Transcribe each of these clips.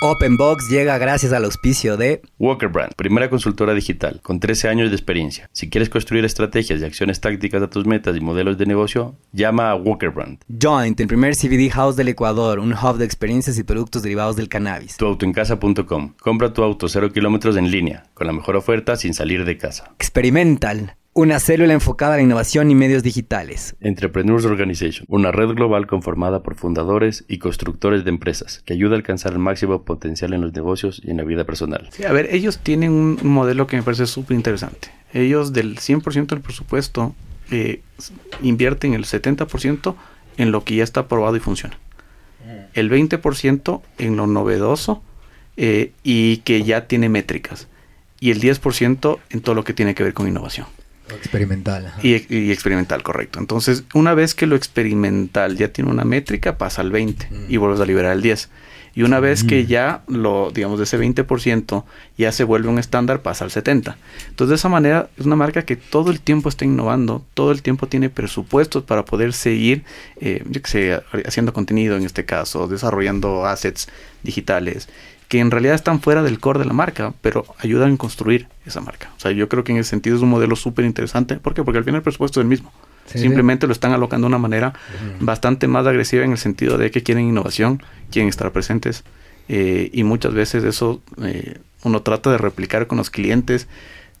Openbox llega gracias al auspicio de Walker Brand, primera consultora digital con 13 años de experiencia. Si quieres construir estrategias y acciones tácticas a tus metas y modelos de negocio, llama a Walker Brand. Joint, el primer CBD house del Ecuador, un hub de experiencias y productos derivados del cannabis. Tuautoencasa.com. Compra tu auto 0 kilómetros en línea, con la mejor oferta sin salir de casa. Experimental, una célula enfocada a la innovación y medios digitales. Entrepreneurs Organization, una red global conformada por fundadores y constructores de empresas que ayuda a alcanzar el máximo potencial en los negocios y en la vida personal. Sí, a ver, ellos tienen un modelo que me parece súper interesante. Ellos del 100% del presupuesto eh, invierten el 70% en lo que ya está aprobado y funciona. El 20% en lo novedoso eh, y que ya tiene métricas. Y el 10% en todo lo que tiene que ver con innovación. Experimental. Y, y, experimental, correcto. Entonces, una vez que lo experimental ya tiene una métrica, pasa al 20 y vuelves a liberar el 10. Y una vez que ya lo, digamos, de ese 20% ya se vuelve un estándar, pasa al 70. Entonces, de esa manera, es una marca que todo el tiempo está innovando, todo el tiempo tiene presupuestos para poder seguir, eh, yo que sé, haciendo contenido en este caso, desarrollando assets digitales, que en realidad están fuera del core de la marca, pero ayudan a construir esa marca. O sea, yo creo que en ese sentido es un modelo súper interesante. ¿Por qué? Porque al final el presupuesto es el mismo. Sí, Simplemente lo están alocando de una manera uh -huh. bastante más agresiva en el sentido de que quieren innovación, quieren estar presentes eh, y muchas veces eso eh, uno trata de replicar con los clientes,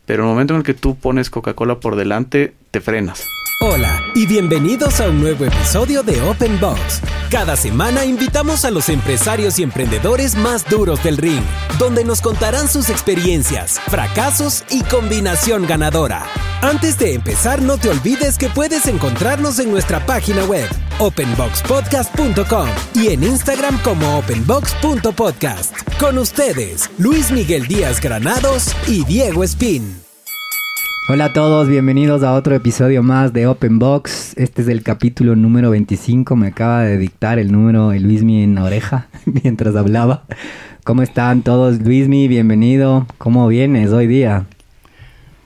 pero el momento en el que tú pones Coca-Cola por delante, te frenas. Hola y bienvenidos a un nuevo episodio de Open Box. Cada semana invitamos a los empresarios y emprendedores más duros del ring, donde nos contarán sus experiencias, fracasos y combinación ganadora. Antes de empezar, no te olvides que puedes encontrarnos en nuestra página web, openboxpodcast.com y en Instagram como openbox.podcast. Con ustedes, Luis Miguel Díaz Granados y Diego Espín. Hola a todos, bienvenidos a otro episodio más de Open Box. Este es el capítulo número 25. Me acaba de dictar el número de Luismi en la oreja mientras hablaba. ¿Cómo están todos? Luismi, bienvenido. ¿Cómo vienes hoy día?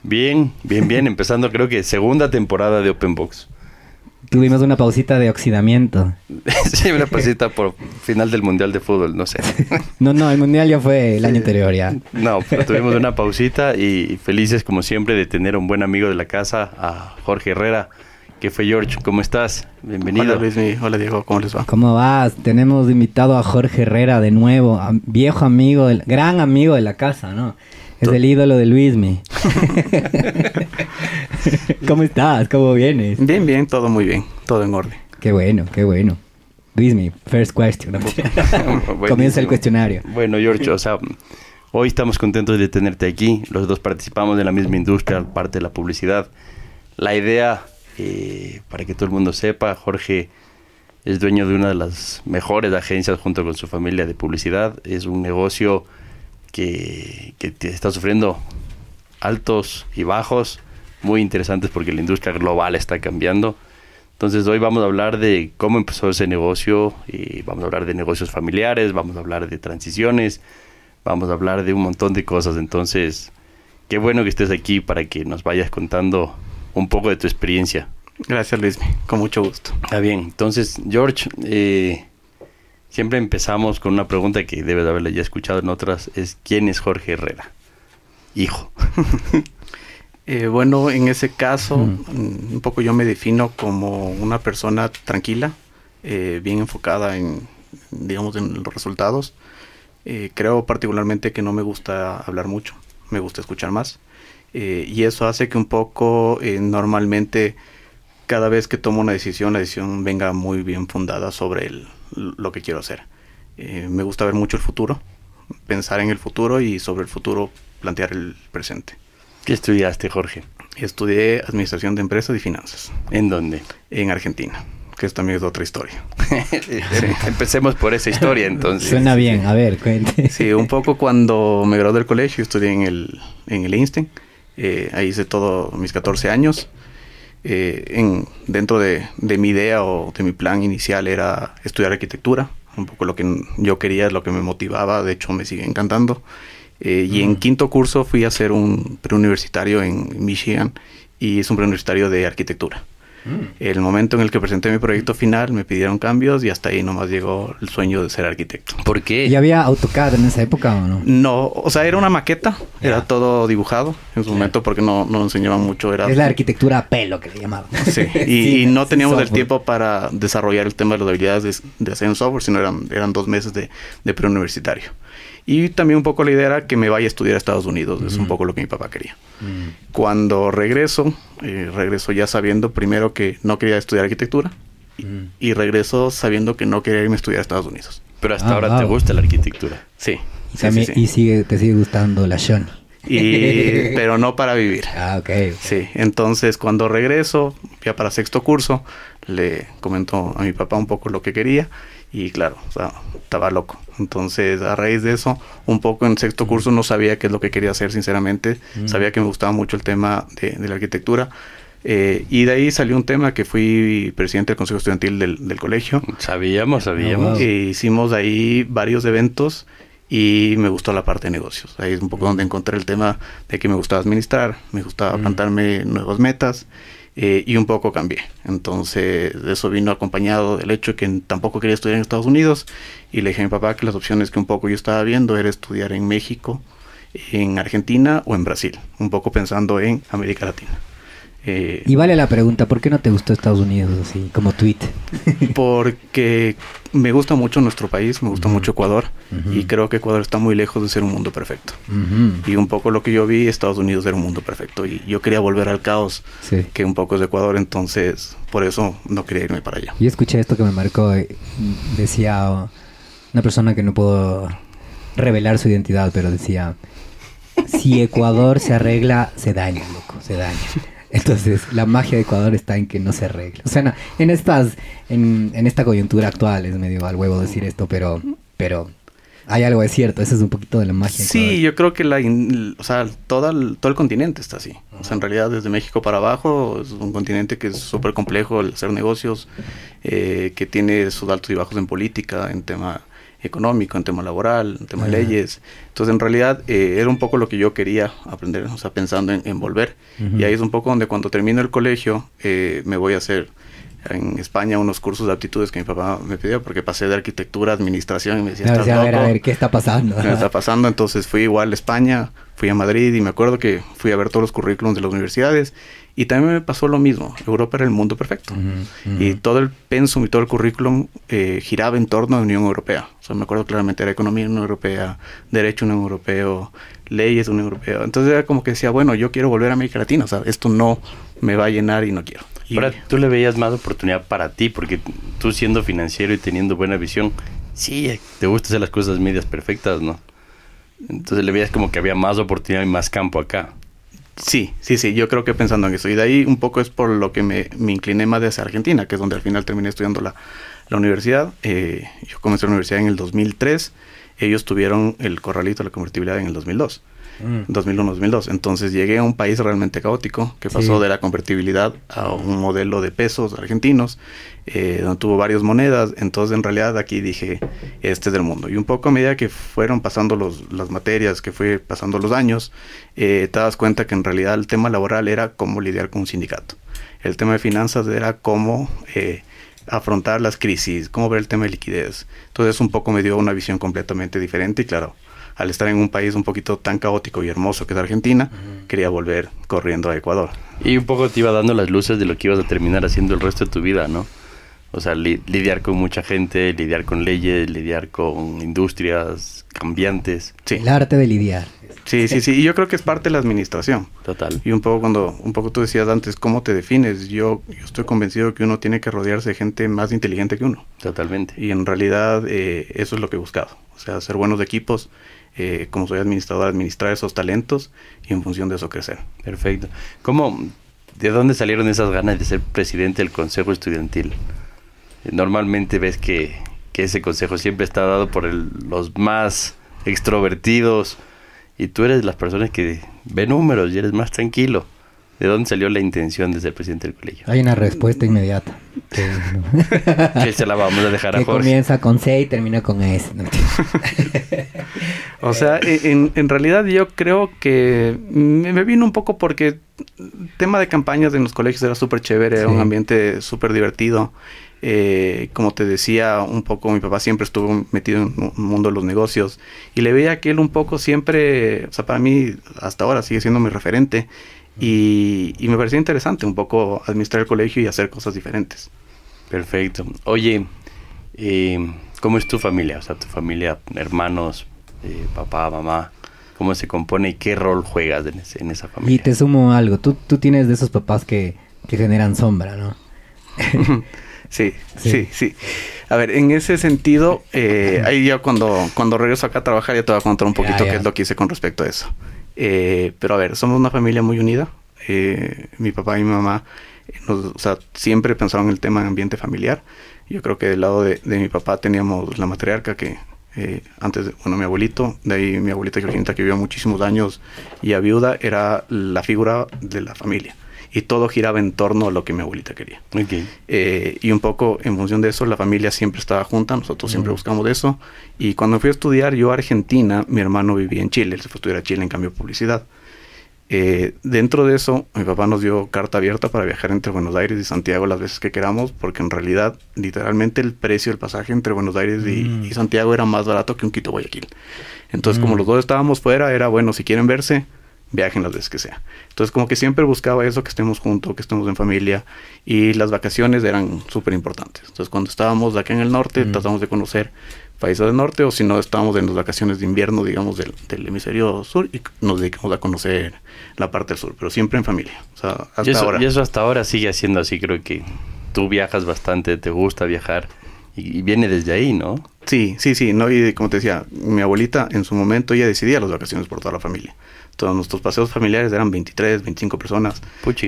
Bien, bien, bien. Empezando creo que segunda temporada de Open Box. Tuvimos una pausita de oxidamiento. sí, una pausita por final del Mundial de Fútbol, no sé. no, no, el Mundial ya fue el año anterior ya. No, pero tuvimos una pausita y felices como siempre de tener un buen amigo de la casa, a Jorge Herrera, que fue George. ¿Cómo estás? Bienvenido. Hola Luis, hola Diego, ¿cómo les va? ¿Cómo vas? Tenemos invitado a Jorge Herrera de nuevo, viejo amigo, gran amigo de la casa, ¿no? Es el ídolo de Luismi. ¿Cómo estás? ¿Cómo vienes? Bien, bien, todo muy bien, todo en orden. Qué bueno, qué bueno. Luismi, first question. Comienza el cuestionario. Bueno, George, o sea, hoy estamos contentos de tenerte aquí. Los dos participamos de la misma industria, parte de la publicidad. La idea, eh, para que todo el mundo sepa, Jorge es dueño de una de las mejores agencias junto con su familia de publicidad. Es un negocio que, que está sufriendo altos y bajos muy interesantes porque la industria global está cambiando. Entonces hoy vamos a hablar de cómo empezó ese negocio y vamos a hablar de negocios familiares, vamos a hablar de transiciones, vamos a hablar de un montón de cosas. Entonces, qué bueno que estés aquí para que nos vayas contando un poco de tu experiencia. Gracias Luis, con mucho gusto. Está bien, entonces George, eh, siempre empezamos con una pregunta que debes de haberla ya escuchado en otras, es ¿quién es Jorge Herrera? Hijo. eh, bueno, en ese caso, mm. un poco yo me defino como una persona tranquila, eh, bien enfocada en, digamos, en los resultados. Eh, creo particularmente que no me gusta hablar mucho, me gusta escuchar más. Eh, y eso hace que un poco normalmente cada vez que tomo una decisión, la decisión venga muy bien fundada sobre el, lo que quiero hacer. me gusta ver mucho el futuro, pensar en el futuro y sobre el futuro plantear el presente. ¿Qué estudiaste, Jorge? Estudié Administración de Empresas y Finanzas. ¿En dónde? En Argentina, que esto también es otra historia. sí. Empecemos por esa historia, entonces. Suena bien, a ver, cuente. Sí, un poco cuando me gradué del colegio, estudié en el, en el Einstein. Eh, ahí hice todos mis 14 años. Eh, en, dentro de, de mi idea o de mi plan inicial era estudiar arquitectura. Un poco lo que yo quería, lo que me motivaba, de hecho me sigue encantando. Eh, y en quinto curso fui a hacer un preuniversitario en Michigan y es un preuniversitario de arquitectura. El momento en el que presenté mi proyecto final me pidieron cambios y hasta ahí nomás llegó el sueño de ser arquitecto. ¿Por qué? ¿Y había AutoCAD en esa época o no? No, o sea, era una maqueta, era todo dibujado en su momento porque no, no enseñaban mucho. Era Es la arquitectura a pelo que le llamaban. Sí, y, Sí, y no teníamos el tiempo para desarrollar el tema de las habilidades de, de hacer un software, sino eran, eran dos meses de, de preuniversitario. Y también un poco la idea era que me vaya a estudiar a Estados Unidos, es un poco lo que mi papá quería. Cuando regreso, eh, regreso ya sabiendo primero que no quería estudiar arquitectura y, y regreso sabiendo que no quería irme a estudiar a Estados Unidos. Pero hasta Ah, ahora wow. te gusta la arquitectura. Sí, Y, sí, también- sí, sí. y sigue, te sigue gustando la Shoni. Y- pero no para vivir. Ah, ok. Sí, entonces cuando regreso, ya para sexto curso, le comentó a mi papá un poco lo que quería y claro, o sea, estaba loco. Entonces, a raíz de eso, un poco en sexto curso no sabía qué es lo que quería hacer, sinceramente. Sabía que me gustaba mucho el tema de, de la arquitectura. Eh, y de ahí salió un tema que fui presidente del Consejo Estudiantil del, del colegio. Sabíamos, sabíamos. E hicimos ahí varios eventos y me gustó la parte de negocios. Ahí es un poco donde encontré el tema de que me gustaba administrar, me gustaba plantarme nuevas metas eh, y un poco cambié. Entonces eso vino acompañado del hecho que tampoco quería estudiar en Estados Unidos y le dije a mi papá que las opciones que un poco yo estaba viendo era estudiar en México, en Argentina o en Brasil, un poco pensando en América Latina. Eh, Y vale la pregunta, ¿por qué no te gustó Estados Unidos así, como tweet? porque me gusta mucho nuestro país, me gusta mucho Ecuador y creo que Ecuador está muy lejos de ser un mundo perfecto. Y un poco lo que yo vi, Estados Unidos era un mundo perfecto y yo quería volver al caos Sí. que un poco es de Ecuador, entonces por eso no quería irme para allá. Yo escuché esto que me marcó. eh, Decía una persona que no puedo revelar su identidad, pero decía: Si Ecuador se arregla, se daña, loco, se daña. Entonces, la magia de Ecuador está en que no se arregla. O sea, no, en estas, en, en esta coyuntura actual es medio al huevo decir esto, pero, pero hay algo de cierto. Ese es un poquito de la magia. de Sí, yo creo que la, in- o sea, toda el- todo el continente está así. O sea, en realidad desde México para abajo es un continente que es súper complejo el hacer negocios, eh, que tiene sus altos y bajos en política, en tema económico, en tema laboral, en tema de leyes. Entonces, en realidad eh, era un poco lo que yo quería aprender, o sea, pensando en, en volver. Y ahí es un poco donde cuando termino el colegio eh, me voy a hacer en España unos cursos de aptitudes que mi papá me pidió porque pasé de arquitectura a administración y me decía, "¿Estás a ver, a loco?". ver, ¿qué está pasando? ¿Qué está pasando? Entonces fui igual a España, fui a Madrid y me acuerdo que fui a ver todos los currículums de las universidades y también me pasó lo mismo. Europa era el mundo perfecto. Ujú, ujú. Y todo el pensum y todo el currículum eh, giraba en torno a la Unión Europea. O sea, me acuerdo claramente, era economía Unión Europea, derecho Unión Europeo, leyes Unión Europea. Entonces era como que decía, bueno, yo quiero volver a América Latina. O sea, esto no me va a llenar y no quiero. Y- Ahora, tú le veías más oportunidad para ti, porque tú siendo financiero y teniendo buena visión, sí, te gusta hacer las cosas medias perfectas, ¿no? Entonces le veías como que había más oportunidad y más campo acá. Sí, sí, sí, yo creo que pensando en eso. Y de ahí un poco es por lo que me, me incliné más hacia Argentina, que es donde al final terminé estudiando la, la universidad. Eh, yo comencé la universidad en el 2003, ellos tuvieron el corralito, la convertibilidad en el 2002. Mm. 2001-2002. Entonces llegué a un país realmente caótico que pasó Sí. de la convertibilidad a un modelo de pesos argentinos, eh, donde tuvo varias monedas. Entonces en realidad aquí dije, este es del mundo. Y un poco a medida que fueron pasando los, las materias, que fue pasando los años, eh, te das cuenta que en realidad el tema laboral era cómo lidiar con un sindicato. El tema de finanzas era cómo... eh, afrontar las crisis, cómo ver el tema de liquidez. Entonces un poco me dio una visión completamente diferente y claro, al estar en un país un poquito tan caótico y hermoso que es Argentina, quería volver corriendo a Ecuador. Y un poco te iba dando las luces de lo que ibas a terminar haciendo el resto de tu vida, ¿no? O sea, li- lidiar con mucha gente, lidiar con leyes, lidiar con industrias cambiantes. Sí, El arte de lidiar. sí, sí, sí. Y yo creo que es parte de la administración. Total. Y un poco cuando, un poco tú decías antes, ¿cómo te defines? Yo, yo estoy convencido que uno tiene que rodearse de gente más inteligente que uno. Totalmente. Y en realidad eh, eso es lo que he buscado. O sea, hacer buenos equipos, eh, como soy administrador, administrar esos talentos y en función de eso crecer. Perfecto. ¿Cómo, de dónde salieron esas ganas de ser presidente del Consejo Estudiantil? Normalmente ves que, que ese consejo siempre está dado por los más extrovertidos y tú eres las personas que ve números y eres más tranquilo. ¿De dónde salió la intención de ser presidente del colegio? Hay una respuesta inmediata. Que, que se la vamos a dejar a que Jorge. comienza con C y termina con S. No, O sea, e, en, en realidad yo creo que me vino un poco porque el tema de campañas en los colegios era súper chévere, era un ambiente súper divertido. Eh, como te decía, un poco mi papá siempre estuvo metido en el mundo de los negocios y le veía que él un poco siempre, o sea, para mí hasta ahora sigue siendo mi referente y, y me parecía interesante un poco administrar el colegio y hacer cosas diferentes. Perfecto. Oye, eh, ¿cómo es tu familia? O sea, tu familia, hermanos, eh, papá, mamá, ¿cómo se compone y qué rol juegas en, ese- en esa Y familia? te sumo algo. Tú, tú tienes de esos papás que, que generan sombra, ¿no? Sí, Sí. sí, sí, A ver, en ese sentido, eh, ahí yo cuando, cuando regreso acá a trabajar ya te voy a contar un poquito Ya, ya. qué es lo que hice con respecto a eso. Eh, pero a ver, somos una familia muy unida. Eh, mi papá y mi mamá eh, nos- o sea, siempre pensaron en el tema de ambiente familiar. Yo creo que del lado de, de mi papá teníamos la matriarca que eh, antes, de- bueno, mi abuelito, de ahí mi abuelita Georgina que vivió muchísimos años y ya viuda, era la figura de la familia. Y todo giraba en torno a lo que mi abuelita quería. Ok. Eh, y un poco en función de eso, la familia siempre estaba junta, nosotros siempre buscamos eso. Y cuando fui a estudiar yo a Argentina, mi hermano vivía en Chile, él se fue a estudiar a Chile en cambio de publicidad. Eh, dentro de eso, mi papá nos dio carta abierta para viajar entre Buenos Aires y Santiago las veces que queramos, porque en realidad, literalmente, el precio del pasaje entre Buenos Aires y, Mm. y Santiago era más barato que un Quito Guayaquil. Entonces, como Mm. los dos estábamos fuera, era bueno, si quieren verse, viajen las veces que sea. Entonces, como que siempre buscaba eso, que estemos juntos, que estemos en familia, y las vacaciones eran súper importantes. Entonces, cuando estábamos acá en el norte, Mm. tratamos de conocer países del norte, o si no, estábamos en las vacaciones de invierno, digamos, del, del hemisferio sur, y nos dedicamos a conocer la parte del sur, pero siempre en familia. O sea, hasta y, eso, ahora. y eso hasta ahora sigue siendo así, creo que tú viajas bastante, te gusta viajar y, y viene desde ahí, ¿no? Sí, sí, sí, no, y como te decía, mi abuelita en su momento ella decidía las vacaciones por toda la familia. Todos nuestros paseos familiares eran 23, 25 personas.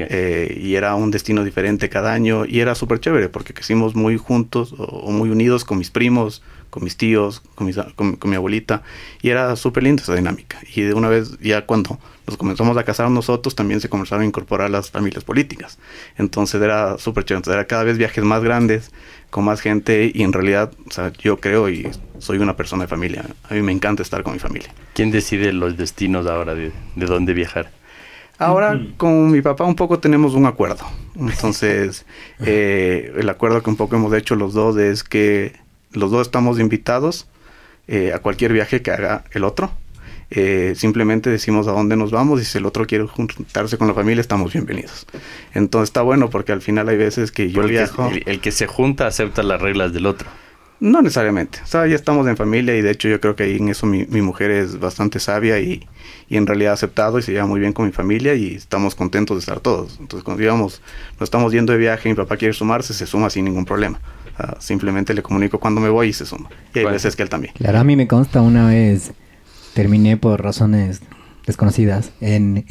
Eh, y era un destino diferente cada año y era súper chévere porque crecimos muy juntos o, o muy unidos con mis primos, con mis tíos, con, mis con mi abuelita y era súper linda esa dinámica. Y de una vez ya cuando nos comenzamos a casar nosotros también se comenzaron a incorporar las familias políticas. Entonces era súper chévere, Entonces, era cada vez viajes más grandes con más gente y en realidad o sea, yo creo y soy una persona de familia. A mí me encanta estar con mi familia. ¿Quién decide los destinos ahora de, de dónde viajar? Ahora con mi papá un poco tenemos un acuerdo. Entonces, eh, el acuerdo que un poco hemos hecho los dos es que los dos estamos invitados eh, a cualquier viaje que haga el otro. Eh, simplemente decimos a dónde nos vamos y si el otro quiere juntarse con la familia estamos bienvenidos. Entonces está bueno porque al final hay veces que yo Porque viajo. el, el que se junta acepta las reglas del otro. No necesariamente. O sea, ya estamos en familia y de hecho yo creo que ahí en eso mi, mi mujer es bastante sabia y, y en realidad ha aceptado y se lleva muy bien con mi familia y estamos contentos de estar todos. Entonces cuando digamos, nos estamos yendo de viaje y mi papá quiere sumarse, se suma sin ningún problema. O sea, simplemente le comunico cuando me voy y se suma. Y hay Bueno. veces que él también. Claro, a mí me consta una vez, terminé por razones desconocidas en,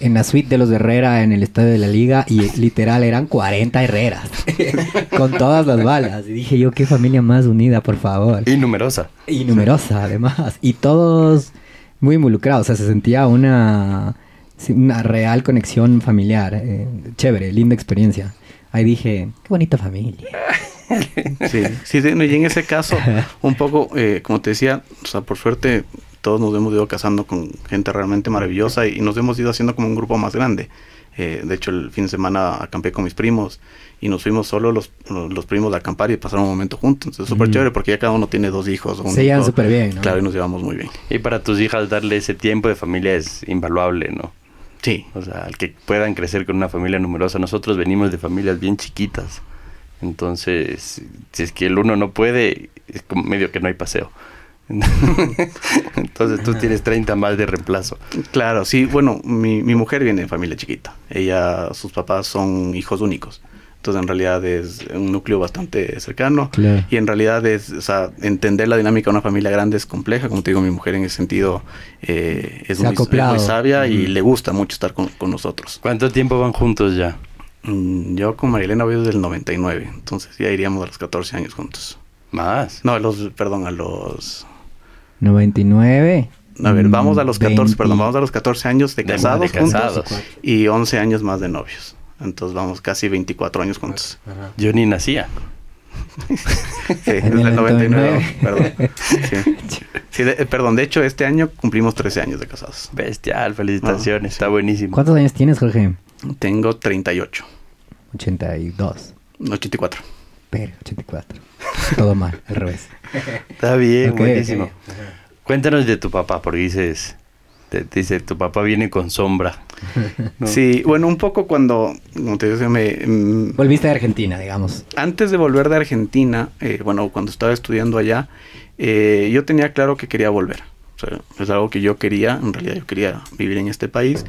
en la suite de los Herrera en el estadio de la liga y literal eran 40 Herreras con todas las balas. Y dije yo, qué familia más unida, por favor. Y numerosa. Y numerosa además. Y todos muy involucrados. O sea, se sentía una, una real conexión familiar. eh, chévere, linda experiencia. Ahí dije, qué bonita familia. Sí, sí, y en ese caso, un poco, eh, como te decía, o sea, por suerte todos nos hemos ido casando con gente realmente maravillosa y, nos hemos ido haciendo como un grupo más grande. Eh, de hecho, el fin de semana acampé con mis primos y nos fuimos solo los, los primos a acampar y pasar un momento juntos. Entonces, súper Mm. chévere porque ya cada uno tiene dos hijos. o un Se llevan súper bien, ¿no? Claro, y nos llevamos muy bien. Y para tus hijas darle ese tiempo de familia es invaluable, ¿no? Sí, O sea, al que puedan crecer con una familia numerosa. Nosotros venimos de familias bien chiquitas. Entonces, si es que el uno no puede, es como medio que no hay paseo. Entonces tú tienes 30 más de reemplazo. claro, sí. Bueno, mi, mi mujer viene de familia chiquita. Ella, sus papás son hijos únicos. Entonces, en realidad es un núcleo bastante cercano. Claro. Y en realidad es, o sea, entender la dinámica de una familia grande es compleja. Como te digo, mi mujer en ese sentido eh, es, muy, es muy sabia y le gusta mucho estar con, con nosotros. ¿Cuánto tiempo van juntos ya? Mm, Yo con Marilena voy desde el 99, entonces ya iríamos a los 14 años juntos. Más. No, a los, perdón, a los 99. A ver, vamos a los 14, 20. perdón, vamos a los 14 años de De- casados, de juntos casados. y 11 años más de novios. Entonces vamos casi 24 años juntos. Yo ni nacía. Sí, En el el 99, 99. perdón. Sí. Sí, de- perdón, de hecho este año cumplimos 13 años de casados. Bestial, felicitaciones, Ah, está buenísimo. ¿Cuántos años tienes, Jorge? Tengo 38, 82. 84. Pero, 84. Todo mal, al revés. Está bien, buenísimo. Cuéntanos de tu papá, porque dices, te, te dice, tu papá viene con sombra. ¿no? Sí, bueno, un poco cuando, como te decía, me, mm, Volviste de Argentina, digamos. antes de volver de Argentina, eh, bueno, cuando estaba estudiando allá, eh, yo tenía claro que quería volver. O sea, es algo que yo quería, en realidad yo quería vivir en este país.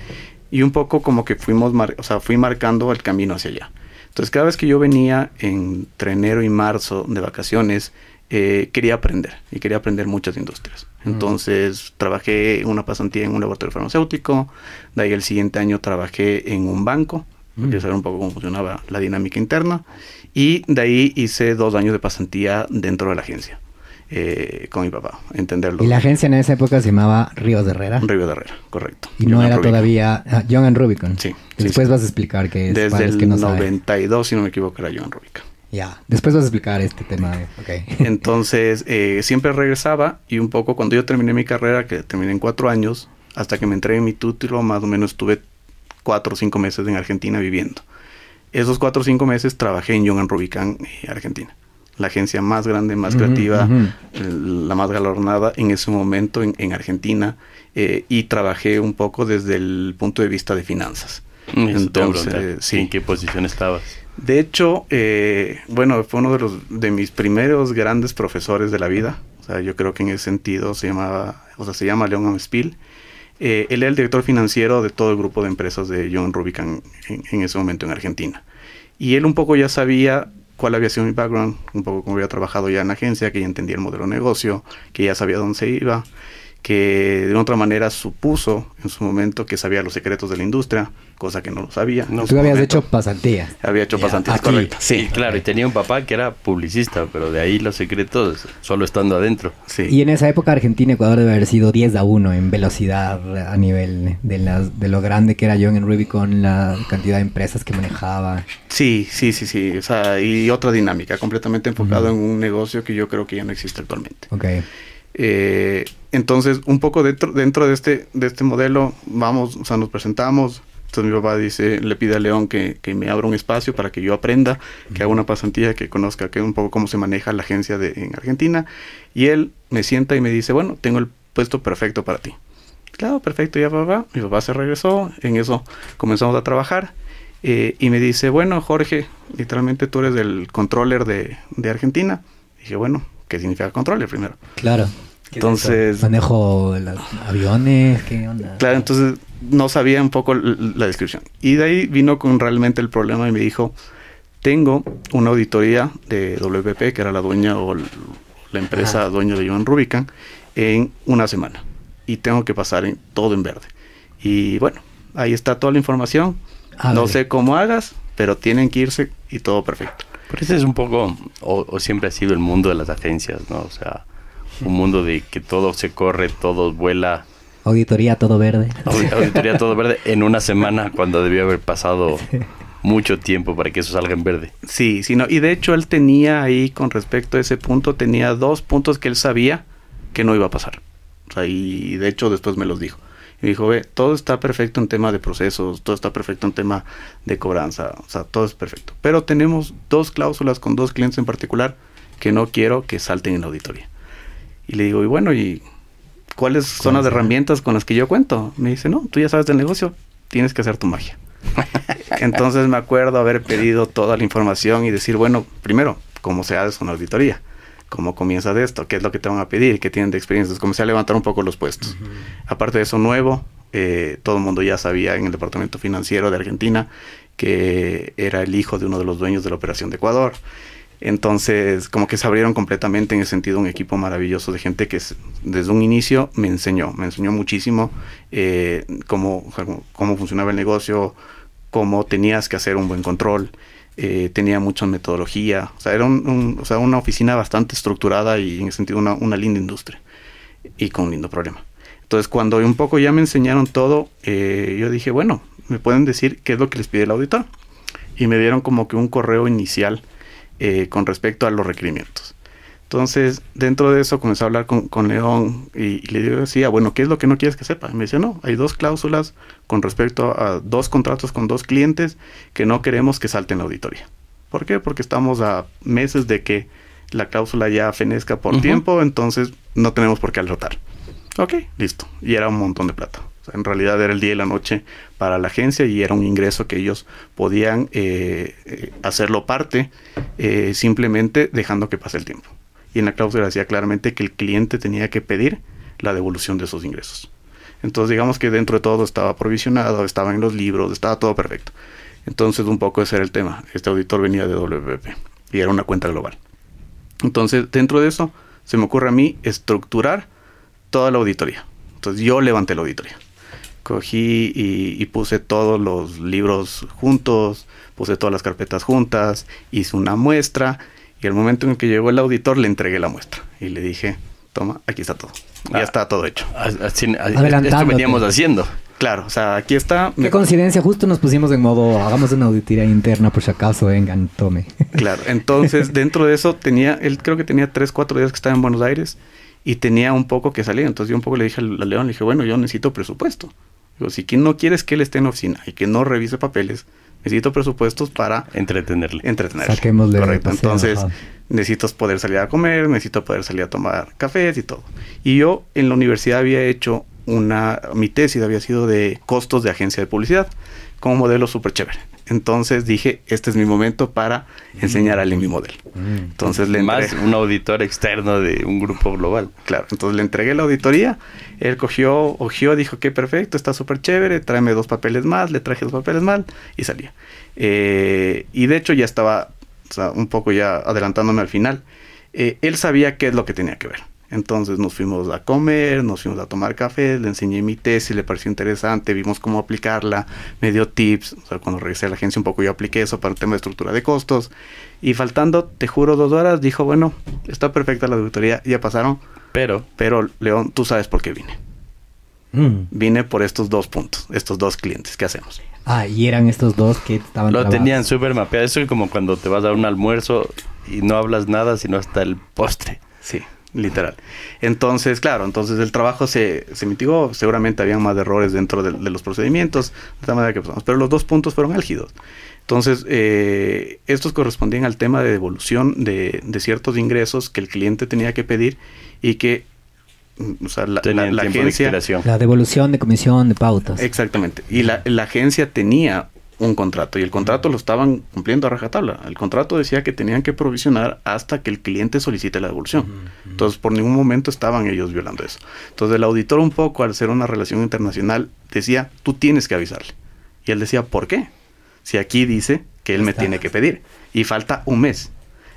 Y un poco como que fuimos, mar- o sea, fui marcando el camino hacia allá. Entonces, cada vez que yo venía entre enero y marzo de vacaciones, eh, quería aprender y quería aprender muchas industrias. Entonces, trabajé una pasantía en un laboratorio farmacéutico, de ahí el siguiente año trabajé en un banco, Mm. quería saber un poco cómo funcionaba la dinámica interna, y de ahí hice dos años de pasantía dentro de la agencia eh, con mi papá, entenderlo. Y la agencia en esa época se llamaba Ríos de Herrera. Río de Herrera, correcto. Y no era Rubicon. todavía ah, Young and Rubicon. Sí, sí, Después sí. vas a explicar qué es. Desde el que no saben. 92, si no me equivoco, era Joan Rubicon. Ya. Después vas a explicar este tema. de- Ok. Entonces, eh, siempre regresaba y un poco cuando yo terminé mi carrera, que terminé en cuatro años, hasta que me entregué mi título, más o menos estuve cuatro o cinco meses en Argentina viviendo. Esos cuatro o cinco meses trabajé en Young Rubicon, eh, Argentina. La agencia más grande, más Ujú, creativa, ujú. eh, la más galardonada en ese momento en, en Argentina. eh, y trabajé un poco desde el punto de vista de finanzas. Eso Entonces, sí. ¿En qué posición estabas? De hecho, eh, bueno, fue uno de los de mis primeros grandes profesores de la vida. O sea, yo creo que en ese sentido se llamaba, o sea, se llama Leon Amespil. Eh, él era el director financiero de todo el grupo de empresas de John Rubicon en, en ese momento en Argentina. Y él un poco ya sabía cuál había sido mi background, un poco como había trabajado ya en la agencia, que ya entendía el modelo de negocio, que ya sabía dónde se iba, que de otra manera supuso en su momento que sabía los secretos de la industria, cosa que no lo sabía. No, en Tú habías momento. hecho pasantía. Había hecho aquí. correcto. Sí, claro, y tenía un papá que era publicista, pero de ahí los secretos solo estando adentro. Sí. Y en esa época Argentina-Ecuador debe haber sido 10 a 1 en velocidad a nivel de, las, de lo grande que era Young and Rubicon, la cantidad de empresas que manejaba. Sí, sí, sí, sí. O sea, y otra dinámica, completamente enfocado en un negocio que yo creo que ya no existe actualmente. Ok. Eh, entonces, un poco dentro, dentro de este, de este modelo, vamos, o sea, nos presentamos. Entonces mi papá dice, le pide a León que, que me abra un espacio para que yo aprenda, que haga una pasantía, que conozca que un poco cómo se maneja la agencia de, en Argentina. Y él me sienta y me dice, bueno, tengo el puesto perfecto para ti. Claro, perfecto, ya papá. Mi papá se regresó, en eso comenzamos a trabajar. eh, y me dice, bueno, Jorge, literalmente tú eres el controller de, de Argentina. dije, bueno, ¿qué significa controller primero? Claro. Entonces, Manejo los aviones, ¿qué onda? claro, entonces no sabía un poco la descripción. Y de ahí vino con realmente el problema y me dijo, tengo una auditoría de WPP, que era la dueña o la empresa Ajá. dueña de Joan Rubicon, en una semana. Y tengo que pasar en, todo en verde. Y bueno, ahí está toda la información. Ah, no vale. sé cómo hagas, pero tienen que irse y todo perfecto. Pero ese es un poco, o, o siempre ha sido el mundo de las agencias, ¿no? O sea, un mundo de que todo se corre, todo vuela, Auditoría todo verde. aud- auditoría todo verde en una semana cuando debió haber pasado mucho tiempo para que eso salga en verde. Sí, sí, no. Y de hecho él tenía ahí, con respecto a ese punto, tenía dos puntos que él sabía que no iba a pasar. O sea, y de hecho después me los dijo. Y dijo, ve, todo está perfecto en tema de procesos, todo está perfecto en tema de cobranza, o sea, todo es perfecto. Pero tenemos dos cláusulas con dos clientes en particular que no quiero que salten en la auditoría. Y le digo, y bueno, ¿y cuáles son las herramientas con las que yo cuento? Me dice, no, tú ya sabes del negocio, tienes que hacer tu magia. Entonces me acuerdo haber pedido toda la información y decir, bueno, primero, ¿cómo se hace una auditoría? ¿Cómo comienza de esto? ¿Qué es lo que te van a pedir? ¿Qué tienen de experiencia? Entonces comencé a levantar un poco los puestos. Aparte de eso, nuevo, eh, todo el mundo ya sabía en el departamento financiero de Argentina que era el hijo de uno de los dueños de la operación de Ecuador. Entonces, como que se abrieron completamente en ese sentido un equipo maravilloso de gente que desde un inicio me enseñó, me enseñó muchísimo eh, cómo- cómo funcionaba el negocio, cómo tenías que hacer un buen control, eh, tenía mucha metodología, o sea, era un- o sea, una oficina bastante estructurada y en ese sentido una, una linda industria y con un lindo problema. Entonces, cuando un poco ya me enseñaron todo, eh, yo dije, bueno, me pueden decir qué es lo que les pide el auditor. Y me dieron como que un correo inicial eh, con respecto a los requerimientos. Entonces, dentro de eso comencé a hablar con, con León y, y, le decía, bueno, ¿qué es lo que no quieres que sepa? Y me decía, no, hay dos cláusulas con respecto a dos contratos con dos clientes que no queremos que salten la auditoría. ¿Por qué? Porque estamos a meses de que la cláusula ya fenezca por uh -huh. tiempo, entonces no tenemos por qué alertar. Ok, listo. Y era un montón de plata. O sea, en realidad era el día y la noche para la agencia y era un ingreso que ellos podían eh, eh, hacerlo parte eh, simplemente dejando que pase el tiempo. Y en la cláusula decía claramente que el cliente tenía que pedir la devolución de esos ingresos. Entonces digamos que dentro de todo estaba provisionado, estaba en los libros, estaba todo perfecto. Entonces un poco ese era el tema. Este auditor venía de WPP y era una cuenta global. Entonces dentro de eso se me ocurre a mí estructurar toda la auditoría. Entonces yo levanté la auditoría. Cogí y, y, puse todos los libros juntos, puse todas las carpetas juntas, hice una muestra y el momento en el que llegó el auditor le entregué la muestra y le dije, toma, aquí está todo. Ah, ya está todo hecho. Así, esto veníamos haciendo. Claro, o sea, aquí está. Qué coincidencia, justo nos pusimos en modo, hagamos una auditoría interna por si acaso, vengan, tome. Claro, entonces dentro de eso tenía, él creo que tenía tres, cuatro días que estaba en Buenos Aires y tenía un poco que salir. Entonces yo un poco le dije al León, le dije, bueno, yo necesito presupuesto. Digo, si quien no quieres que él esté en oficina y que no revise papeles, necesito presupuestos para entretenerle. Entretenerle. Saquémosle Correcto. Entonces, ajá. necesito poder salir a comer, necesito poder salir a tomar cafés y todo. Y yo en la universidad había hecho una, mi tesis había sido de costos de agencia de publicidad, como modelo súper chévere. Entonces dije, este es mi momento para enseñarle mi modelo. Mm. Entonces le Más un auditor externo de un grupo global. Claro, entonces le entregué la auditoría, él cogió, ojió, dijo que perfecto, está súper chévere, tráeme dos papeles más, le traje dos papeles más y salía. Eh, y de hecho ya estaba o sea, un poco ya adelantándome al final. Eh, él sabía qué es lo que tenía que ver. Entonces nos fuimos a comer, nos fuimos a tomar café, le enseñé mi tesis, le pareció interesante, vimos cómo aplicarla, me dio tips, o sea, cuando regresé a la agencia un poco yo apliqué eso para el tema de estructura de costos y faltando, te juro, dos horas, dijo, bueno, está perfecta la auditoría, ya pasaron, pero, pero León, tú sabes por qué vine. Mm. Vine por estos dos puntos, estos dos clientes, ¿qué hacemos? Ah, y eran estos dos que estaban Lo trabados. tenían súper mapeado, eso es como cuando te vas a un almuerzo y no hablas nada, sino hasta el postre. Sí literal. Entonces, claro, entonces el trabajo se, se mitigó, seguramente habían más errores dentro de, de, los procedimientos, de tal manera que pasamos, pero los dos puntos fueron álgidos. Entonces, eh, estos correspondían al tema de devolución de, de, ciertos ingresos que el cliente tenía que pedir y que o sea, la, la, la agencia... De la devolución de comisión de pautas. Exactamente. Y la, la agencia tenía un contrato y el contrato lo estaban cumpliendo a rajatabla. El contrato decía que tenían que provisionar hasta que el cliente solicite la devolución. Uh -huh. Entonces, por ningún momento estaban ellos violando eso. Entonces, el auditor un poco, al ser una relación internacional, decía, tú tienes que avisarle. Y él decía, ¿por qué? Si aquí dice que él me tiene que pedir y falta un mes.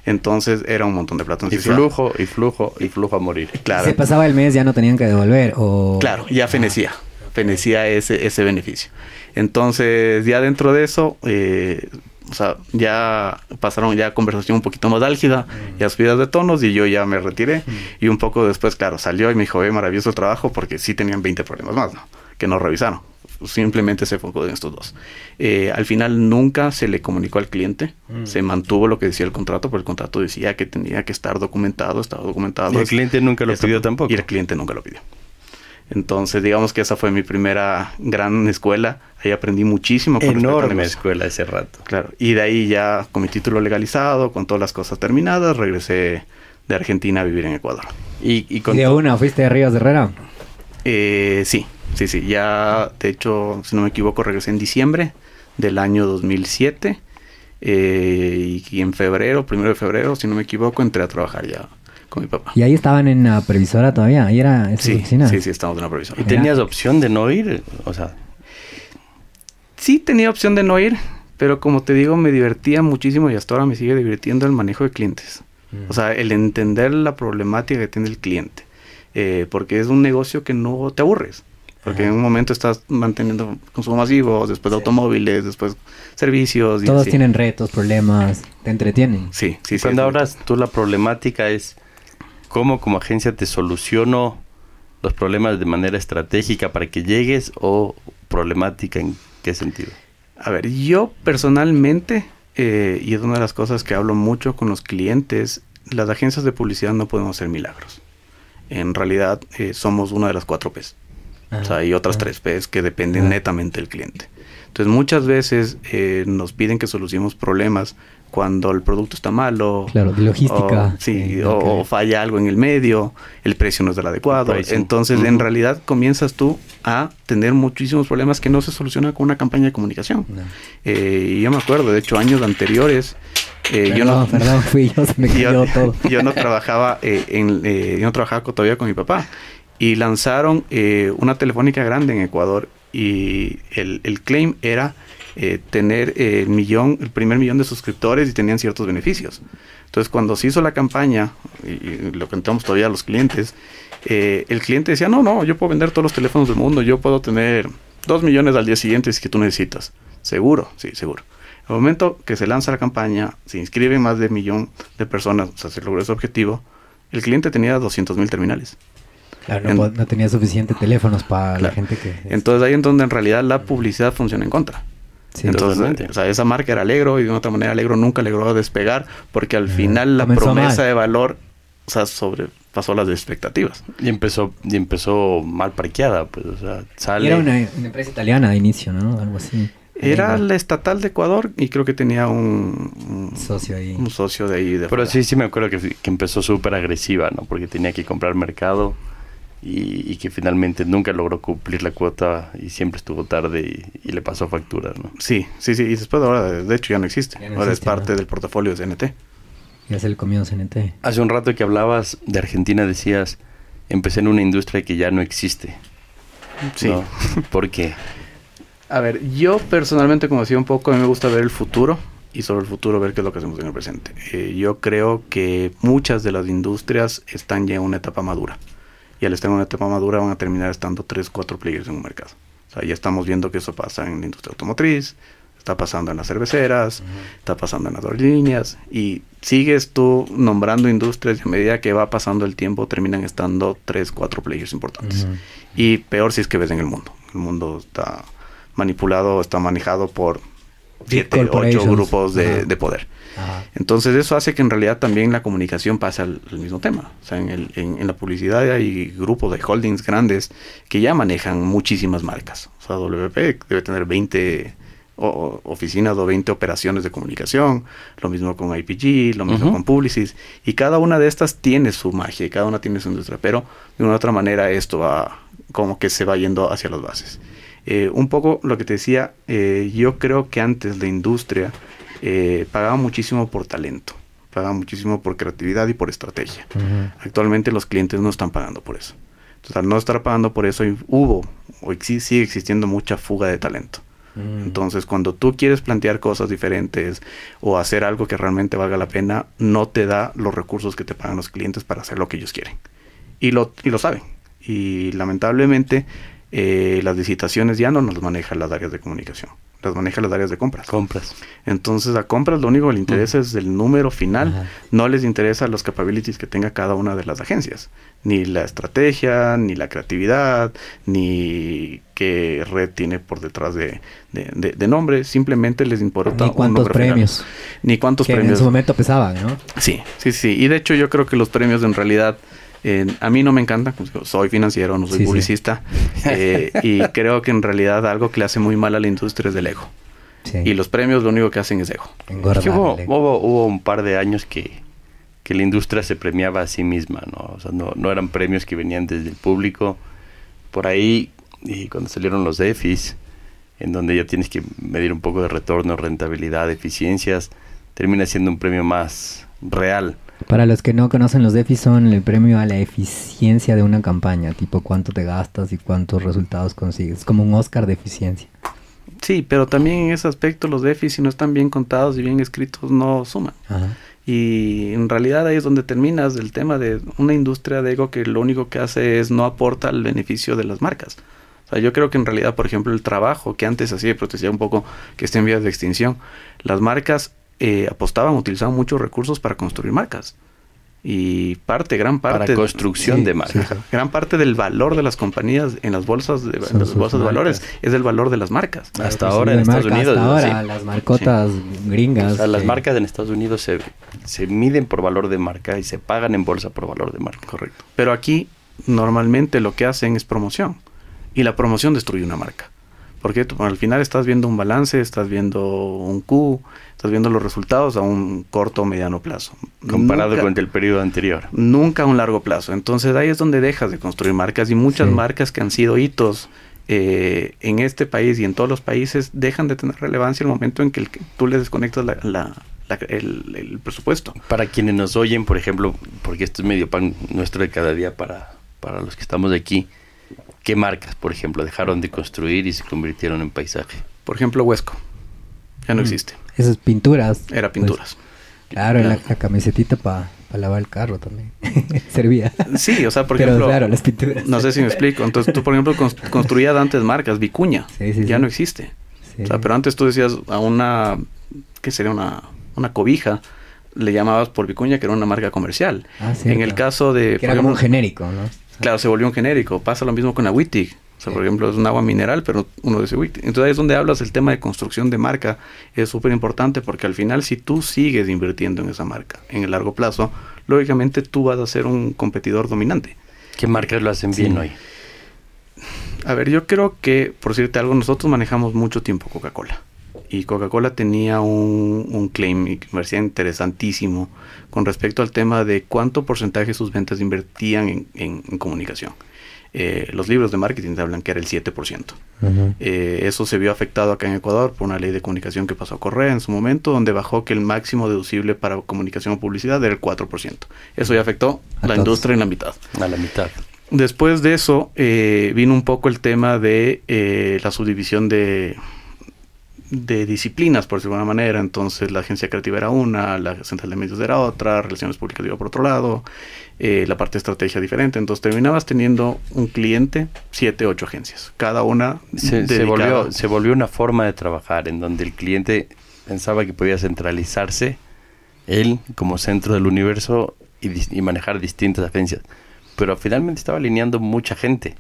Entonces era un montón de plata. Y flujo, y flujo, y flujo a morir. Claro. Se pasaba el mes, ya no tenían que devolver. O... Claro, ya fenecía. Ah. Fenecía ese, ese beneficio. Entonces, ya dentro de eso, eh, o sea, ya pasaron ya conversación un poquito más álgida, mm. ya subidas de tonos y yo ya me retiré. Mm. Y un poco después, claro, salió y me dijo, eh, maravilloso trabajo porque sí tenían 20 problemas más, ¿no? Que no revisaron. Simplemente se enfocó en estos dos. Eh, al final nunca se le comunicó al cliente, mm. se mantuvo lo que decía el contrato, porque el contrato decía que tenía que estar documentado, estaba documentado. Y el cliente nunca lo pidió tampoco. Y el cliente nunca lo pidió. Entonces, digamos que esa fue mi primera gran escuela. Ahí aprendí muchísimo. Con Enorme escuela ese rato. Claro. Y de ahí ya con mi título legalizado, con todas las cosas terminadas, regresé de Argentina a vivir en Ecuador. ¿Y, y, con ¿Y de una fuiste de Ríos de Herrera? Eh, sí, sí, sí. Ya, de hecho, si no me equivoco, regresé en diciembre del año 2007. Eh, y, y en febrero, primero de febrero, si no me equivoco, entré a trabajar ya con mi papá. ¿Y ahí estaban en la previsora todavía? ¿Ahí era esa sí, oficina? Sí, sí, estábamos en la previsora. ¿Y tenías opción de no ir? O sea... Sí tenía opción de no ir, pero como te digo, me divertía muchísimo y hasta ahora me sigue divirtiendo el manejo de clientes. Mm. O sea, el entender la problemática que tiene el cliente. Eh, porque es un negocio que no te aburres. Porque Ajá. en un momento estás manteniendo consumo masivo, después sí. automóviles, después servicios. Todos tienen retos, problemas, te entretienen. Sí, sí, sí. Cuando hablas tú la problemática es cómo como agencia te soluciono los problemas de manera estratégica para que llegues o problemática en qué sentido? A ver, yo personalmente, eh, y es una de las cosas que hablo mucho con los clientes, las agencias de publicidad no podemos hacer milagros. En realidad eh, somos una de las cuatro P's. o sea, hay otras tres P's que dependen netamente del cliente. Entonces muchas veces eh, nos piden que solucionemos problemas cuando el producto está malo. Claro, de logística. O, sí, o, falla algo en el medio, el precio no es del adecuado. Entonces, en realidad comienzas tú a tener muchísimos problemas que no se solucionan con una campaña de comunicación. Eh, y yo me acuerdo, de hecho, años anteriores. Eh, yo no, perdón, fui yo, se me yo, todo. yo no trabajaba eh, en, eh, yo no trabajaba todavía con mi papá y lanzaron una telefónica grande en Ecuador y el, el claim era eh, tener eh, el millón, el primer millón de suscriptores y tenían ciertos beneficios. Entonces, cuando se hizo la campaña, y, lo contamos todavía a los clientes, eh, el cliente decía, no, no, yo puedo vender todos los teléfonos del mundo, yo puedo tener dos millones al día siguiente si que tú necesitas. Seguro, sí, seguro. Al momento que se lanza la campaña, se inscriben más de un millón de personas, o sea, se logró ese objetivo, el cliente tenía 200 mil terminales. Claro, no, tenía suficientes teléfonos para la gente que... Entonces ahí es donde en realidad la publicidad funciona en contra. Entonces, o sea, esa marca era Alegro y de otra manera Alegro nunca logró despegar porque al final la promesa de valor, o sea, sobrepasó las expectativas. Y empezó y empezó mal parqueada, pues, o sea, sale... era una, empresa italiana de inicio, ¿no? Algo así. Era la estatal de Ecuador y creo que tenía un, socio ahí. Un socio de ahí. Pero sí, sí me acuerdo que, que empezó súper agresiva, ¿no? Porque tenía que comprar mercado y, que finalmente nunca logró cumplir la cuota y siempre estuvo tarde y, le pasó factura, ¿no? Sí, sí, sí. Y después ahora, de hecho, ya no existe. ahora es parte del portafolio de CNT. Ya se le comió CNT. Hace un rato que hablabas de Argentina decías, empecé en una industria que ya no existe. Sí. ¿Por qué? A ver, yo personalmente, como decía un poco, a mí me gusta ver el futuro y sobre el futuro ver qué es lo que hacemos en el presente. Eh, yo creo que muchas de las industrias están ya en una etapa madura y al estar en una etapa madura van a terminar estando 3, 4 players en un mercado. O sea, ya estamos viendo que eso pasa en la industria automotriz, está pasando en las cerveceras, está pasando en las aerolíneas y sigues tú nombrando industrias y a medida que va pasando el tiempo terminan estando 3, 4 players importantes. Y peor si es que ves en el mundo. El mundo está manipulado, está manejado por 7, 8 grupos de, de poder. Entonces eso hace que en realidad también la comunicación pase al, mismo tema. O sea, en, el, en, la publicidad hay grupos de holdings grandes que ya manejan muchísimas marcas. O sea, WP debe tener 20 oficinas o 20 operaciones de comunicación, lo mismo con IPG, lo mismo con Publicis, y cada una de estas tiene su magia y cada una tiene su industria, pero de una u otra manera esto va como que se va yendo hacia las bases. Eh, un poco lo que te decía, eh, yo creo que antes la industria eh, pagaba muchísimo por talento, pagaba muchísimo por creatividad y por estrategia. Actualmente los clientes no están pagando por eso. Entonces, al no estar pagando por eso, hubo o sigue existiendo mucha fuga de talento. Entonces, cuando tú quieres plantear cosas diferentes o hacer algo que realmente valga la pena, no te da los recursos que te pagan los clientes para hacer lo que ellos quieren. Y lo, y lo saben. Y lamentablemente, eh, las licitaciones ya no nos manejan las áreas de comunicación las maneja las áreas de compras. Compras. Entonces a compras lo único que le interesa es el número final, no les interesa los capabilities que tenga cada una de las agencias, ni la estrategia, ni la creatividad, ni qué red tiene por detrás de, de, nombre, simplemente les importa ni cuántos premios. Ni cuántos que premios. En su momento pesaban, ¿no? Sí, sí, sí. Y de hecho yo creo que los premios en realidad a mí no me encanta, pues, soy financiero, no soy publicista, eh, y creo que en realidad algo que le hace muy mal a la industria es del ego. Y los premios lo único que hacen es ego. Hubo, hubo, hubo, un par de años que, que, la industria se premiaba a sí misma, ¿no? O sea, no, no eran premios que venían desde el público. Por ahí, y cuando salieron los DEFIs, en donde ya tienes que medir un poco de retorno, rentabilidad, eficiencias, termina siendo un premio más real. Para los que no conocen los DEFI son el premio a la eficiencia de una campaña, tipo cuánto te gastas y cuántos resultados consigues. Es como un Oscar de eficiencia. Sí, pero también en ese aspecto los DEFI si no están bien contados y bien escritos no suman. Y en realidad ahí es donde terminas el tema de una industria de ego que lo único que hace es no aporta el beneficio de las marcas. O sea, yo creo que en realidad, por ejemplo, el trabajo que antes hacía, protección un poco que está en vías de extinción, las marcas eh, apostaban, utilizaban muchos recursos para construir marcas. y parte, gran parte. Para construcción sí, de marca. sí. Gran parte del valor de las compañías en las bolsas de, en las bolsas de valores marcas. es el valor de las marcas. Hasta Pues ahora sí, en de Estados marca, Unidos. Hasta ahora, sí. las marcotas gringas. O sea, las sí. marcas en Estados Unidos se, se miden por valor de marca y se pagan en bolsa por valor de marca. Correcto. Pero aquí normalmente lo que hacen es promoción y la promoción destruye una marca. Porque tú, al final estás viendo un balance, estás viendo un Q, estás viendo los resultados a un corto o mediano plazo. Comparado Nunca- con el periodo anterior. nunca a un largo plazo. Entonces ahí es donde dejas de construir marcas y muchas Sí. marcas que han sido hitos eh, en este país y en todos los países dejan de tener relevancia el momento en que, el- que tú les desconectas la- la- la- el, el presupuesto. Para quienes nos oyen, por ejemplo, porque esto es medio pan nuestro de cada día para, para los que estamos aquí, ¿qué marcas, por ejemplo, dejaron de construir y se convirtieron en paisaje? Por ejemplo, Huesco. Ya no Mm. existe. Esas pinturas. Era pues, pinturas. claro, la, la camisetita para lavar el carro también. Servía. Sí, o sea, por Pero ejemplo, claro, las pinturas. no sé si me explico. Entonces, tú, por ejemplo, cons- construías antes marcas, Vicuña, Sí, sí, ya sí. no existe. Sí. O sea, pero antes tú decías a una, ¿qué sería? Una, una cobija, le llamabas por Vicuña, que era una marca comercial. Ah, en el caso de... Que era como un genérico, ¿no? Claro, se volvió un genérico. Pasa lo mismo con la Wittig. Sea, por ejemplo, es un agua mineral, pero uno dice Wittig. Entonces ahí es donde hablas el tema de construcción de marca. Es súper importante porque al final si tú sigues invirtiendo en esa marca en el largo plazo, lógicamente tú vas a ser un competidor dominante. ¿Qué marcas lo hacen bien Sí. hoy? A ver, yo creo que, por decirte algo, nosotros manejamos mucho tiempo Coca-Cola. Y Coca-Cola tenía un, un claim y que me parecía interesantísimo con respecto al tema de cuánto porcentaje de sus ventas invertían en, en- en comunicación. Eh, los libros de marketing te hablan que era el 7%. Ujú. Eh, eso se vio afectado acá en Ecuador por una ley de comunicación que pasó a Correa en su momento, donde bajó que el máximo deducible para comunicación o publicidad era el 4%. Eso ya afectó la industria en la mitad. A la mitad. Después de eso eh, vino un poco el tema de eh, la subdivisión de, de disciplinas, por decirlo de alguna manera. Entonces la agencia creativa era una, la central de medios era otra, relaciones públicas iba por otro lado, eh, la parte de estrategia diferente. Entonces terminabas teniendo un cliente, siete, ocho agencias, cada una Se, se volvió, se volvió una forma de trabajar en donde el cliente pensaba que podía centralizarse él como centro del universo y, manejar distintas agencias. Pero finalmente estaba alineando mucha gente.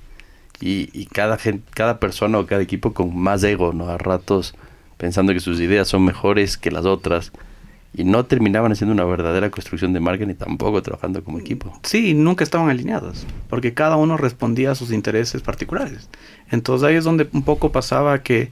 Y, y cada, cada persona o cada equipo con más ego, ¿no? A ratos pensando que sus ideas son mejores que las otras. Y no terminaban haciendo una verdadera construcción de marca ni tampoco trabajando como equipo. Sí, nunca estaban alineadas, porque cada uno respondía a sus intereses particulares. Entonces ahí es donde un poco pasaba que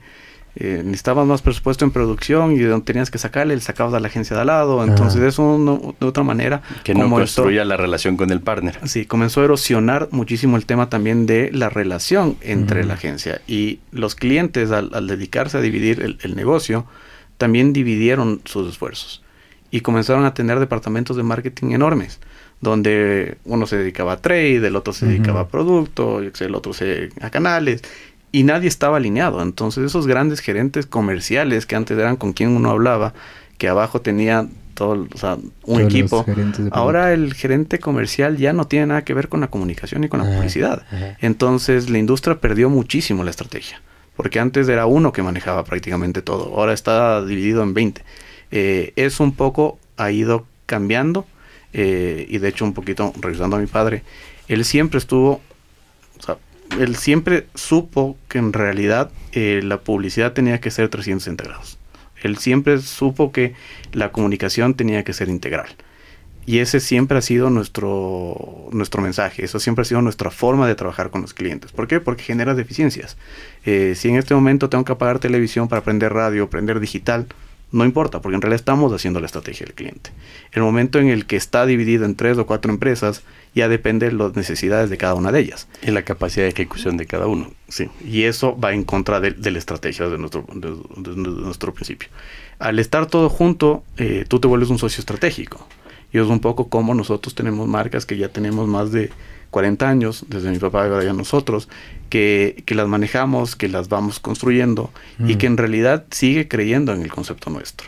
eh, necesitabas más presupuesto en producción y de donde tenías que sacarle, le sacabas a la agencia de al lado. Entonces Ajá. eso no- de otra manera... Que no esto- construía la relación con el partner. Sí, comenzó a erosionar muchísimo el tema también de la relación entre la agencia y los clientes al, al dedicarse a dividir el, el negocio también dividieron sus esfuerzos y comenzaron a tener departamentos de marketing enormes donde uno se dedicaba a trade, el otro se dedicaba a producto, el otro se a canales y nadie estaba alineado. Entonces esos grandes gerentes comerciales que antes eran con quien uno hablaba, que abajo tenía todo, o sea, un Todos equipo, ahora el gerente comercial ya no tiene nada que ver con la comunicación y con la Ajá, publicidad. ajá. Entonces la industria perdió muchísimo la estrategia, porque antes era uno que manejaba prácticamente todo, ahora está dividido en 20. Eh, eso un poco ha ido cambiando eh, y de hecho un poquito, revisando a mi padre, él siempre estuvo, él siempre supo que en realidad eh, la publicidad tenía que ser 360 grados. Él siempre supo que la comunicación tenía que ser integral. Y ese siempre ha sido nuestro, nuestro mensaje, eso siempre ha sido nuestra forma de trabajar con los clientes. ¿Por qué? Porque genera deficiencias. Eh, si en este momento tengo que apagar televisión para aprender radio, aprender digital, no importa, porque en realidad estamos haciendo la estrategia del cliente. El momento en el que está dividido en tres o cuatro empresas, ya depende de las necesidades de cada una de ellas. Y la capacidad de ejecución de cada uno. Sí, y eso va en contra de, de la estrategia de nuestro, de, nuestro principio. Al estar todo junto, eh, tú te vuelves un socio estratégico. Y es un poco como nosotros tenemos marcas que ya tenemos más de 40 años, desde mi papá y ahora ya nosotros, que, que las manejamos, que las vamos construyendo y Mm. que en realidad sigue creyendo en el concepto nuestro.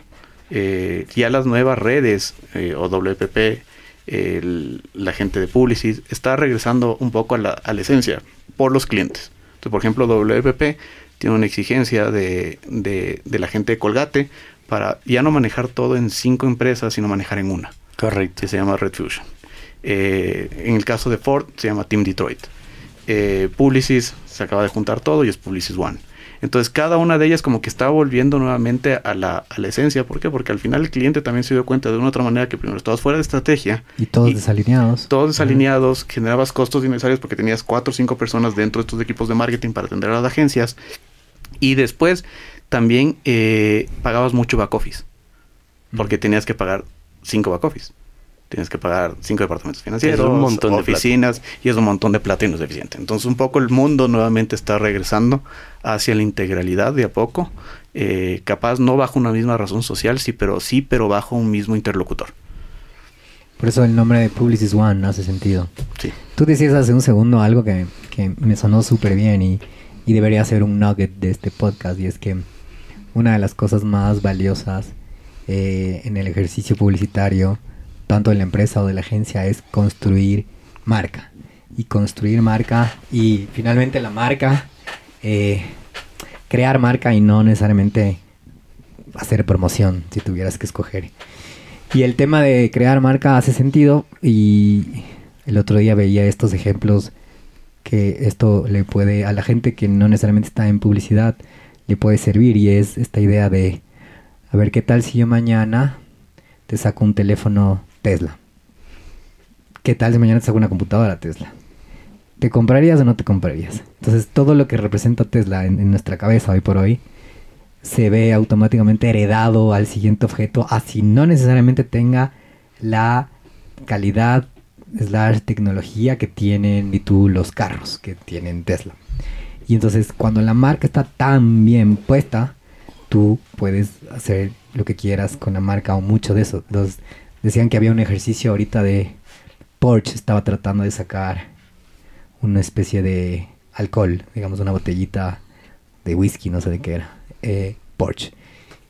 Eh, ya las nuevas redes eh, o WPP, el- la gente de Publicis, está regresando un poco a la, a la esencia por los clientes. Entonces, por ejemplo, WPP tiene una exigencia de, de, de la gente de Colgate para ya no manejar todo en cinco empresas, sino manejar en una Correcto. que se llama Red Fusion. Eh, en el caso de Ford se llama Team Detroit. Eh, Publicis se acaba de juntar todo y es Publicis One. Entonces cada una de ellas como que está volviendo nuevamente a la, a la esencia. ¿Por qué? Porque al final el cliente también se dio cuenta de una u otra manera que primero estabas fuera de estrategia. Y todos desalineados. Todos desalineados, generabas costos innecesarios porque tenías cuatro o cinco personas dentro de estos equipos de marketing para atender a las agencias. Y después también eh, pagabas mucho back office. Porque tenías que pagar cinco back office. Tienes que pagar cinco departamentos financieros, Es un montón de oficinas y es un montón de plata y no es eficiente. Entonces un poco el mundo nuevamente está regresando hacia la integralidad de a poco. Eh, capaz no bajo una misma razón social, sí, pero sí, pero bajo un mismo interlocutor. Por eso el nombre de Publicis One hace sentido. Sí. Tú decías hace un segundo algo que, que me sonó súper bien y, y debería ser un nugget de este podcast y es que una de las cosas más valiosas eh, en el ejercicio publicitario, tanto de la empresa o de la agencia, es construir marca. Y construir marca y finalmente la marca, eh, crear marca y no necesariamente hacer promoción si tuvieras que escoger. Y el tema de crear marca hace sentido y el otro día veía estos ejemplos que esto le puede a la gente que no necesariamente está en publicidad le puede servir y es esta idea de a ver qué tal si yo mañana te saco un teléfono Tesla. ¿Qué tal si mañana te saco una computadora Tesla? ¿Te comprarías o no te comprarías? Entonces todo lo que representa Tesla en, nuestra cabeza hoy por hoy se ve automáticamente heredado al siguiente objeto, así no necesariamente tenga la calidad slash tecnología que tienen y tú los carros que tienen Tesla. Y entonces cuando la marca está tan bien puesta, tú puedes hacer lo que quieras con la marca o mucho de eso. Decían que había un ejercicio ahorita de Porsche estaba tratando de sacar una especie de alcohol, digamos una botellita de whisky, no sé de qué era, eh, Porsche.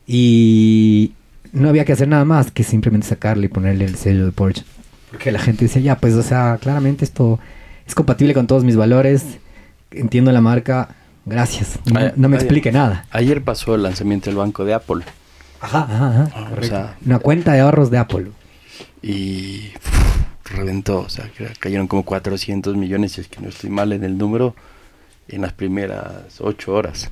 Y no había que hacer nada más que simplemente sacarle y ponerle el sello de Porsche. Porque la gente decía, ya, pues, o sea, claramente esto es compatible con todos mis valores, entiendo la marca, gracias. No, no me explique nada. Ayer pasó el lanzamiento del banco de Apple Ajá, ajá, ajá. Ah, o correcto. sea- Una cuenta de ahorros de Apple. Y reventó, o sea, que cayeron como 400 millones, si es que no estoy mal en el número, en las primeras 8 horas.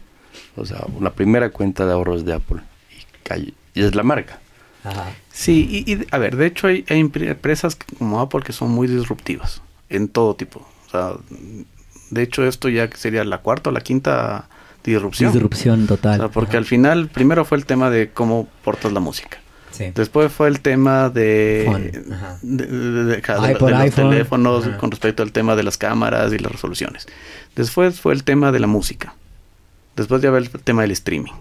O sea, una primera cuenta de ahorros de Apple. Y, cayó- y es la marca. Ajá. Sí, y, y, a ver, de hecho hay, hay empre- empresas como Apple que son muy disruptivas en todo tipo. O sea, de hecho esto ya sería la cuarta o la quinta disrupción. Disrupción O total. sea, porque Ajá. al final, primero fue el tema de cómo portas la música. Sí. Después fue el tema de, de, iPod, los iPhone, teléfonos ajá. con respecto al tema de las cámaras y las resoluciones. Después fue el tema de la música. Después ya ve el tema del streaming.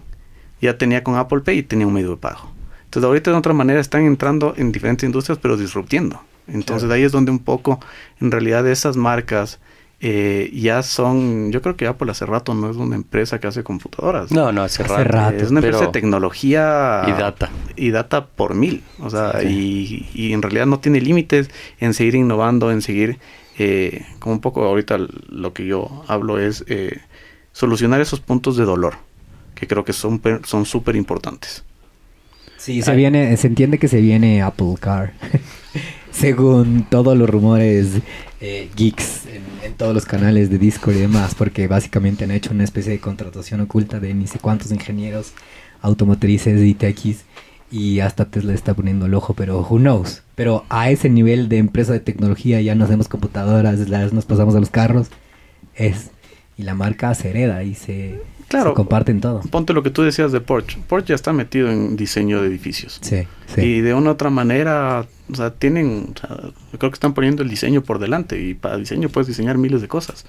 Ya tenía con Apple Pay y tenía un medio de pago. Entonces ahorita de otra manera están entrando en diferentes industrias pero disruptiendo. Entonces Claro. ahí es donde un poco en realidad esas marcas eh, ya son, yo creo que Apple hace rato no es una empresa que hace computadoras. No, no, hace, Hace rato. rato. Es una empresa de tecnología Y data. y data por mil. O sea, Sí. y, y en realidad no tiene límites en seguir innovando, en seguir, eh, como un poco ahorita lo que yo hablo es eh, solucionar esos puntos de dolor, que creo que son son súper importantes. Sí, se viene, se entiende que se viene Apple Car. Según todos los rumores eh, geeks en, en todos los canales de Discord y demás, porque básicamente han hecho una especie de contratación oculta de ni sé cuántos ingenieros automotrices y techis y hasta Tesla está poniendo el ojo, pero who knows. Pero a ese nivel de empresa de tecnología ya no hacemos computadoras, las nos pasamos a los carros, es y la marca se hereda y se, Claro. se comparten todo. Ponte lo que tú decías de Porsche. Porsche ya está metido en diseño de edificios. Sí, sí. Y de una u otra manera, o sea, tienen, o sea, creo que están poniendo el diseño por delante y para diseño puedes diseñar miles de cosas.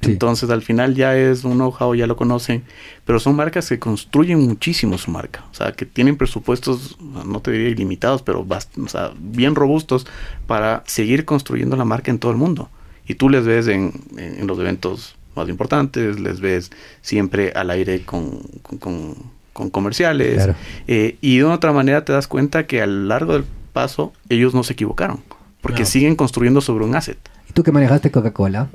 Sí. Entonces al final ya es un know-how, ya lo conocen, pero son marcas que construyen muchísimo su marca, o sea, que tienen presupuestos, no te diría ilimitados, pero bast- o sea, bien robustos para seguir construyendo la marca en todo el mundo. Y tú les ves en, en- en los eventos más importantes, les ves siempre al aire con, con- con- con comerciales, Claro. eh, y de una otra manera te das cuenta que a lo largo del paso ellos no se equivocaron, porque No. siguen construyendo sobre un asset. Y tú que manejaste Coca-Cola,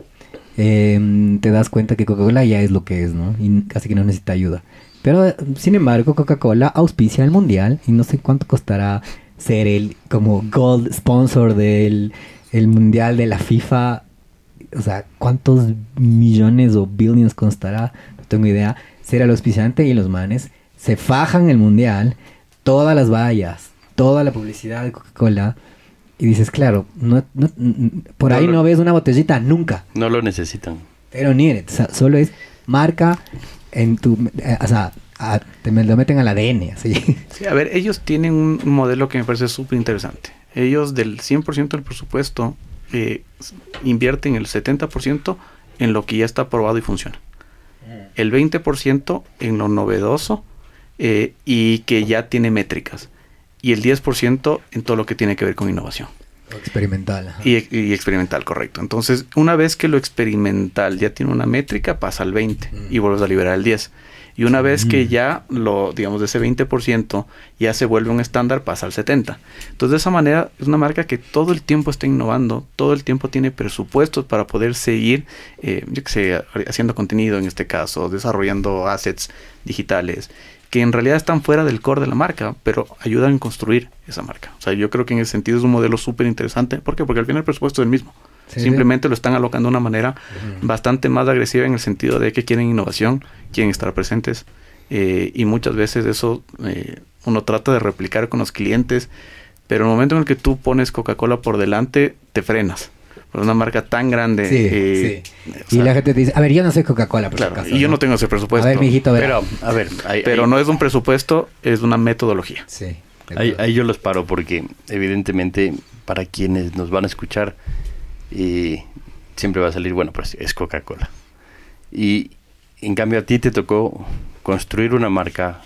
eh, te das cuenta que Coca-Cola ya es lo que es, ¿no? Y casi que no necesita ayuda. Pero, sin embargo, Coca-Cola auspicia el mundial y no sé cuánto costará ser el como gold sponsor del el mundial de la FIFA, o sea, ¿cuántos millones o billions constará? No tengo idea. Ser el auspiciante y los manes se fajan el mundial, todas las vallas, toda la publicidad de Coca-Cola. Y dices, claro, no, no- por No ahí lo- no ves una botellita nunca. No lo necesitan. Pero ni o sea, solo es marca en tu, eh, o sea, a- te me lo meten al ADN, así. Sí, a ver, ellos tienen un modelo que me parece súper interesante. Ellos del 100% del presupuesto eh, invierten el 70% en lo que ya está aprobado y funciona. El 20% en lo novedoso eh, y que ya tiene métricas. Y el 10% en todo lo que tiene que ver con innovación. Experimental. Y, y experimental, correcto. Entonces, una vez que lo experimental ya tiene una métrica, pasa al 20 y vuelves a liberar el 10. Y una vez que ya lo, digamos, de ese 20% ya se vuelve un estándar, pasa al 70. Entonces, de esa manera, es una marca que todo el tiempo está innovando, todo el tiempo tiene presupuestos para poder seguir, eh, yo que sé, haciendo contenido en este caso, desarrollando assets digitales, que en realidad están fuera del core de la marca, pero ayudan a construir esa marca. O sea, yo creo que en ese sentido es un modelo súper interesante. ¿Por qué? Porque al final el presupuesto es el mismo. Sí, Simplemente lo están alocando de una manera bastante más agresiva en el sentido de que quieren innovación, quieren estar presentes eh, y muchas veces eso eh, uno trata de replicar con los clientes, pero en el momento en el que tú pones Coca-Cola por delante, te frenas. Por una marca tan grande. Sí, eh, sí. o y sea, la gente te dice, a ver, yo no soy Coca-Cola, por si claro, acaso, y yo no tengo ese presupuesto. A ver, mijito, a ver. Pero, a ver, ahí- pero ahí- no es un presupuesto, es una metodología. Sí. ahí yo los paro porque evidentemente para quienes nos van a escuchar eh, siempre va a salir, bueno, pues es Coca-Cola. Y en cambio a ti te tocó construir una marca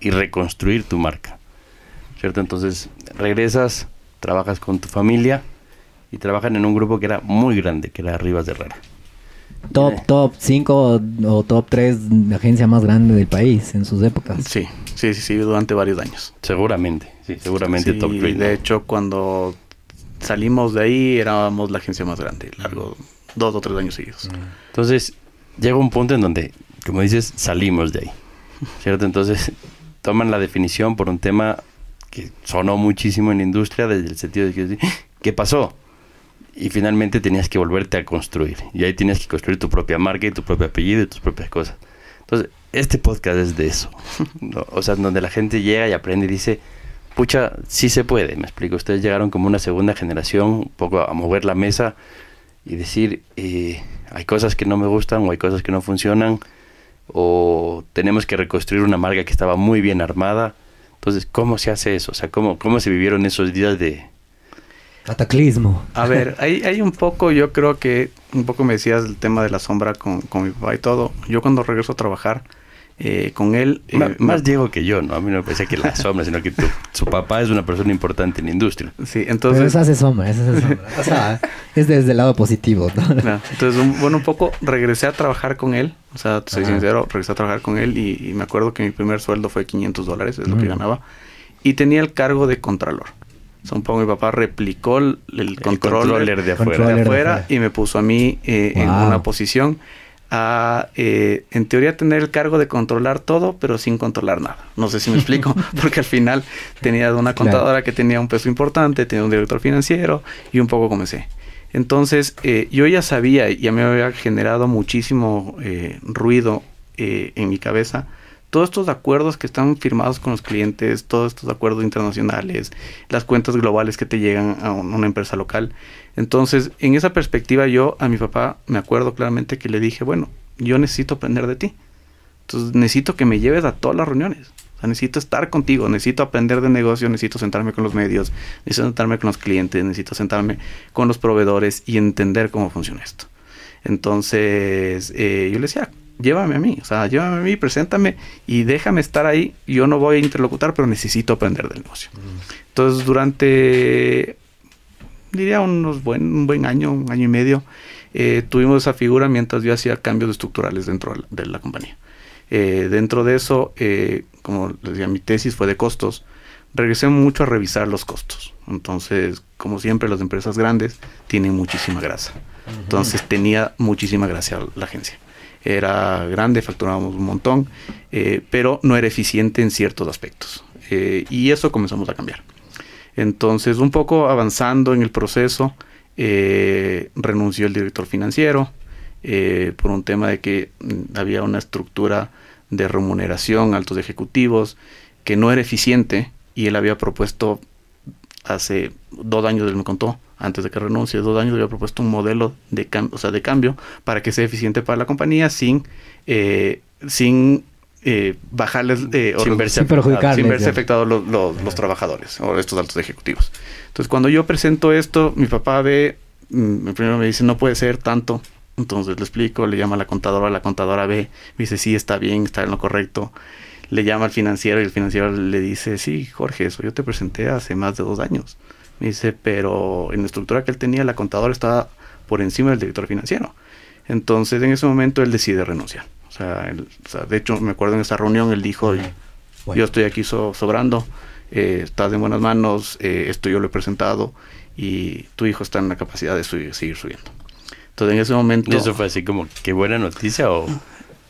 y reconstruir tu marca. ¿Cierto? Entonces regresas, trabajas con tu familia y trabajan en un grupo que era muy grande, que era Rivas de Herrera. Top, top 5 o top 3 agencia más grande del país en sus épocas. Sí, sí, sí, sí, durante varios años. Seguramente, sí, seguramente Sí, top 3. De hecho, cuando salimos de ahí, éramos la agencia más grande, largo dos o tres años seguidos. Entonces, llega un punto en donde, como dices, salimos de ahí. ¿Cierto? Entonces, toman la definición por un tema que sonó muchísimo en la industria, desde el sentido de que, ¿qué pasó? Y finalmente tenías que volverte a construir. Y ahí tenías que construir tu propia marca y tu propio apellido y tus propias cosas. Entonces, este podcast es de eso. O sea, donde la gente llega y aprende y dice, pucha, sí se puede. Me explico. Ustedes llegaron como una segunda generación, un poco a mover la mesa y decir, eh, hay cosas que no me gustan o hay cosas que no funcionan o tenemos que reconstruir una marca que estaba muy bien armada. Entonces, ¿cómo se hace eso? O sea, ¿cómo, cómo se vivieron esos días de... Cataclismo. A ver, hay, hay un poco, yo creo que un poco me decías el tema de la sombra con, con mi papá y todo. Yo cuando regreso a trabajar eh, con él... eh, más Diego que yo, ¿no? A mí no me parece que la sombra, sino que tu- su papá es una persona importante en la industria. Sí, Pero entonces... eso hace sombra, eso hace sombra. O sea, es desde el lado positivo. ¿no? No, Entonces, un- bueno, un poco regresé a trabajar con él. O sea, soy Ajá. sincero, regresé a trabajar con él y, y me acuerdo que mi primer sueldo fue 500 dólares, es lo que Mm. ganaba. Y tenía el cargo de contralor. O sea, un poco mi papá replicó el, el controller, controller de afuera. Controller de afuera y me puso a mí eh, en Wow. una posición a, eh, en teoría, tener el cargo de controlar todo, pero sin controlar nada. No sé si me explico, porque al final tenía una Claro. contadora que tenía un peso importante, tenía un director financiero y un poco comencé. Entonces, eh, yo ya sabía, ya me había generado muchísimo eh, ruido eh, en mi cabeza todos estos acuerdos que están firmados con los clientes, todos estos acuerdos internacionales, las cuentas globales que te llegan a un- una empresa local. Entonces, en esa perspectiva, yo a mi papá me acuerdo claramente que le dije, bueno, yo necesito aprender de ti. Entonces, necesito que me lleves a todas las reuniones. O sea, necesito estar contigo, necesito aprender de negocio, necesito sentarme con los medios, necesito sentarme con los clientes, necesito sentarme con los proveedores y entender cómo funciona esto. Entonces, eh, yo le decía, llévame a mí, o sea, llévame a mí, preséntame y déjame estar ahí. Yo no voy a interlocutar, pero necesito aprender del negocio. Entonces, durante, diría, unos buen, un buen año, un año y medio, eh, tuvimos esa figura mientras yo hacía cambios estructurales dentro de la- compañía. Eh, dentro de eso, eh, como les decía, mi tesis fue de costos. Regresé mucho a revisar los costos. Entonces, como siempre, las empresas grandes tienen muchísima grasa. Entonces, tenía muchísima grasa la agencia. Era grande, facturábamos un montón, eh, pero no era eficiente en ciertos aspectos. Eh, y eso comenzamos a cambiar. Entonces, un poco avanzando en el proceso, eh, renunció el director financiero eh, por un tema de que mm, había una estructura de remuneración altos ejecutivos que no era eficiente y él había propuesto hace dos años, él me contó, antes de que renuncie, dos años había propuesto un modelo de, cambio, o sea, de cambio para que sea eficiente para la compañía sin, eh, sin eh, bajarles eh, sin, verse, sin verse afectados los, los, los, trabajadores o estos altos ejecutivos. Entonces, cuando yo presento esto, mi papá ve, mm, primero me dice, no puede ser tanto. Entonces le explico, le llama a la contadora, la contadora ve, me dice, sí, está bien, está en lo correcto. Le llama al financiero y el financiero le dice, sí, Jorge, eso yo te presenté hace más de dos años. Me dice, pero en la estructura que él tenía, la contadora estaba por encima del director financiero. Entonces, en ese momento, él decide renunciar. O sea, él, o sea de hecho, me acuerdo en esa reunión, él dijo, bueno. yo estoy aquí so, sobrando, eh, estás en buenas manos, eh, esto yo lo he presentado y tu hijo está en la capacidad de subir, seguir subiendo. Entonces, en ese momento... ¿Y eso fue así como, qué buena noticia o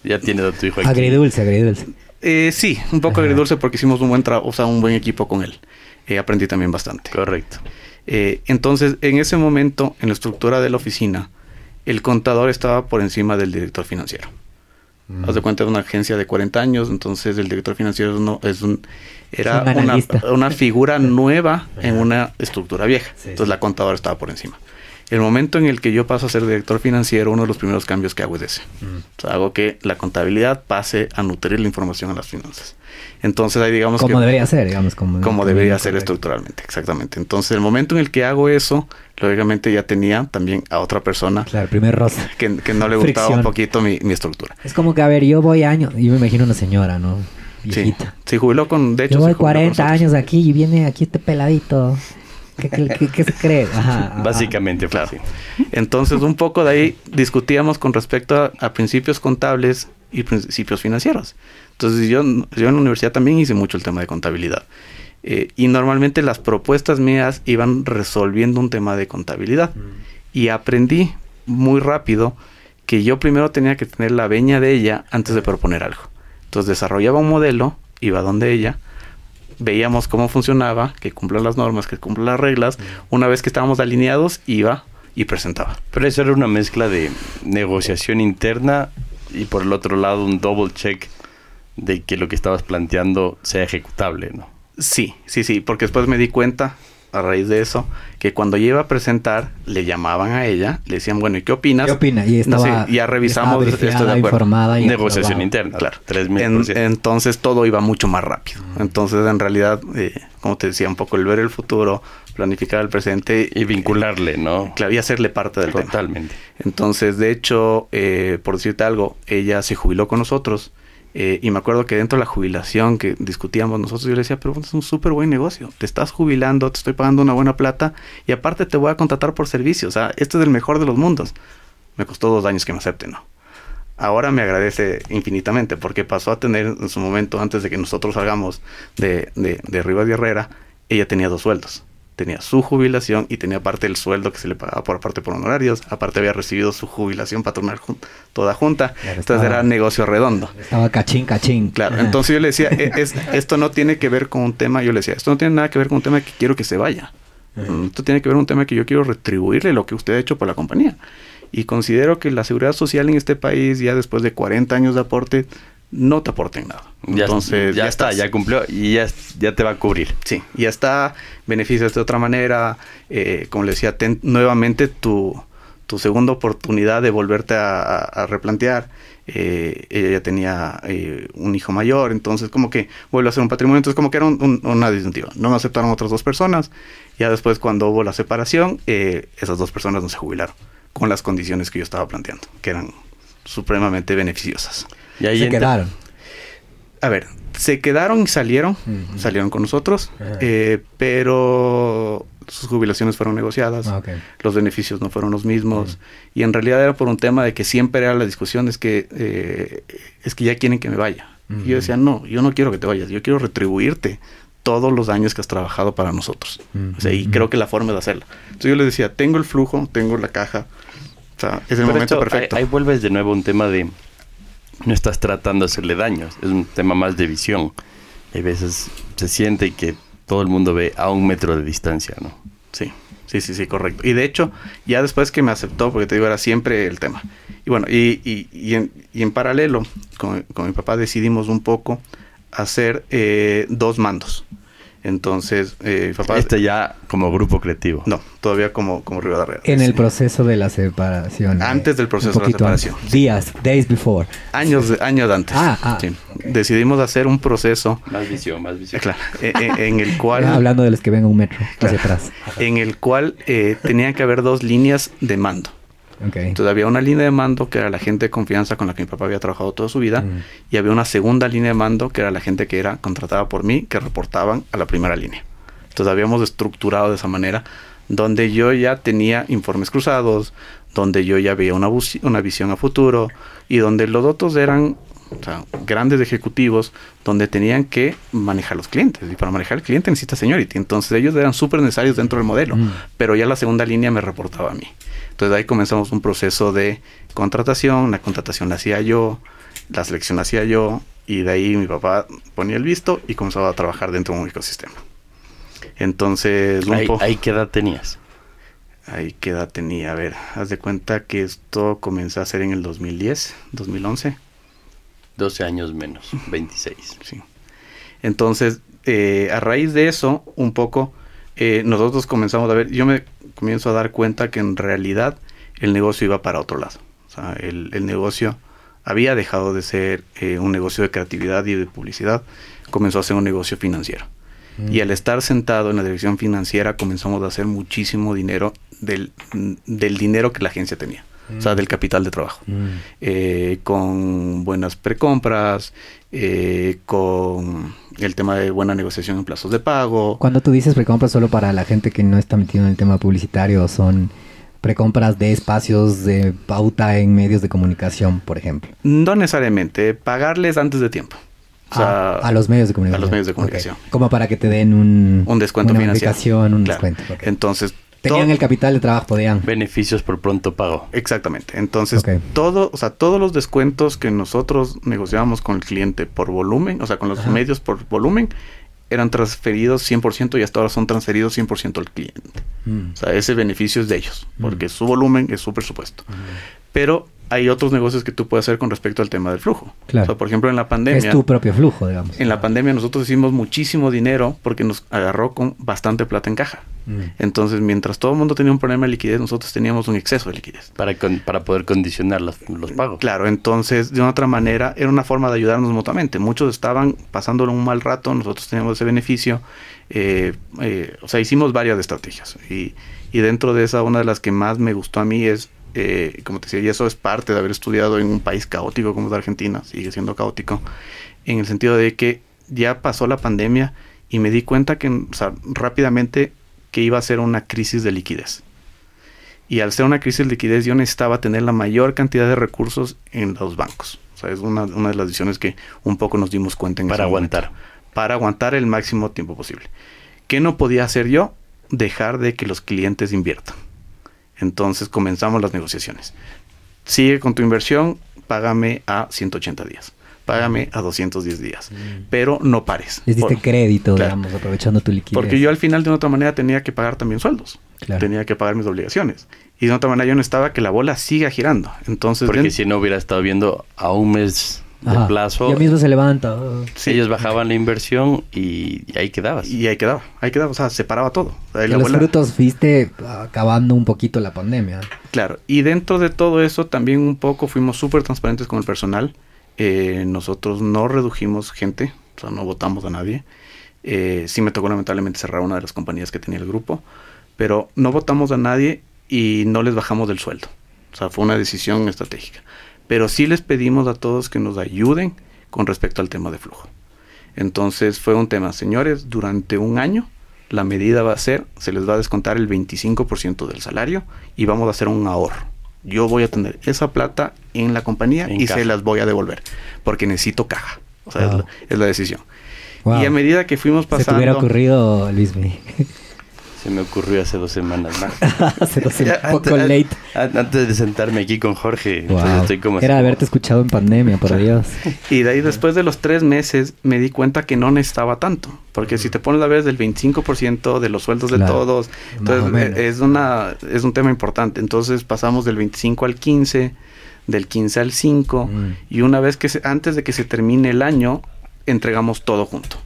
ya tienes a tu hijo aquí? Agridulce, agridulce. Eh, sí, un poco Ajá. agridulce porque hicimos un buen trabajo, o sea, un buen equipo con él. Eh, aprendí también bastante. Correcto. Eh, entonces, en ese momento, en la estructura de la oficina, el contador estaba por encima del director financiero. Mm. Haz de cuenta de una agencia de 40 años, entonces el director financiero no, es un, era un una, una, figura nueva en una estructura vieja. Sí, entonces, sí. la contadora estaba por encima. El momento en el que yo paso a ser director financiero, uno de los primeros cambios que hago es ese. Mm. O sea, hago que la contabilidad pase a nutrir la información a las finanzas. Entonces ahí digamos como que... debería ser, digamos. Como, como debería ser estructuralmente, exactamente. Entonces el momento en el que hago eso, lógicamente ya tenía también a otra persona... Claro, primer rosa. Que, que no le gustaba un poquito mi, mi, estructura. Es como que, a ver, yo voy años... Yo me imagino una señora, ¿no? Viejita. Sí, sí jubiló con... De hecho, yo voy 40 años aquí y viene aquí este peladito... ¿Qué, qué, qué, se cree? Ajá, ajá. Básicamente, claro. Entonces, un poco de ahí discutíamos con respecto a, a, principios contables y principios financieros. Entonces, yo, yo en la universidad también hice mucho el tema de contabilidad. Eh, y normalmente las propuestas mías iban resolviendo un tema de contabilidad. Mm. Y aprendí muy rápido que yo primero tenía que tener la veña de ella antes de proponer algo. Entonces, desarrollaba un modelo, iba donde ella veíamos cómo funcionaba, que cumpla las normas, que cumpla las reglas. Una vez que estábamos alineados, iba y presentaba. Pero eso era una mezcla de negociación interna y por el otro lado un double check de que lo que estabas planteando sea ejecutable, ¿no? Sí, sí, sí, porque después me di cuenta a raíz de eso, que cuando iba a presentar, le llamaban a ella, le decían, bueno, ¿y qué opinas? ¿Qué opina? Y estaba, no, ya revisamos esto de acuerdo. Informada y Negociación interna, claro. Tres en, entonces todo iba mucho más rápido. Mm. Entonces, en realidad, eh, como te decía, un poco el ver el futuro, planificar el presente. Y vincularle, ¿no? Claro, y hacerle parte del Totalmente. Tema. Entonces, de hecho, eh, por decirte algo, ella se jubiló con nosotros. Eh, y me acuerdo que dentro de la jubilación que discutíamos nosotros, yo le decía, pero es un súper buen negocio. Te estás jubilando, te estoy pagando una buena plata y aparte te voy a contratar por servicio. O este es el mejor de los mundos. Me costó dos años que me acepten, ¿no? Ahora me agradece infinitamente porque pasó a tener en su momento, antes de que nosotros salgamos de, de, de Rivas de Herrera, ella tenía dos sueldos tenía su jubilación y tenía aparte el sueldo que se le pagaba por aparte por honorarios, aparte había recibido su jubilación patronal jun toda junta, claro, entonces era negocio redondo. Estaba cachín, cachín. Claro, entonces yo le decía, es, esto no tiene que ver con un tema, yo le decía, esto no tiene nada que ver con un tema que quiero que se vaya. -huh. Esto tiene que ver con un tema que yo quiero retribuirle lo que usted ha hecho por la compañía. Y considero que la seguridad social en este país, ya después de 40 años de aporte, no te aporten nada. Ya, Entonces, ya, ya está, ya cumplió y ya, ya te va a cubrir. Sí, ya está, beneficios de otra manera, eh, como le decía, ten nuevamente tu, tu segunda oportunidad de volverte a, a, a replantear. Eh, ella ya tenía eh, un hijo mayor, entonces como que vuelve a ser un patrimonio, entonces como que era un, un, una disyuntiva. No me aceptaron otras dos personas, ya después cuando hubo la separación, eh, esas dos personas no se jubilaron, con las condiciones que yo estaba planteando, que eran supremamente beneficiosas. Y ahí se quedaron. A ver, se quedaron y salieron, uh -huh. salieron con nosotros, uh -huh. eh, pero sus jubilaciones fueron negociadas, ah, okay. los beneficios no fueron los mismos, uh -huh. y en realidad era por un tema de que siempre era la discusión, es que, eh, es que ya quieren que me vaya. Y yo decía, no, yo no quiero que te vayas, yo quiero retribuirte todos los años que has trabajado para nosotros. O sea, y creo que la forma de hacerlo. Entonces yo le decía, tengo el flujo, tengo la caja, o sea, es el Pero momento esto, perfecto. Ahí, ahí vuelves de nuevo a un tema de no estás tratando de hacerle daños, es un tema más de visión. Hay veces se siente que todo el mundo ve a un metro de distancia, ¿no? Sí. Sí, sí, sí, correcto. Y de hecho, ya después que me aceptó, porque te digo, era siempre el tema. Y bueno, y, y, y, en, y en, paralelo, con, con, mi papá decidimos un poco hacer eh, dos mandos. Entonces, eh, papá... Este ya como grupo creativo. No, todavía como, como Rivadavia. En sí. el proceso de la separación. Antes del proceso de la separación. Antes. Días, days before. Años, años antes. Ah, ah. Sí. Decidimos hacer un proceso... Más visión, más visión. Claro, en, en, el cual... Hablando de los que ven un metro hacia atrás. En el cual eh, tenían que haber dos líneas de mando. Okay. Entonces había una línea de mando que era la gente de confianza con la que mi papá había trabajado toda su vida mm. y había una segunda línea de mando que era la gente que era contratada por mí que reportaban a la primera línea. Entonces habíamos estructurado de esa manera donde yo ya tenía informes cruzados, donde yo ya veía una, una visión a futuro y donde los otros eran o sea, grandes ejecutivos donde tenían que manejar los clientes. Y para manejar el cliente necesita seniority. Entonces ellos eran súper necesarios dentro del modelo. Mm. Pero ya la segunda línea me reportaba a mí. Entonces ahí comenzamos un proceso de contratación. La contratación la hacía yo, la selección la hacía yo. Y de ahí mi papá ponía el visto y comenzaba a trabajar dentro de un ecosistema. Entonces... ¿Ahí, ¿Ahí qué edad tenías? Ahí qué edad tenía. A ver, haz de cuenta que esto comenzó a ser en el 2010, 2011. 12 años menos, 26. Sí. Entonces, eh, a raíz de eso, un poco, eh, nosotros comenzamos a ver, yo me comienzo a dar cuenta que en realidad el negocio iba para otro lado. O sea, el, el negocio había dejado de ser eh, un negocio de creatividad y de publicidad, comenzó a ser un negocio financiero. Mm. Y al estar sentado en la dirección financiera comenzamos a hacer muchísimo dinero del, del dinero que la agencia tenía o sea, del capital de trabajo, mm. eh, con buenas precompras, eh, con el tema de buena negociación en plazos de pago. Cuando tú dices precompras solo para la gente que no está metido en el tema publicitario, son precompras de espacios de pauta en medios de comunicación, por ejemplo. No necesariamente, pagarles antes de tiempo. O sea, a, a, los medios de comunicación. A los medios de comunicación. Okay. Como para que te den un, un descuento una financiero. Un claro. descuento. Okay. Entonces, Tenían el capital de trabajo, podían. Beneficios por pronto pago. Exactamente. Entonces, okay. todo, o sea, todos los descuentos que nosotros negociábamos con el cliente por volumen, o sea, con los Ajá. medios por volumen, eran transferidos 100% y hasta ahora son transferidos 100% al cliente. Mm. O sea, ese beneficio es de ellos, porque mm. su volumen es su presupuesto. Mm. Pero hay otros negocios que tú puedes hacer con respecto al tema del flujo. Claro. O sea, por ejemplo, en la pandemia. Es tu propio flujo, digamos. En la pandemia nosotros hicimos muchísimo dinero porque nos agarró con bastante plata en caja. Mm. Entonces, mientras todo el mundo tenía un problema de liquidez, nosotros teníamos un exceso de liquidez. Para, con, para poder condicionar los, los, pagos. Claro, entonces, de una otra manera, era una forma de ayudarnos mutuamente. Muchos estaban pasándolo un mal rato, nosotros teníamos ese beneficio. Eh, eh, o sea, hicimos varias estrategias. Y, y dentro de esa, una de las que más me gustó a mí es eh, como te decía, y eso es parte de haber estudiado en un país caótico como es Argentina, sigue siendo caótico, en el sentido de que ya pasó la pandemia y me di cuenta que o sea, rápidamente que iba a ser una crisis de liquidez. Y al ser una crisis de liquidez yo necesitaba tener la mayor cantidad de recursos en los bancos. O sea, es una, una de las decisiones que un poco nos dimos cuenta en Para ese aguantar. Momento, para aguantar el máximo tiempo posible. ¿Qué no podía hacer yo? Dejar de que los clientes inviertan. Entonces comenzamos las negociaciones. Sigue con tu inversión, págame a 180 días. Págame a 210 días. Mm. Pero no pares. Les diste por, crédito, claro, digamos, aprovechando tu liquidez. Porque yo al final de una otra manera tenía que pagar también sueldos. Claro. Tenía que pagar mis obligaciones. Y de otra manera yo necesitaba que la bola siga girando. Entonces, Porque bien, si no hubiera estado viendo a un mes de Ajá. plazo. Ya mismo se levanta. Sí. Ellos bajaban la inversión y, y, ahí quedabas. Y ahí quedaba, ahí quedaba, o sea, se paraba todo. Ahí los abuela... frutos viste acabando un poquito la pandemia. Claro, y dentro de todo eso también un poco fuimos súper transparentes con el personal. Eh, nosotros no redujimos gente, o sea, no votamos a nadie. Eh, sí me tocó lamentablemente cerrar una de las compañías que tenía el grupo, pero no votamos a nadie y no les bajamos del sueldo. O sea, fue una decisión estratégica pero sí les pedimos a todos que nos ayuden con respecto al tema de flujo. Entonces fue un tema, señores, durante un año la medida va a ser, se les va a descontar el 25% del salario y vamos a hacer un ahorro. Yo voy a tener esa plata en la compañía en y caja. se las voy a devolver porque necesito caja. O sea, wow. es, la, es, la, decisión. Wow. Y a medida que fuimos pasando... Se te hubiera ocurrido, Luis Se me ocurrió hace dos semanas. hace dos semanas. Ya, poco antes- late. an- Antes de sentarme aquí con Jorge. Wow. entonces estoy como así Era como- haberte escuchado en pandemia, por Dios. Y de ahí después de los tres meses me di cuenta que no necesitaba tanto. Porque si te pones a ver del 25% de los sueldos de todos, entonces eh, es, una, es un tema importante. Entonces pasamos del 25 al 15, del 15 al 5 Mm. y una vez que se, antes de que se termine el año, entregamos todo junto.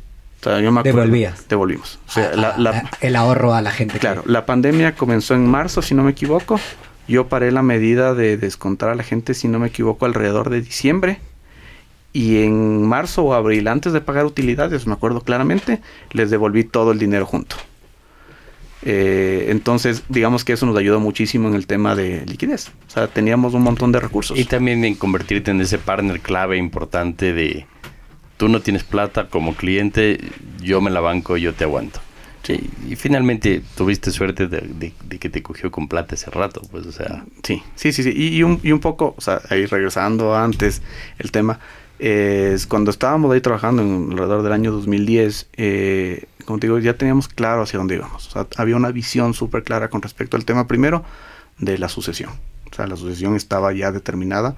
O sea, yo me acuerdo- Devolvías. Devolvimos. O sea, la- Ah, la- ah, el ahorro a la gente. que- Claro, la pandemia comenzó en marzo, si no me equivoco. Yo paré la medida de descontar a la gente, si no me equivoco, alrededor de diciembre. Y en marzo o abril, antes de pagar utilidades, me acuerdo claramente, les devolví todo el dinero junto. Eh, entonces, digamos que eso nos ayudó muchísimo en el tema de liquidez. O sea, teníamos un montón de recursos. Y también en convertirte en ese partner clave importante de tú no tienes plata como cliente, yo me la banco, yo te aguanto. Sí, y finalmente tuviste suerte de, de- de que te cogió con plata ese rato, pues, o sea, Sí, sí, sí, sí. Y, y un, y un poco, o sea, ahí regresando antes el tema, es cuando estábamos ahí trabajando en alrededor del año 2010, eh, como te digo, ya teníamos claro hacia dónde íbamos. O sea, había una visión súper clara con respecto al tema primero de la sucesión. O sea, la sucesión estaba ya determinada.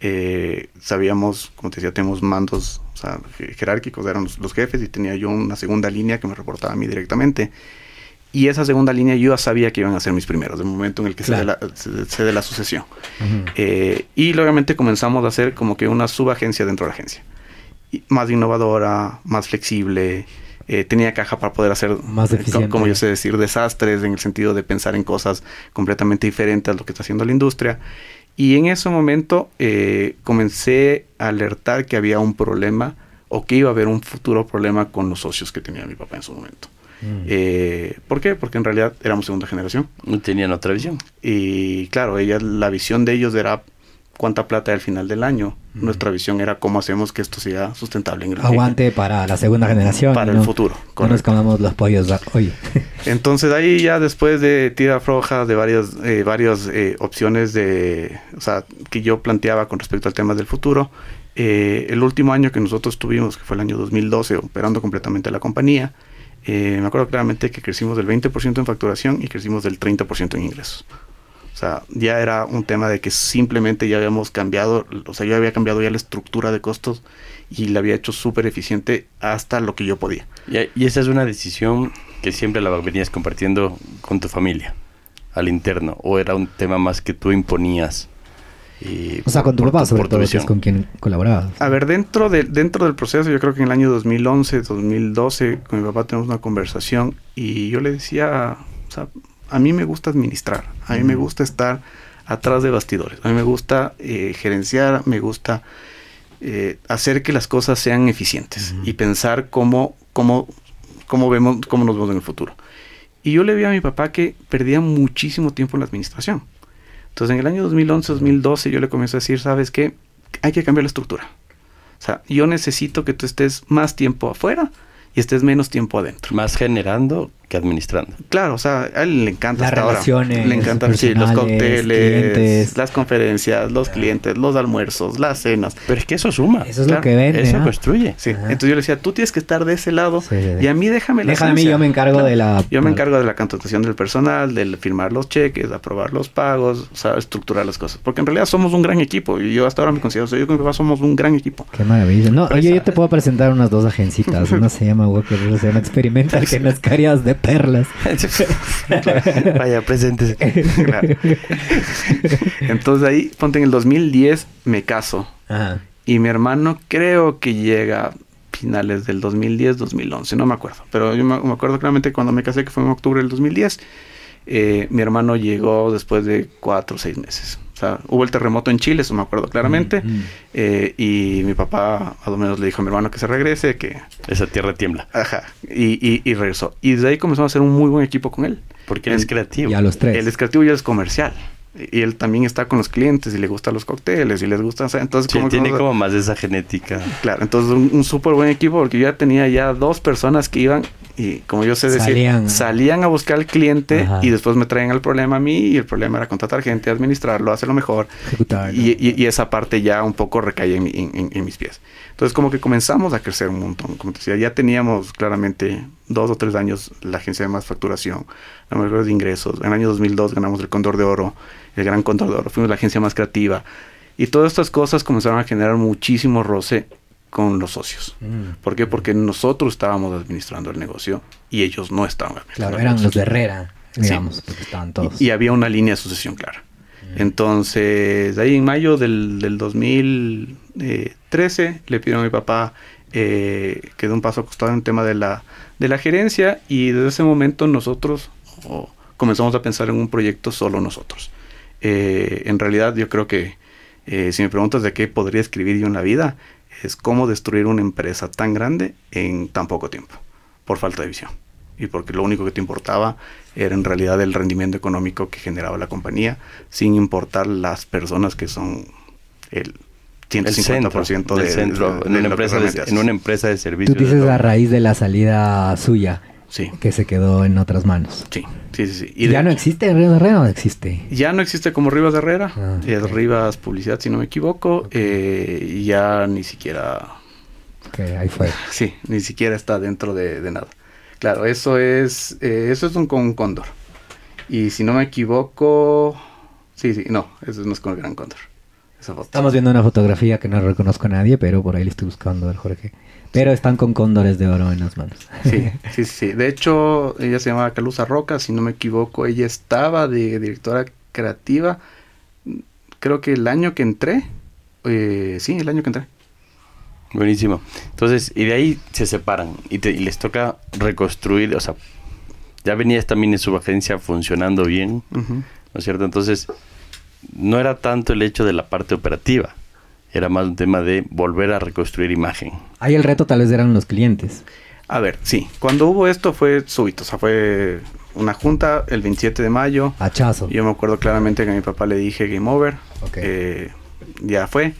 Eh, sabíamos, como te decía, tenemos mandos o sea, je- jerárquicos, eran los, los jefes y tenía yo una segunda línea que me reportaba a mí directamente. Y esa segunda línea yo ya sabía que iban a ser mis primeros, del momento en el que Claro. se, dé la, se- se dé la sucesión. Ujú. Eh, y obviamente comenzamos a hacer como que una subagencia dentro de la agencia. Y más innovadora, más flexible, eh, tenía caja para poder hacer, Más eh, eficiente. como yo sé decir, desastres en el sentido de pensar en cosas completamente diferentes a lo que está haciendo la industria. Y en ese momento eh, comencé a alertar que había un problema o que iba a haber un futuro problema con los socios que tenía mi papá en su momento. Mm. Eh, ¿Por qué? Porque en realidad éramos segunda generación. no tenían otra visión. Y claro, ella, la visión de ellos era cuánta plata al final del año. Nuestra visión era cómo hacemos que esto sea sustentable en el Aguante para la segunda generación. para ¿no? el futuro. No nos comamos los pollos hoy. Entonces ahí ya después de tira floja de varias, eh, varias eh, opciones de, o sea, que yo planteaba con respecto al tema del futuro, eh, el último año que nosotros tuvimos, que fue el año 2012, operando completamente la compañía, eh, me acuerdo claramente que crecimos del 20% en facturación y crecimos del 30% en ingresos. O sea, ya era un tema de que simplemente ya habíamos cambiado, o sea, yo había cambiado ya la estructura de costos y la había hecho súper eficiente hasta lo que yo podía. Y, y esa es una decisión que siempre la venías compartiendo con tu familia, al interno, o era un tema más que tú imponías. eh, O sea, con tu por papá, sobre por todo, es con quien colaborabas. A ver, dentro, de, dentro del proceso, yo creo que en el año 2011, 2012, con mi papá tenemos una conversación y yo le decía, o sea, a mí me gusta administrar, a mí me gusta estar atrás de bastidores, a mí me gusta eh, gerenciar, me gusta eh, hacer que las cosas sean eficientes y pensar cómo, cómo, cómo, vemos, cómo nos vemos en el futuro. Y yo le vi a mi papá que perdía muchísimo tiempo en la administración. Entonces en el año 2011-2012 yo le comencé a decir, ¿sabes qué? Hay que cambiar la estructura. O sea, yo necesito que tú estés más tiempo afuera y estés menos tiempo adentro. Más generando que administrando. Claro, o sea, a él le encanta Las hasta ahora. relaciones Le encanta sí, los cócteles, clientes. las conferencias, los clientes, los almuerzos, las cenas. Pero es que eso suma. Eso es Claro, lo que vende. eso construye. Sí, Ajá. entonces yo le decía, tú tienes que estar de ese lado Sí, sí, sí. y a mí déjame la Déjame a mí, esencia". yo me encargo de la- Yo me encargo de la contratación del personal, de firmar los cheques, de aprobar los pagos, o sea, estructurar las cosas. Porque en realidad somos un gran equipo y yo hasta ahora me considero, o sea, yo con mi papá somos un gran equipo. Qué maravilla. No, Pero oye, esa- yo te puedo presentar unas dos agencitas. Una se llama Walker, otra se llama Experimental, que nos carías de perlas. Vaya, presentes. Claro. Entonces ahí, ponte en el 2010, me caso. Ajá. Y mi hermano creo que llega a finales del 2010, 2011, no me acuerdo. Pero yo me, me acuerdo claramente cuando me casé, que fue en octubre del 2010, eh, mi hermano llegó después de cuatro o seis meses. O sea, hubo el terremoto en Chile, eso me acuerdo claramente. Mm, eh, y mi papá, a lo menos, le dijo a mi hermano que se regrese, que... Esa tierra tiembla. Ajá. Y, y, y regresó. Y desde ahí comenzamos a hacer un muy buen equipo con él. Porque eres En- creativo. Y a los tres. Él es creativo y él es comercial. Y él también está con los clientes y le gustan los cócteles y les gusta... Entonces, Sí, como tiene como más de esa genética. Claro, entonces un, un súper buen equipo porque yo ya tenía ya dos personas que iban Y como yo sé decir, Salían. salían, a buscar al cliente Ajá. y después me traían el problema a mí y el problema era contratar gente, administrarlo, hacerlo mejor. Y, y- y esa parte ya un poco recaía en, mi- en- en- en mis pies. Entonces como que comenzamos a crecer un montón. Como te decía, ya teníamos claramente dos o tres años la agencia de más facturación, la mayor de ingresos. En el año 2002 ganamos el Cóndor de Oro, el Gran Cóndor de Oro. Fuimos la agencia más creativa. Y todas estas cosas comenzaron a generar muchísimo roce con los socios. Mm. ¿Por qué? Porque nosotros estábamos administrando el negocio y ellos no estaban administrando Claro, eran los de Herrera, Sí. digamos, porque estaban todos. Y, y había una línea de sucesión clara. Entonces, ahí en mayo del, del 2013 le pidieron a mi papá eh, que dé un paso acostado en el tema de la, de la gerencia y desde ese momento nosotros comenzamos a pensar en un proyecto solo nosotros. Eh, en realidad yo creo que eh, si me preguntas de qué podría escribir yo en la vida, es cómo destruir una empresa tan grande en tan poco tiempo, por falta de visión. Y porque lo único que te importaba era en realidad el rendimiento económico que generaba la compañía, sin importar las personas que son el 150% del de, centro, de- en, una empresa de, realmente en una haces. empresa de Tú servicios. dices a raíz de la salida suya, Sí, que se quedó en otras manos. sí, sí, sí. sí. ¿Y de ya no existe de Herrera o existe? Ya no existe como Rivas de Herrera, Ah, es. Rivas Publicidad, si no me equivoco, eh, y ya ni siquiera Que ahí fue. Sí, ni siquiera está dentro de, de nada. Claro, eso es, eh, eso es un, con un cóndor. Y si no me equivoco, sí, sí, no, eso no es con el gran cóndor. Esa foto. Estamos viendo una fotografía que no reconozco a nadie, pero por ahí le estoy buscando al Jorge. Pero están con cóndores de oro en las manos. Sí, sí, sí. De hecho, ella se llamaba Calusa Roca, si no me equivoco, ella estaba de directora creativa, creo que el año que entré, eh, sí, el año que entré. Buenísimo. Entonces, y de ahí se separan y, te- y les toca reconstruir, o sea, ya venías también en su agencia funcionando bien. ¿no es cierto? Entonces, no era tanto el hecho de la parte operativa, era más un tema de volver a reconstruir imagen. Ahí el reto tal vez eran los clientes. A ver, sí, cuando hubo esto fue súbito, o sea, fue una junta el 27 de mayo. Hachazo. Yo me acuerdo claramente que a mi papá le dije game over. Ok. eh, ya fue.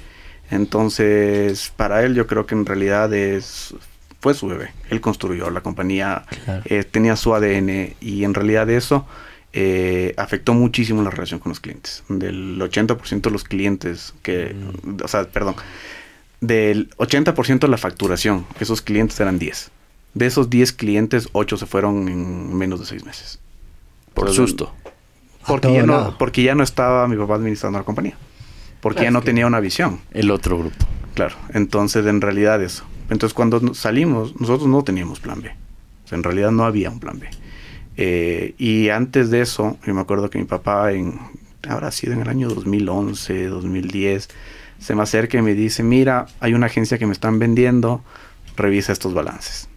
Entonces, para él yo creo que en realidad es fue su bebé. Él construyó la compañía, Claro. eh, tenía su ADN y en realidad eso eh, afectó muchísimo la relación con los clientes. Del 80% de los clientes que, o sea, perdón, del 80% de la facturación, esos clientes eran 10. De esos 10 clientes, 8 se fueron en menos de 6 meses. Por Entonces, susto. porque ya, no, lado. porque ya no estaba mi papá administrando la compañía. Porque Claro, ya no es que- tenía una visión. El otro grupo. Claro. Entonces, en realidad eso. Entonces, cuando salimos, nosotros no teníamos plan B. O sea, en realidad no había un plan B. Eh, y antes de eso, yo me acuerdo que mi papá, en, habrá sido en el año 2011, 2010, se me acerca y me dice, mira, hay una agencia que me están vendiendo, revisa estos balances.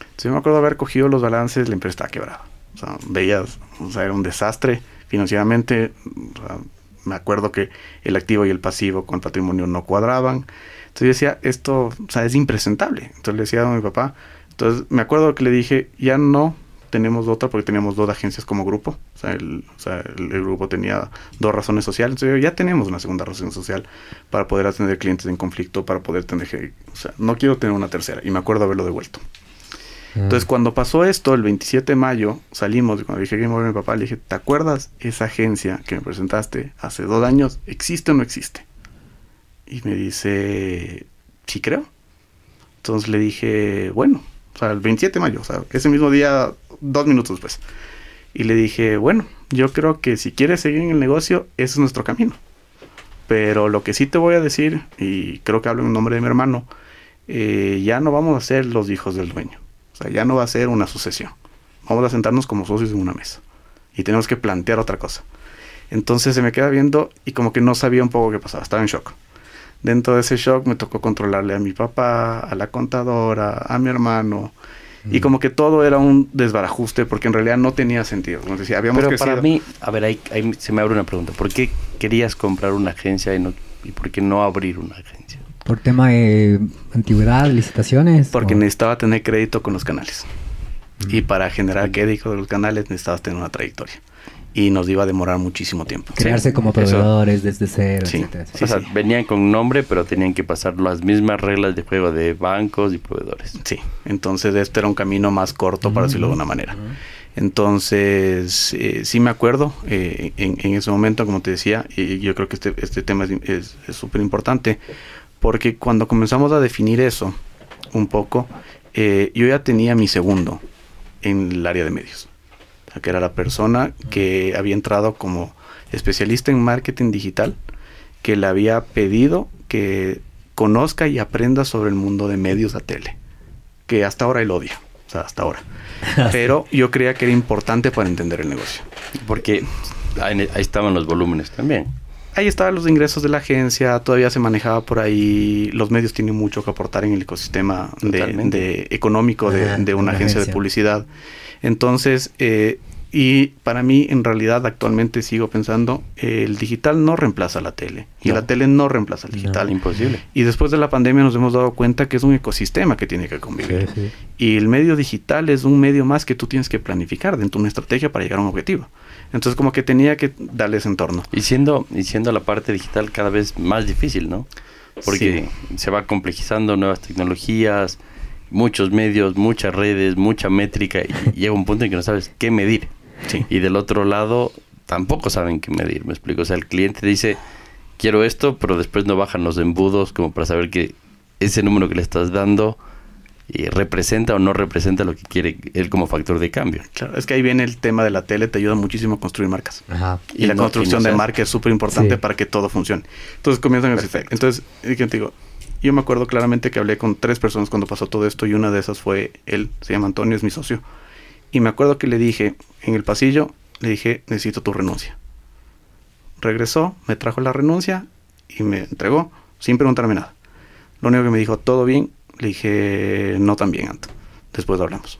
Entonces, yo me acuerdo haber cogido los balances, la empresa estaba quebrada. O sea, veías, o sea, era un desastre financieramente. o sea, me acuerdo que el activo y el pasivo con patrimonio no cuadraban. Entonces yo decía, esto, o sea, es impresentable. Entonces le decía a mi papá, entonces me acuerdo que le dije, ya no tenemos otra porque teníamos dos agencias como grupo. O sea, el, o sea, el, el grupo tenía dos razones sociales. Entonces yo, ya tenemos una segunda razón social para poder atender clientes en conflicto, para poder tener, o sea, no quiero tener una tercera. Y me acuerdo haberlo devuelto. Entonces, cuando pasó esto, el 27 de mayo, salimos, y cuando dije Game Over a mi papá, le dije, ¿te acuerdas esa agencia que me presentaste hace dos años? ¿Existe o no existe? Y me dice, sí creo. Entonces le dije, bueno, o sea, el 27 de mayo, o sea, ese mismo día, dos minutos después. Y le dije, bueno, yo creo que si quieres seguir en el negocio, ese es nuestro camino. Pero lo que sí te voy a decir, y creo que hablo en nombre de mi hermano, eh, ya no vamos a ser los hijos del dueño. O sea, ya no va a ser una sucesión. Vamos a sentarnos como socios en una mesa. Y tenemos que plantear otra cosa. Entonces se me queda viendo y como que no sabía un poco qué pasaba. Estaba en shock. Dentro de ese shock me tocó controlarle a mi papá, a la contadora, a mi hermano. Y como que todo era un desbarajuste porque en realidad no tenía sentido. Como decía, habíamos Pero para crecido- mí, a ver, ahí, ahí se me abre una pregunta. ¿Por qué querías comprar una agencia y, no, y por qué no abrir una agencia? Por tema de antigüedad, licitaciones. Porque o- necesitaba tener crédito con los canales. Y para generar crédito de los canales necesitabas tener una trayectoria. Y nos iba a demorar muchísimo tiempo. Crearse como eso- proveedores desde cero, Sí. etcétera. Sí, o sea, sí. venían con nombre, pero tenían que pasar las mismas reglas de juego de bancos y proveedores. Sí, entonces este era un camino más corto, para decirlo de una manera. Entonces, eh, sí me acuerdo eh, en, en ese momento, como te decía, y yo creo que este, este tema es- es es súper importante, porque cuando comenzamos a definir eso un poco, eh, yo ya tenía mi segundo en el área de medios. Que era la persona que había entrado como especialista en marketing digital, que le había pedido que conozca y aprenda sobre el mundo de medios a tele, que hasta ahora él odia, o sea, hasta ahora. Pero yo creía que era importante para entender el negocio. Porque ahí, ahí estaban los volúmenes también. Ahí estaban los ingresos de la agencia, todavía se manejaba por ahí, los medios tienen mucho que aportar en el ecosistema de, de- económico de, Ah, de una agencia, de publicidad. Entonces, eh, y para mí en realidad actualmente sigo pensando, eh, el digital no reemplaza la tele y No. la tele no reemplaza el digital. Imposible. Y después de la pandemia nos hemos dado cuenta que es un ecosistema que tiene que convivir. Sí, sí. Y el medio digital es un medio más que tú tienes que planificar dentro de una estrategia para llegar a un objetivo. Entonces como que tenía que darle ese entorno. Y siendo, y siendo la parte digital cada vez más difícil, ¿no? Porque se va complejizando nuevas tecnologías, muchos medios, muchas redes, mucha métrica, y llega un punto en que no sabes qué medir. Sí. Y del otro lado, tampoco saben qué medir, me explico. O sea, el cliente dice, quiero esto, pero después no bajan los embudos como para saber que ese número que le estás dando eh, representa o no representa lo que quiere él como factor de cambio. Claro, es que ahí viene el tema de la tele, te ayuda muchísimo a construir marcas. Ajá. Y, Y la no- construcción y no de marca es súper importante Sí. para que todo funcione. Entonces comienzan a. Entonces, ¿y qué te digo? Yo me acuerdo claramente que hablé con tres personas cuando pasó todo esto y una de esas fue él, se llama Antonio, es mi socio. Y me acuerdo que le dije en el pasillo, le dije, necesito tu renuncia. Regresó, me trajo la renuncia y me entregó sin preguntarme nada. Lo único que me dijo, todo bien, le dije, no tan bien, Anto. Después hablamos.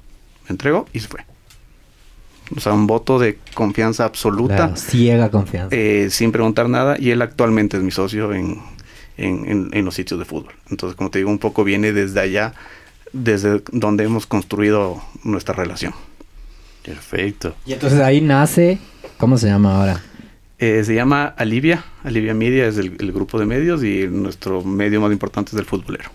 Me entregó y se fue. O sea, un voto de confianza absoluta Claro, ciega confianza. eh, sin preguntar nada y él actualmente es mi socio en, en, en- en los sitios de fútbol. Entonces, como te digo, un poco viene desde allá, desde donde hemos construido nuestra relación. Perfecto. Y entonces ahí nace, ¿cómo se llama ahora? Eh, se llama Alivia, Alivia Media es el, el grupo de medios y nuestro medio más importante es el futbolero.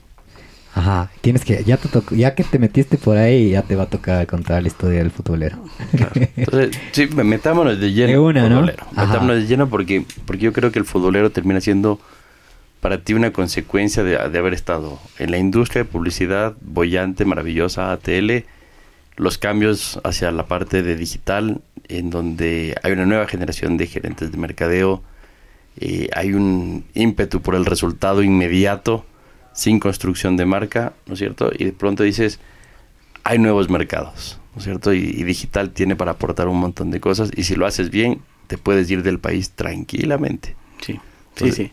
Ajá, tienes que, ya te tocó, ya que te metiste por ahí, ya te va a tocar contar la historia del futbolero. Entonces, sí, me- metámonos de lleno. De una, ¿no? Metámonos de lleno porque, porque yo creo que el futbolero termina siendo para ti una consecuencia de, de haber estado en la industria de publicidad bollante, maravillosa, ATL, los cambios hacia la parte de digital, en donde hay una nueva generación de gerentes de mercadeo, eh, hay un ímpetu por el resultado inmediato, sin construcción de marca, ¿no es cierto? Y de pronto dices, hay nuevos mercados, ¿no es cierto? Y, y digital tiene para aportar un montón de cosas y si lo haces bien, te puedes ir del país tranquilamente. Sí, Entonces- sí.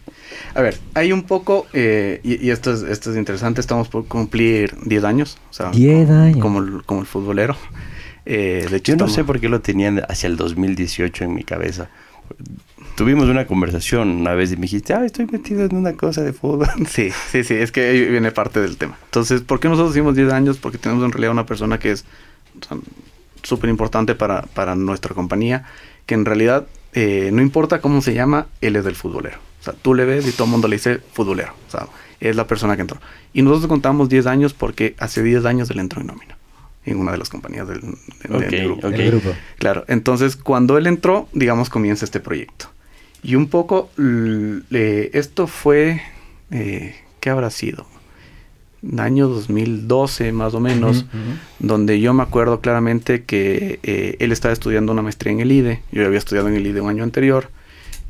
A ver, hay un poco, eh, y, y esto, es, esto es interesante, estamos por cumplir 10 años. O sea, 10 como- años. Como el, como el futbolero. Eh, de hecho, Yo no sé por qué lo tenían hacia el 2018 en mi cabeza. Tuvimos una conversación una vez y me dijiste, ah, estoy metido en una cosa de fútbol. Sí, sí, sí, es que ahí viene parte del tema. Entonces, ¿por qué nosotros hicimos 10 años? Porque tenemos en realidad una persona que es o sea, súper importante para, para nuestra compañía, que en realidad eh, no importa cómo se llama, él es del futbolero. O sea, tú le ves y todo el mundo le dice futbolero. O sea, es la persona que entró. Y nosotros contamos 10 años porque hace 10 años él entró en nómina, en una de las compañías del, grupo. Claro, entonces cuando él entró, digamos, comienza este proyecto. Y un poco, le- esto fue, eh, ¿qué habrá sido? Año 2012 más o menos, donde yo me acuerdo claramente que eh, él estaba estudiando una maestría en el IDE, yo había estudiado en el IDE un año anterior,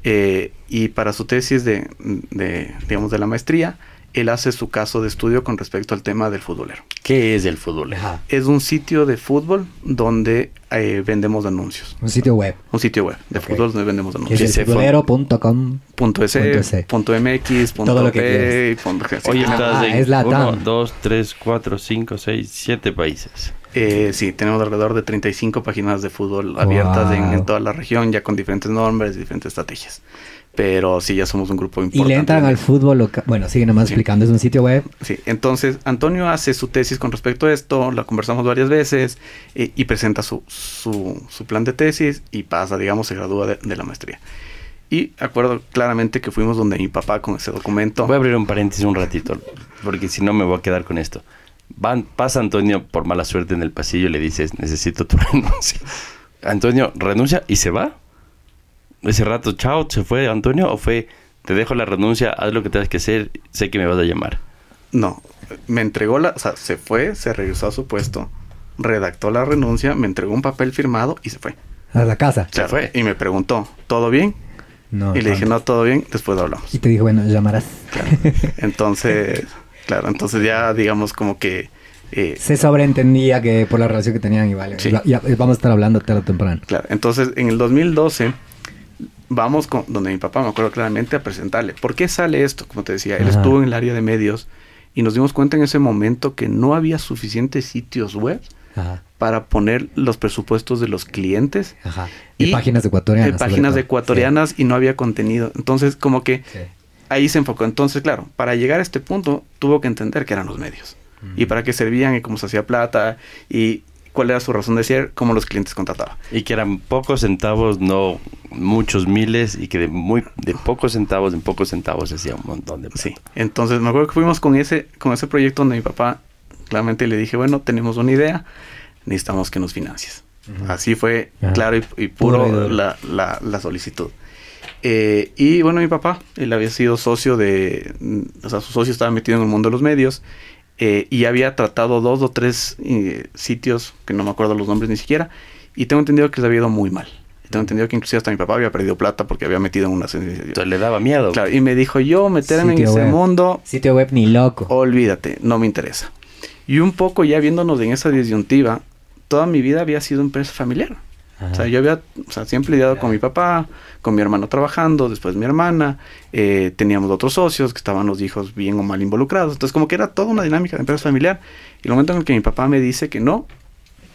eh, y para su tesis de, de, digamos, de la maestría, él hace su caso de estudio con respecto al tema del futbolero. ¿Qué es el fútbol? Ajá. Es un sitio de fútbol donde eh, vendemos anuncios. Un sitio web. Un sitio web de Ok. fútbol donde vendemos anuncios. es el futbolero.com. Punto .es, Punto ese. punto .mx, punto Todo lo que P, punto G. Hoy Ah, estás en es Latam. 1, 2, 3, 4, 5, 6, 7 países. Eh, sí, tenemos alrededor de 35 páginas de fútbol Wow. abiertas en, en toda la región, ya con diferentes nombres, diferentes estrategias. Pero sí, ya somos un grupo Y importante. le entran al fútbol local. Bueno, sigue nomás Sí. explicando. Es un sitio web. Sí, entonces Antonio hace su tesis con respecto a esto, la conversamos varias veces eh, y presenta su, su, su plan de tesis y pasa, digamos, se gradúa de, de la maestría. Y acuerdo claramente que fuimos donde mi papá con ese documento. Voy a abrir un paréntesis un ratito, porque si no me voy a quedar con esto. Van, pasa Antonio por mala suerte en el pasillo y le dices, necesito tu renuncia. Antonio renuncia y se va. Ese rato, chao, se fue Antonio o fue, te dejo la renuncia, haz lo que tengas que hacer, sé que me vas a llamar. No, me entregó la, o sea, se fue, se regresó a su puesto, redactó la renuncia, me entregó un papel firmado y se fue. A la casa. Se fue. Y me preguntó, ¿todo bien? No, y le dije, no, todo bien, después hablamos. Y te dijo, bueno, llamarás. Entonces, claro, entonces ya digamos como que... eh, Se sobreentendía que por la relación que tenían y vale. Sí. Ya- ya vamos a estar hablando tarde o temprano. Claro, entonces en el 2012 vamos con donde mi papá, me acuerdo claramente, a presentarle. ¿Por qué sale esto? Como te decía, él Ajá. estuvo en el área de medios y nos dimos cuenta en ese momento que no había suficientes sitios web Ajá. para poner los presupuestos de los clientes. Ajá. Y, Y páginas ecuatorianas. sobre páginas ecuatorianas y no había contenido. Entonces, como que Sí. Ahí se enfocó. Entonces, claro, para llegar a este punto tuvo que entender que eran los medios y para qué servían y cómo se hacía plata y cuál era su razón de ser, cómo los clientes contrataban. Y que eran pocos centavos, no muchos miles, y que de muy de pocos centavos en pocos centavos hacía un montón de plata. Sí, entonces me acuerdo que fuimos con ese, con ese proyecto donde mi papá claramente le dije, bueno, tenemos una idea, necesitamos que nos financies. Ujú. Así fue Ajá. claro y, y puro, la, la- la solicitud. Eh, y bueno, mi papá, él había sido socio de, o sea, su socio estaba metido en el mundo de los medios eh, y había tratado dos o tres eh, sitios, que no me acuerdo los nombres ni siquiera, y tengo entendido que les había ido muy mal. Tengo entendido que inclusive hasta mi papá había perdido plata porque había metido en una... Entonces le daba miedo. Claro, y me dijo, yo meterme en ese web. mundo, Sitio web ni loco. olvídate, no me interesa. Y un poco ya viéndonos en esa disyuntiva, toda mi vida había sido empresa familiar. Ajá. O sea, yo había o sea, siempre lidiado con mi papá, con mi hermano trabajando, después mi hermana, eh, teníamos otros socios que estaban los hijos bien o mal involucrados. Entonces, como que era toda una dinámica de empresa familiar. Y el momento en el que mi papá me dice que no,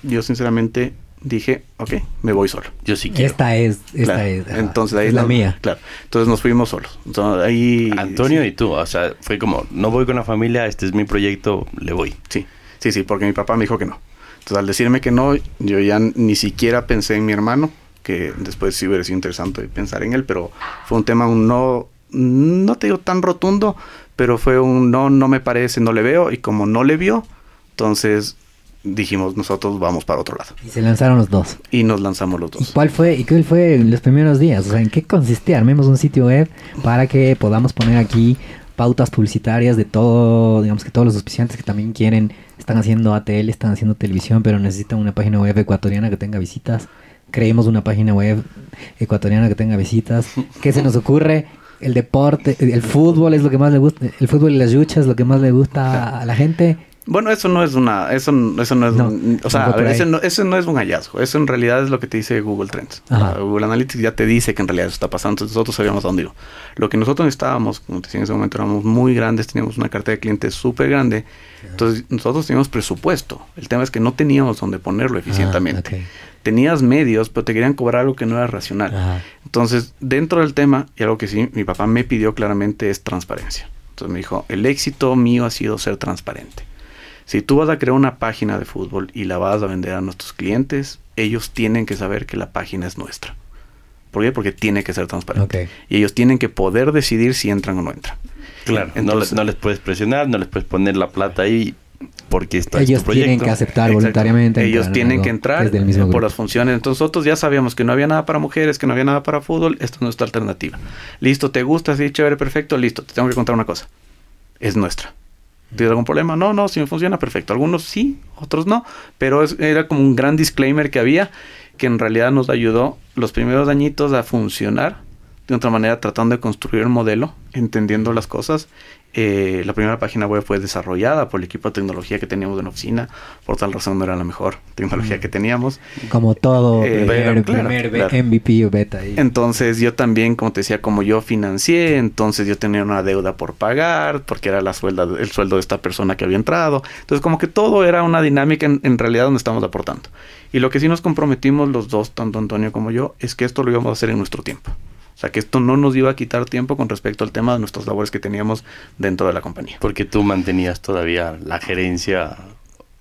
yo sinceramente dije, ok, me voy solo. Yo sí quiero. Esta es, esta Claro. es. ajá. Entonces ahí es la nos- mía. Claro. Entonces nos fuimos solos. Entonces, ahí Antonio sí. y tú, o sea, fue como, no voy con la familia, este es mi proyecto, le voy. Sí, sí, sí, porque mi papá me dijo que no. Entonces, al decirme que no, yo ya ni siquiera pensé en mi hermano, que después sí hubiera sido interesante pensar en él, pero fue un tema, un no, no te digo tan rotundo, pero fue un no, no me parece, no le veo, y como no le vio, entonces dijimos nosotros vamos para otro lado. Y se lanzaron los dos. Y nos lanzamos los ¿Y dos. cuál fue, y cuál fue los primeros días? O sea, ¿en qué consistía? Armemos un sitio web para que podamos poner aquí pautas publicitarias de todo, digamos que todos los auspiciantes que también quieren, están haciendo ATL, están haciendo televisión, pero necesitan una página web ecuatoriana que tenga visitas. Creemos una página web ecuatoriana que tenga visitas. ¿Qué se nos ocurre? El deporte, el fútbol es lo que más le gusta, el fútbol y las luchas es lo que más le gusta a la gente. Bueno, eso no es una, eso, eso no es, No, un- o sea, ver, eso no, eso no es un hallazgo, eso en realidad es lo que te dice Google Trends. Ajá. Google Analytics ya te dice que en realidad eso está pasando, entonces nosotros sabíamos a dónde iba. Lo que nosotros necesitábamos, como te decía en ese momento, éramos muy grandes, teníamos una cartera de clientes súper grande, entonces nosotros teníamos presupuesto. El tema es que no teníamos dónde ponerlo eficientemente. Ah, ok. Tenías medios, pero te querían cobrar algo que no era racional. Entonces, dentro del tema, y algo que sí, mi papá me pidió claramente es transparencia. Entonces me dijo, el éxito mío ha sido ser transparente. Si tú vas a crear una página de fútbol y la vas a vender a nuestros clientes, ellos tienen que saber que la página es nuestra. ¿Por qué? Porque tiene que ser transparente. Y ellos tienen que poder decidir si entran o no entran. Claro, no, Entonces- les, no les puedes presionar, no les puedes poner la plata ahí porque está Ellos tu proyecto. tienen que aceptar Exacto. voluntariamente. Ellos entrar tienen algo que entrar es del mismo por grupo. las funciones. Entonces nosotros ya sabíamos que no había nada para mujeres, que no había nada para fútbol. Esta es nuestra alternativa. Listo, ¿te gusta? Sí, chévere, perfecto. Listo, te tengo que contar una cosa. Es nuestra. ¿Tienes algún problema? No, no, si me funciona, perfecto. Algunos sí, otros no. Pero era como un gran disclaimer que había que en realidad nos ayudó los primeros añitos a funcionar de otra manera, tratando de construir el modelo, entendiendo las cosas. Eh, la primera página web fue desarrollada por el equipo de tecnología que teníamos en la oficina. Por tal razón no era la mejor tecnología que teníamos. Como todo Eh, primer, claro, primer claro. MVP o beta. ahí. Entonces yo también, como te decía, como yo financié, entonces yo tenía una deuda por pagar, porque era la suelda, el sueldo de esta persona que había entrado. Entonces como que todo era una dinámica en, en realidad donde estamos aportando. Y lo que sí nos comprometimos los dos, tanto Antonio como yo, es que esto lo íbamos a hacer en nuestro tiempo. O sea, que esto no nos iba a quitar tiempo con respecto al tema de nuestras labores que teníamos dentro de la compañía. Porque tú mantenías todavía la gerencia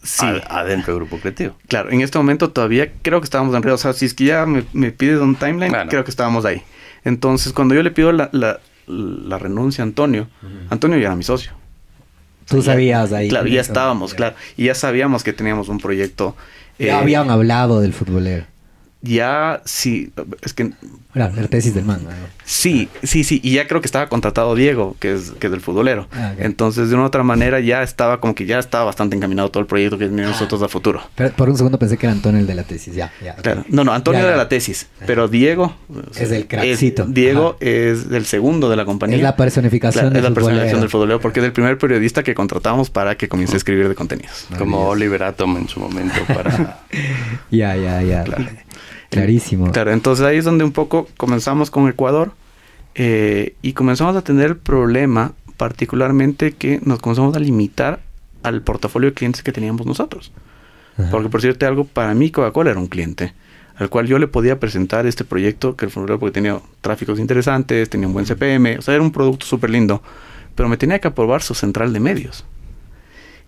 Sí. adentro del grupo creativo. Claro, en este momento todavía creo que estábamos en red. O sea, si es que ya me, me pides un timeline, Claro. creo que estábamos ahí. Entonces, cuando yo le pido la, la- la renuncia a Antonio, Antonio ya era mi socio. Tú sabías ahí. Claro, ya Ya. estábamos, claro. Y ya sabíamos que teníamos un proyecto. Ya eh, habían hablado del futbolero. Ya, sí, es que Claro, la tesis del man. ¿no? Sí, sí, sí. Y ya creo que estaba contratado Diego, que es, que es del futbolero. Ah. Entonces, de una u otra manera, ya estaba como que ya estaba bastante encaminado todo el proyecto que teníamos nosotros a futuro. Pero por un segundo pensé que era Antonio el de la tesis. Ya, ya. Claro. No, no, Antonio Ya, era ya. la tesis, pero Diego Es el crackcito. Diego Ajá. es el segundo de la compañía. Es la personificación Claro, del es la personificación futbolero. del futbolero porque es el primer periodista que contratamos para que comience a escribir de contenidos. Como. Oliver Atom en su momento para... Ya, ya, ya. Claro. Clarísimo. Claro, entonces ahí es donde un poco comenzamos con Ecuador eh, y comenzamos a tener el problema particularmente que nos comenzamos a limitar al portafolio de clientes que teníamos nosotros. Ajá. Porque por cierto algo, para mí Coca-Cola era un cliente al cual yo le podía presentar este proyecto que el futbolero porque tenía tráficos interesantes, tenía un buen CPM, o sea, era un producto súper lindo, pero me tenía que aprobar su central de medios.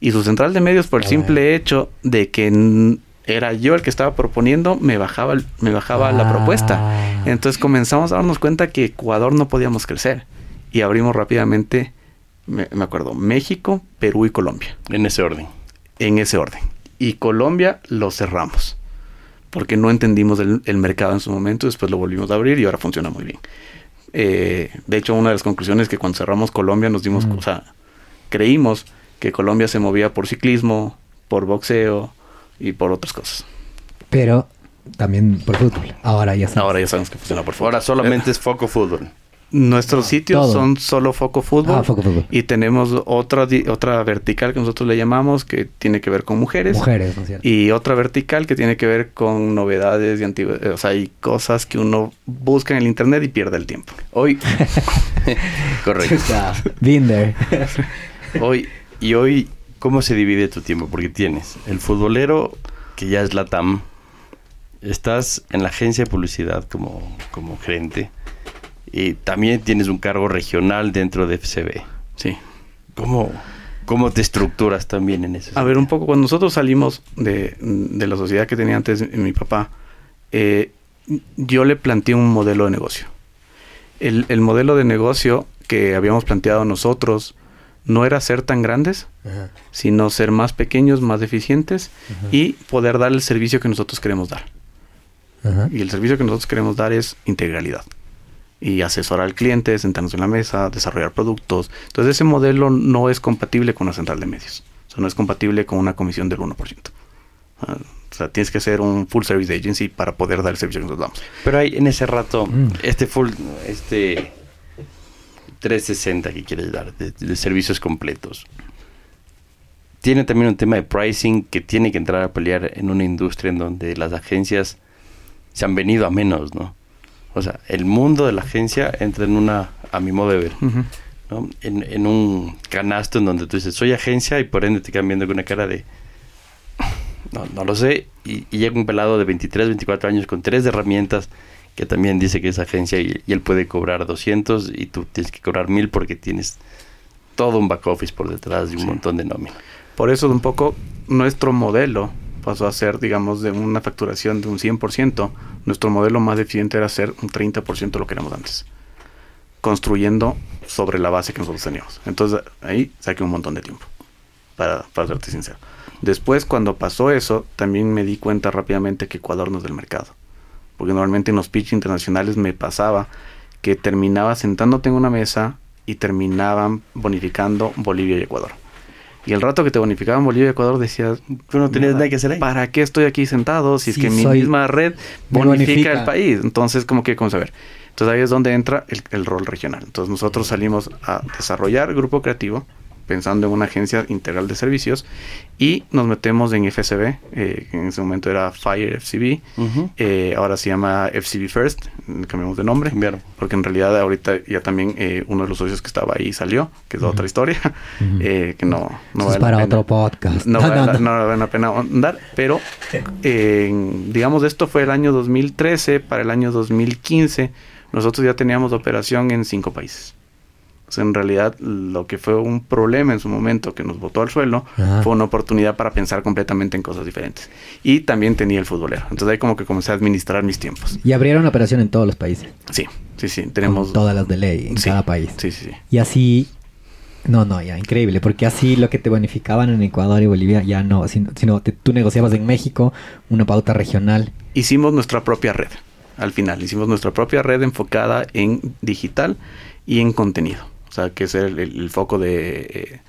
Y su central de medios por el Ah, simple hecho de que era yo el que estaba proponiendo, me bajaba, me bajaba la Ah. propuesta. Entonces comenzamos a darnos cuenta que Ecuador no podíamos crecer. Y abrimos rápidamente, me, me acuerdo, México, Perú y Colombia en ese orden. en ese orden. Y Colombia lo cerramos. Porque no entendimos el, el mercado en su momento, después lo volvimos a abrir y ahora funciona muy bien. Eh, de hecho, una de las conclusiones es que cuando cerramos Colombia nos dimos, Mm. o sea, creímos que Colombia se movía por ciclismo, por boxeo y por otras cosas. Pero también por fútbol. Ahora ya sabes. Ahora ya sabemos que funciona por fútbol. Ahora solamente es foco fútbol. Nuestros sitios todo. son solo foco fútbol. Ah, foco fútbol. Y tenemos otra, otra vertical que nosotros le llamamos que tiene que ver con mujeres. Mujeres, ¿no es cierto? Y otra vertical que tiene que ver con novedades y antigüedades. O sea, hay cosas que uno busca en el internet y pierde el tiempo. Hoy... Correcto. There. Hoy, y hoy, ¿cómo se divide tu tiempo? Porque tienes el futbolero, que ya es la TAM, estás en la agencia de publicidad como, como gerente, y también tienes un cargo regional dentro de FCB. Sí. ¿Cómo, cómo te estructuras también en eso? A ver, un poco, cuando nosotros salimos de, de la sociedad que tenía antes mi papá, eh, yo le planteé un modelo de negocio. El, el modelo de negocio que habíamos planteado nosotros no era ser tan grandes, Ajá. sino ser más pequeños, más eficientes Ajá. y poder dar el servicio que nosotros queremos dar. Ajá. Y el servicio que nosotros queremos dar es integralidad. Y asesorar al cliente, sentarnos en la mesa, desarrollar productos. Entonces ese modelo no es compatible con una central de medios. O sea, no es compatible con una comisión del 1%. Ah, o sea, tienes que ser un full service agency para poder dar el servicio que nosotros damos. Pero hay en ese rato, Mm. este full, este 360 que quieres dar, de, de servicios completos, tiene también un tema de pricing que tiene que entrar a pelear en una industria en donde las agencias se han venido a menos, ¿no? O sea, el mundo de la agencia entra en una, a mi modo de ver, ¿no? En, en un canasto en donde tú dices, soy agencia y por ende te quedan viendo con una cara de, no, no lo sé. Y, y llega un pelado de 23, 24 años con tres herramientas que también dice que es agencia y, y él puede cobrar 200 y tú tienes que cobrar 1000 porque tienes todo un back office por detrás y un Sí. montón de nómina. Por eso un poco nuestro modelo pasó a ser, digamos, de una facturación de un 100%. Nuestro modelo más eficiente era ser un 30% de lo que éramos antes. Construyendo sobre la base que nosotros teníamos. Entonces ahí saqué un montón de tiempo. Para, para serte sincero. Después, cuando pasó eso, también me di cuenta rápidamente que Ecuador no es del mercado. Porque normalmente en los pitch internacionales me pasaba que terminaba sentándote en una mesa y terminaban bonificando Bolivia y Ecuador. Y el rato que te bonificaban Bolivia y Ecuador decías, Tú no tenías nada que hacer ahí. ¿para qué estoy aquí sentado si es que mi misma red bonifica, bonifica. el país? Entonces, como que, ¿cómo saber? Entonces ahí es donde entra el, el rol regional. Entonces nosotros salimos a desarrollar grupo creativo, pensando en una agencia integral de servicios, y nos metemos en FCB, eh, que en ese momento era Fire FCB, Ujú. eh, ahora se llama FCB First, cambiamos de nombre, Cambiaron. porque en realidad ahorita ya también eh, uno de los socios que estaba ahí salió, que es otra historia, Ujú. eh, que no, no Eso es vale la para pena. otro podcast. No, No, vale, no, la- no. no vale la pena andar, pero eh, digamos esto fue el año 2013, para el año 2015 nosotros ya teníamos operación en cinco países. Sea, en realidad, lo que fue un problema en su momento que nos botó al suelo Ajá. fue una oportunidad para pensar completamente en cosas diferentes. Y también tenía el futbolero. Entonces ahí como que comencé a administrar mis tiempos. Y abrieron operación en todos los países. Sí, sí, sí. Tenemos... Con todas las de ley, en Sí, cada país. Sí, sí, sí. Y así. No, no, ya, increíble. Porque así lo que te bonificaban en Ecuador y Bolivia ya no. Sino, sino te- tú negociabas en México una pauta regional. Hicimos nuestra propia red. Al final, hicimos nuestra propia red enfocada en digital y en contenido. O sea, que es el, el- el foco de, eh,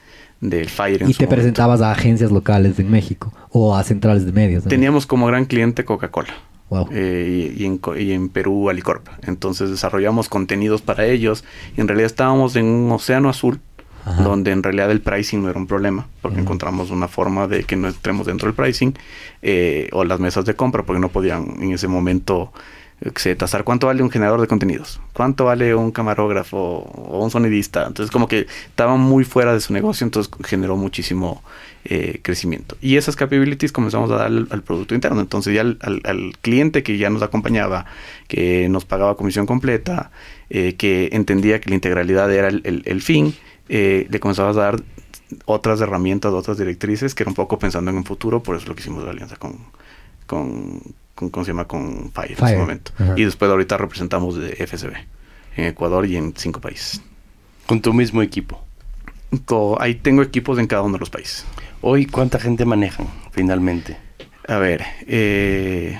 del Fire en Y su te momento. presentabas a agencias locales en México o a centrales de medios. ¿no? Teníamos como gran cliente Coca-Cola. Wow. eh, y, y en, Co- y en Perú Alicorp. Entonces desarrollamos contenidos para ellos y en realidad estábamos en un océano azul Ajá. donde en realidad el pricing no era un problema porque encontramos una forma de que no entremos dentro del pricing eh, o las mesas de compra porque no podían en ese momento sé, cuánto vale un generador de contenidos, cuánto vale un camarógrafo o un sonidista. Entonces como que estaban muy fuera de su negocio, entonces generó muchísimo eh, crecimiento. Y esas capabilities comenzamos a dar al, producto interno. Entonces ya al, cliente que ya nos acompañaba, que nos pagaba comisión completa, eh, que entendía que la integralidad era el, fin, eh, le comenzabas a dar otras herramientas, otras directrices, que era un poco pensando en un futuro, por eso es lo que hicimos la alianza con, con ¿cómo se llama? Con Fire, en ese momento. ajá. Y después ahorita representamos de FSB en Ecuador y en cinco países. Con tu mismo equipo. Ahí tengo equipos en cada uno de los países. Hoy, ¿cuánta gente manejan finalmente? A ver, eh,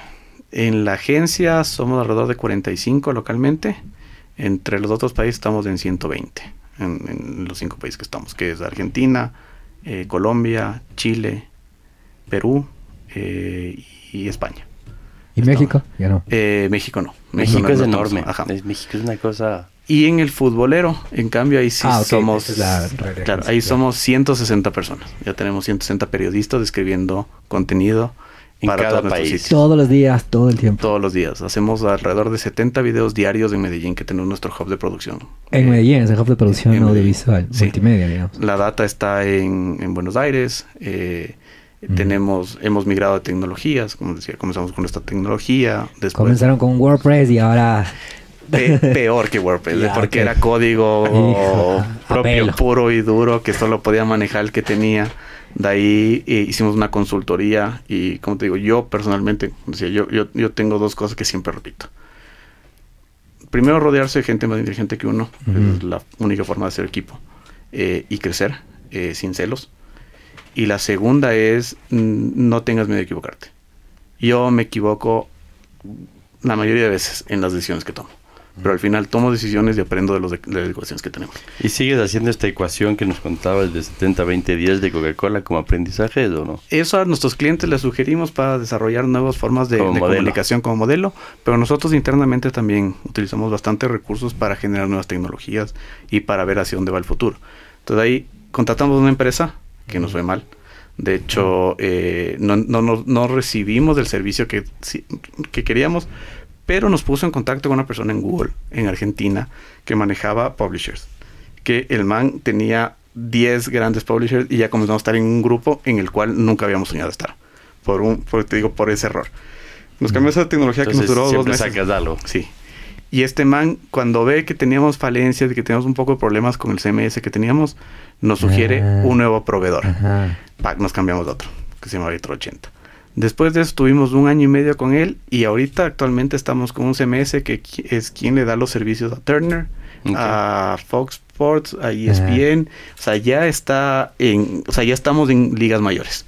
en la agencia somos alrededor de 45 localmente. Entre los otros países estamos en 120, en, en los cinco países que estamos, que es Argentina, eh, Colombia, Chile, Perú eh, y España. ¿Y Estaba. México? Ya no. Eh, México no. México no- es enorme. ajá. Es- México es una cosa... Y en el futbolero, en cambio, ahí sí Ah, ok, somos. es la claro, ahí claro. somos 160 personas. Ya tenemos 160 periodistas escribiendo contenido En para cada todos país. Todos los días, todo el tiempo. Todos los días. Hacemos alrededor de 70 videos diarios en Medellín, que tenemos nuestro hub de producción. En Eh, Medellín, es el hub de producción audiovisual, Sí. multimedia, digamos. La data está en, en Buenos Aires. eh, Tenemos, hemos migrado de tecnologías, como decía, comenzamos con esta tecnología. Después, Comenzaron con WordPress y ahora Pe- peor que WordPress, porque era código Hijo, propio, puro y duro, que solo podía manejar el que tenía. De ahí eh, hicimos una consultoría y, como te digo, yo personalmente, decía, yo, yo, yo tengo dos cosas que siempre repito. Primero, rodearse de gente más inteligente que uno, Ujú. es la única forma de hacer equipo eh, y crecer eh, sin celos. Y la segunda es, mm, no tengas miedo de equivocarte. Yo me equivoco la mayoría de veces en las decisiones que tomo. Pero al final tomo decisiones y aprendo de, los de, de las ecuaciones que tenemos. ¿Y sigues haciendo esta ecuación que nos contabas de 70-20-10 de Coca-Cola como aprendizaje o no? Eso a nuestros clientes les sugerimos para desarrollar nuevas formas de, de comunicación como modelo, pero nosotros internamente también utilizamos bastantes recursos para generar nuevas tecnologías y para ver hacia dónde va el futuro. Entonces ahí contratamos una empresa que nos fue mal. De hecho, eh, no, no, no, no recibimos el servicio que, que queríamos, pero nos puso en contacto con una persona en Google, en Argentina, que manejaba publishers. Que el man tenía 10 grandes publishers y ya comenzamos a estar en un grupo en el cual nunca habíamos soñado estar. Por un, por, te digo, por ese error. Nos cambió esa tecnología que nos duró dos meses. sacas algo. Sí. Y este man, cuando ve que teníamos falencias y que teníamos un poco de problemas con el CMS que teníamos, nos sugiere Ah. un nuevo proveedor. Ajá. Pac, nos cambiamos de otro, que se llama Vitro 80. Después de eso tuvimos un año y medio con él y ahorita actualmente estamos con un CMS que es quien le da los servicios a Turner, a Fox Sports, a E ESPN. O sea, ya está en, o sea, ya estamos en ligas mayores.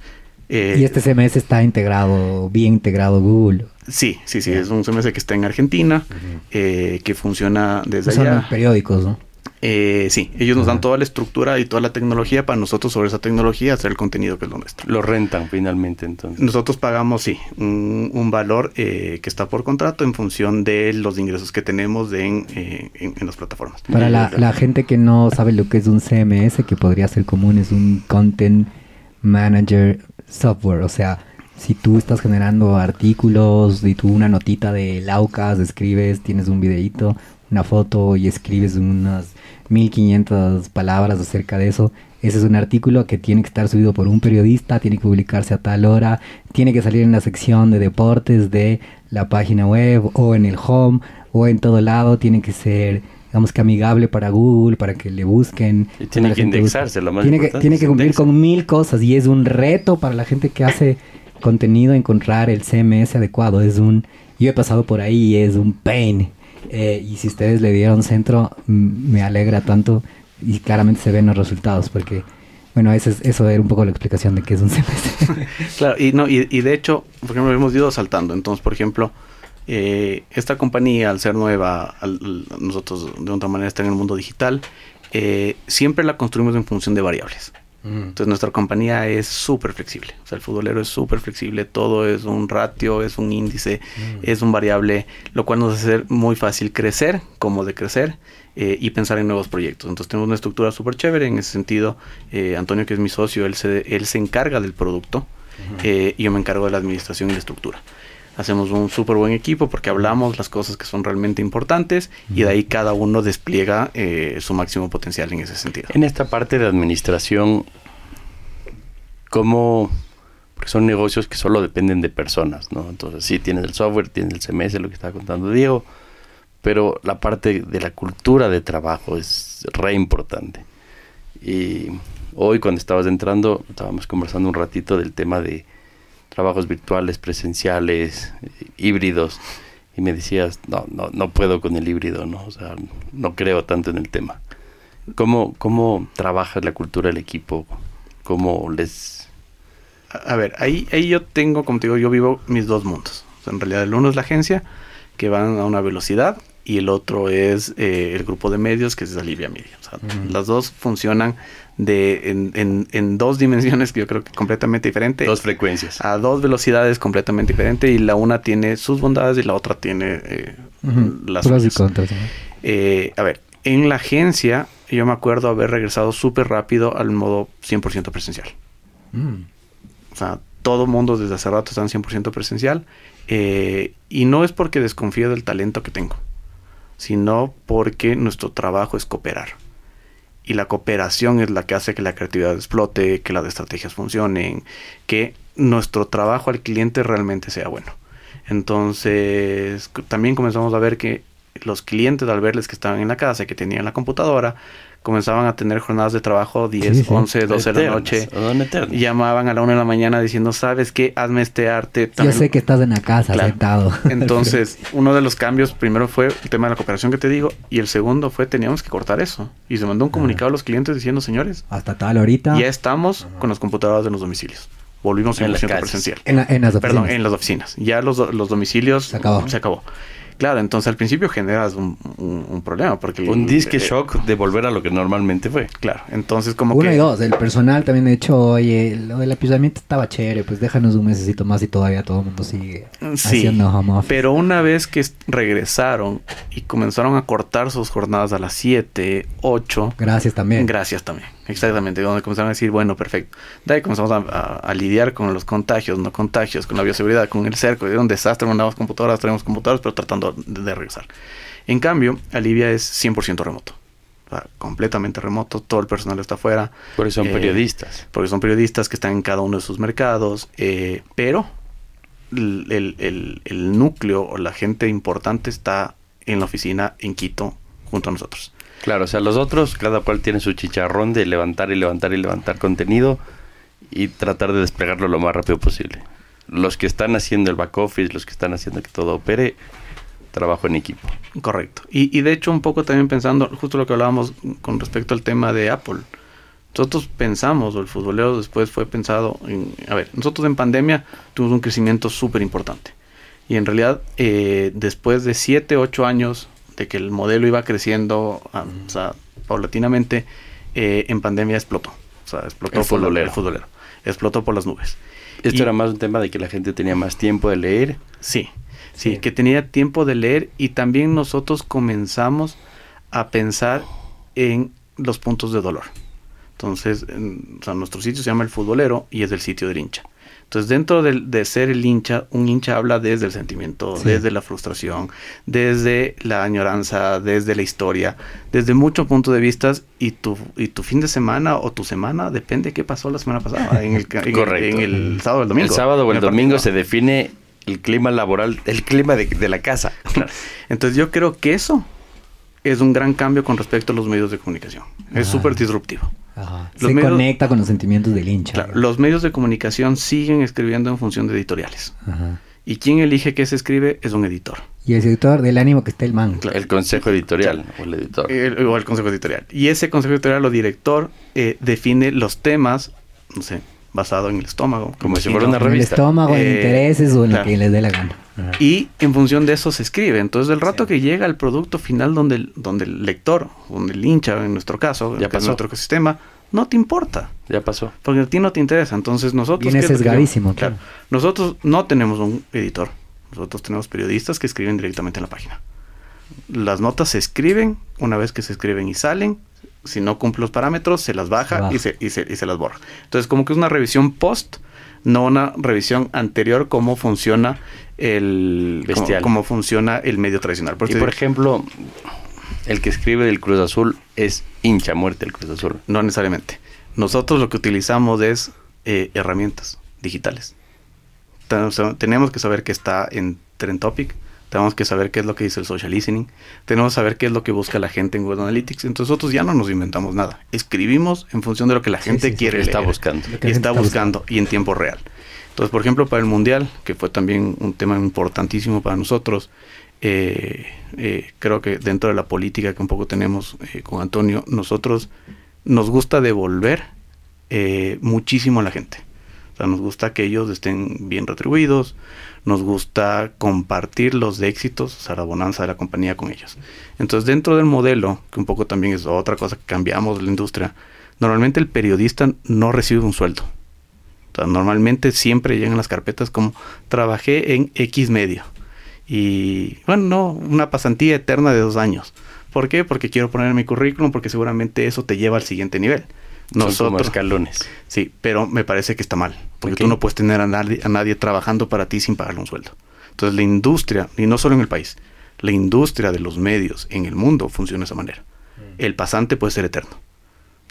Eh, Y este CMS está integrado, bien integrado Google. Sí, sí, sí, es un CMS que está en Argentina, eh, que funciona desde Son allá. periódicos, ¿no? Eh, sí, ellos nos dan toda la estructura y toda la tecnología para nosotros sobre esa tecnología hacer el contenido que es lo nuestro. Lo rentan finalmente entonces. Nosotros pagamos, sí, un, un valor eh, que está por contrato en función de los ingresos que tenemos de en, eh, en- en las plataformas. Para la, la gente que no sabe lo que es un CMS, que podría ser común, es un Content Manager Software. O sea, si tú estás generando artículos y tú una notita de Laucas, escribes, tienes un videíto, una foto y escribes unas 1500 palabras acerca de eso. Ese es un artículo que tiene que estar subido por un periodista, tiene que publicarse a tal hora, tiene que salir en la sección de deportes de la página web o en el home o en todo lado, tiene que ser digamos que amigable para Google, para que le busquen. Y tiene que indexarse, lo más tiene importante. Que, tiene que cumplir con mil cosas y es un reto para la gente que hace contenido encontrar el CMS adecuado. Es un, yo he pasado por ahí y es un pain. Eh, y si ustedes le dieron centro, me alegra tanto y claramente se ven los resultados porque... Bueno, eso, es, eso era un poco la explicación de qué es un CMS. claro, y, no, y, y de hecho, por ejemplo, hemos ido saltando. Entonces, por ejemplo, eh, esta compañía, al ser nueva, al, nosotros de otra manera está en el mundo digital, eh, siempre la construimos en función de variables. Mm. Entonces nuestra compañía es súper flexible. O sea, el futbolero es súper flexible. Todo es un ratio, es un índice, mm. es un variable, lo cual nos hace muy fácil crecer, como de crecer. Eh, y pensar en nuevos proyectos. Entonces tenemos una estructura súper chévere en ese sentido. Eh, Antonio, que es mi socio, él se, él se encarga del producto eh, y yo me encargo de la administración y la estructura. Hacemos un súper buen equipo porque hablamos las cosas que son realmente importantes y de ahí cada uno despliega eh, su máximo potencial en ese sentido. En esta parte de administración, ¿cómo...? Porque son negocios que solo dependen de personas, ¿no? Entonces sí, tienes el software, tienes el CMS, lo que estaba contando Diego, pero la parte de la cultura de trabajo es re importante. Y hoy cuando estabas entrando, estábamos conversando un ratito del tema de trabajos virtuales, presenciales, híbridos, y me decías, no, no, no puedo con el híbrido, ¿no? O sea, no creo tanto en el tema. ¿Cómo, cómo trabajas la cultura del equipo? ¿Cómo les...? A ver, ahí, ahí yo tengo, como te digo, yo vivo mis dos mundos. O sea, en realidad el uno es la agencia, que van a una velocidad, y el otro es eh, el grupo de medios que es Alivia Media. O sea, uh -huh. Las dos funcionan de, en, en, en, dos dimensiones que yo creo que completamente diferentes. Dos frecuencias. A dos velocidades completamente diferentes y la una tiene sus bondades y la otra tiene eh, uh -huh. las contras. ¿no? Eh, a ver, en la agencia yo me acuerdo haber regresado súper rápido al modo 100% presencial. Mm. O sea, todo mundo desde hace rato está en 100% presencial eh, y no es porque desconfío del talento que tengo sino porque nuestro trabajo es cooperar. Y la cooperación es la que hace que la creatividad explote, que las estrategias funcionen, que nuestro trabajo al cliente realmente sea bueno. Entonces, también comenzamos a ver que los clientes, al verles que estaban en la casa, que tenían la computadora, comenzaban a tener jornadas de trabajo 10, sí, sí. 11, 12 de la noche. Llamaban a la 1 de la mañana diciendo, ¿sabes qué? Hazme este arte. También. Yo sé que estás en la casa claro. sentado. Entonces, uno de los cambios primero fue el tema de la cooperación que te digo y el segundo fue teníamos que cortar eso. Y se mandó un comunicado a los clientes diciendo, señores, hasta tal ahorita ya estamos con las computadoras de los domicilios. Volvimos en, en la presencial. En, la, en, las oficinas. Perdón, en las oficinas. Ya los, los domicilios se acabó. Se acabó. Claro, entonces al principio generas un, un, un problema porque... Un disque eh, shock de volver a lo que normalmente fue. Claro, entonces como Uno que... y dos, el personal también de hecho, oye, lo del apisamiento estaba chévere, pues déjanos un mesecito más y todavía todo el mundo sigue sí, haciendo home office. Pero una vez que regresaron y comenzaron a cortar sus jornadas a las 7, 8... Gracias también. Gracias también, exactamente, donde comenzaron a decir, bueno, perfecto. De ahí comenzamos a, a, a lidiar con los contagios, no contagios, con la bioseguridad, con el cerco, era un desastre, mandamos computadoras, traemos computadoras, pero tratando de, de regresar. En cambio, Alivia es 100% remoto. O sea, completamente remoto, todo el personal está afuera. Porque son eh, periodistas. Porque son periodistas que están en cada uno de sus mercados, eh, pero el, el, el, el, núcleo o la gente importante está en la oficina en Quito junto a nosotros. Claro, o sea, los otros, cada cual tiene su chicharrón de levantar y levantar y levantar contenido y tratar de desplegarlo lo más rápido posible. Los que están haciendo el back office, los que están haciendo que todo opere, trabajo en equipo. Correcto. Y, y, de hecho un poco también pensando, justo lo que hablábamos con respecto al tema de Apple. Nosotros pensamos, o el futbolero después fue pensado en, a ver, nosotros en pandemia tuvimos un crecimiento súper importante. Y en realidad, eh, después de 7, 8 años de que el modelo iba creciendo, a, o sea, paulatinamente, eh, en pandemia explotó. O sea, explotó el por futbolero. el futbolero. Explotó por las nubes. Esto y, era más un tema de que la gente tenía más tiempo de leer. Sí. Sí, que tenía tiempo de leer y también nosotros comenzamos a pensar en los puntos de dolor. Entonces, en, o sea, nuestro sitio se llama El Futbolero y es el sitio del hincha. Entonces, dentro de, de ser el hincha, un hincha habla desde el sentimiento, sí. desde la frustración, desde la añoranza, desde la historia, desde muchos puntos de vista y tu, y tu fin de semana o tu semana depende de qué pasó la semana pasada, en el, en, Correcto. En el sábado o el domingo. El sábado o el, el domingo partido. se define el clima laboral, el clima de, de la casa. Entonces yo creo que eso es un gran cambio con respecto a los medios de comunicación. Es Ah. súper disruptivo. Ajá. Se medios- conecta con los sentimientos del hincha. Claro, los medios de comunicación siguen escribiendo en función de editoriales. Ajá. Y quien elige qué se escribe es un editor. Y el sector del ánimo que está el man. Claro. El consejo editorial o el editor. El- o el consejo editorial. Y ese consejo editorial o director eh, define los temas, no sé, basado en el estómago. Como si fuera una En el revista. estómago, en Eh, intereses o en lo claro. que les dé la gana. Ajá. Y en función de eso se escribe. Entonces, el rato Sí. que llega el producto final donde el, donde el lector, donde el hincha, en nuestro caso, Ya que es pasó. nuestro ecosistema, no te importa. Ya pasó. Porque a ti no te interesa. Entonces, nosotros. Viene ¿qué es lo sesgadísimo, hacemos? claro. Nosotros no tenemos un editor. Nosotros tenemos periodistas que escriben directamente en la página. Las notas se escriben, una vez que se escriben y salen, si no cumple los parámetros, se las baja, Baja. Y, se, y, se, y se las borra. Entonces, como que es una revisión post, no una revisión anterior, cómo funciona el Bestial. cómo funciona el medio tradicional. Por Y por ejemplo, el que escribe del Cruz Azul es hincha muerte del Cruz Azul. no necesariamente. Nosotros lo que utilizamos es eh, herramientas digitales. Tenemos que saber qué está en Trend Topic, tenemos que saber qué es lo que dice el social listening, tenemos que saber qué es lo que busca la gente en Google Analytics. Entonces nosotros ya no nos inventamos nada. Escribimos en función de lo que la gente sí, sí. quiere Está leer buscando. Y está está buscando y en tiempo real. Entonces, por ejemplo, para el Mundial, que fue también un tema importantísimo para nosotros, eh, eh, creo que dentro de la política que un poco tenemos eh, con Antonio, nosotros nos gusta devolver eh, muchísimo a la gente. Sea, nos gusta que ellos estén bien retribuidos, nos gusta compartir los éxitos, o sea, la bonanza de la compañía con ellos. Entonces, dentro del modelo, que un poco también es otra cosa que cambiamos de la industria, normalmente el periodista no recibe un sueldo. O sea, normalmente siempre llegan las carpetas como trabajé en X medio. Y bueno, no, una pasantía eterna de dos años. ¿Por qué? Porque quiero poner en mi currículum, porque seguramente eso te lleva al siguiente nivel. Son como Nosotros, escalones. sí, pero me parece que está mal, porque tú no puedes tener a nadie, a nadie trabajando para ti sin pagarle un sueldo. Entonces la industria, y no solo en el país, la industria de los medios en el mundo funciona de esa manera. El pasante puede ser eterno.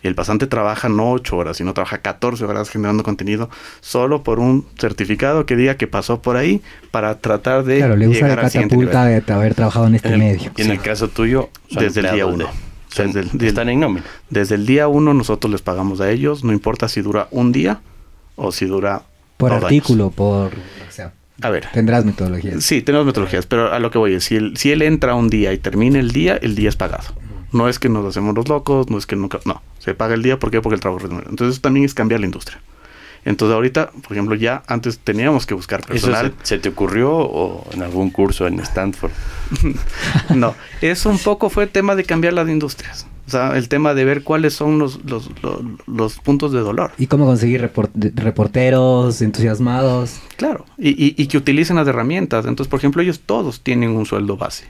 Y el pasante trabaja no 8 horas, sino trabaja 14 horas generando contenido solo por un certificado que diga que pasó por ahí para tratar de Claro, le usa llegar siguiente catapulta de haber trabajado en este En el- medio. Y en el caso tuyo, Desde el día empleados uno. de- son- Desde el- del- están en nómina. Desde el día uno nosotros les pagamos a ellos, no importa si dura un día o si dura Por artículo, por... O sea, años. A ver, tendrás metodologías. Sí, tenemos metodologías, pero a lo que voy es, si él, si él entra un día y termina el día, el día es pagado. No es que nos hacemos los locos, no es que nunca, no, se paga el día, ¿por qué? Porque el trabajo es. Entonces eso también es cambiar la industria. Entonces ahorita, por ejemplo, ya antes teníamos que buscar ¿Eso personal. se, se te ocurrió o en algún curso en Stanford? no, eso un poco fue tema de cambiar las industrias. O sea, el tema de ver cuáles son los, los, los, los puntos de dolor. ¿Y cómo conseguir report- reporteros entusiasmados? Claro, y, y, y que utilicen las herramientas. Entonces, por ejemplo, ellos todos tienen un sueldo base.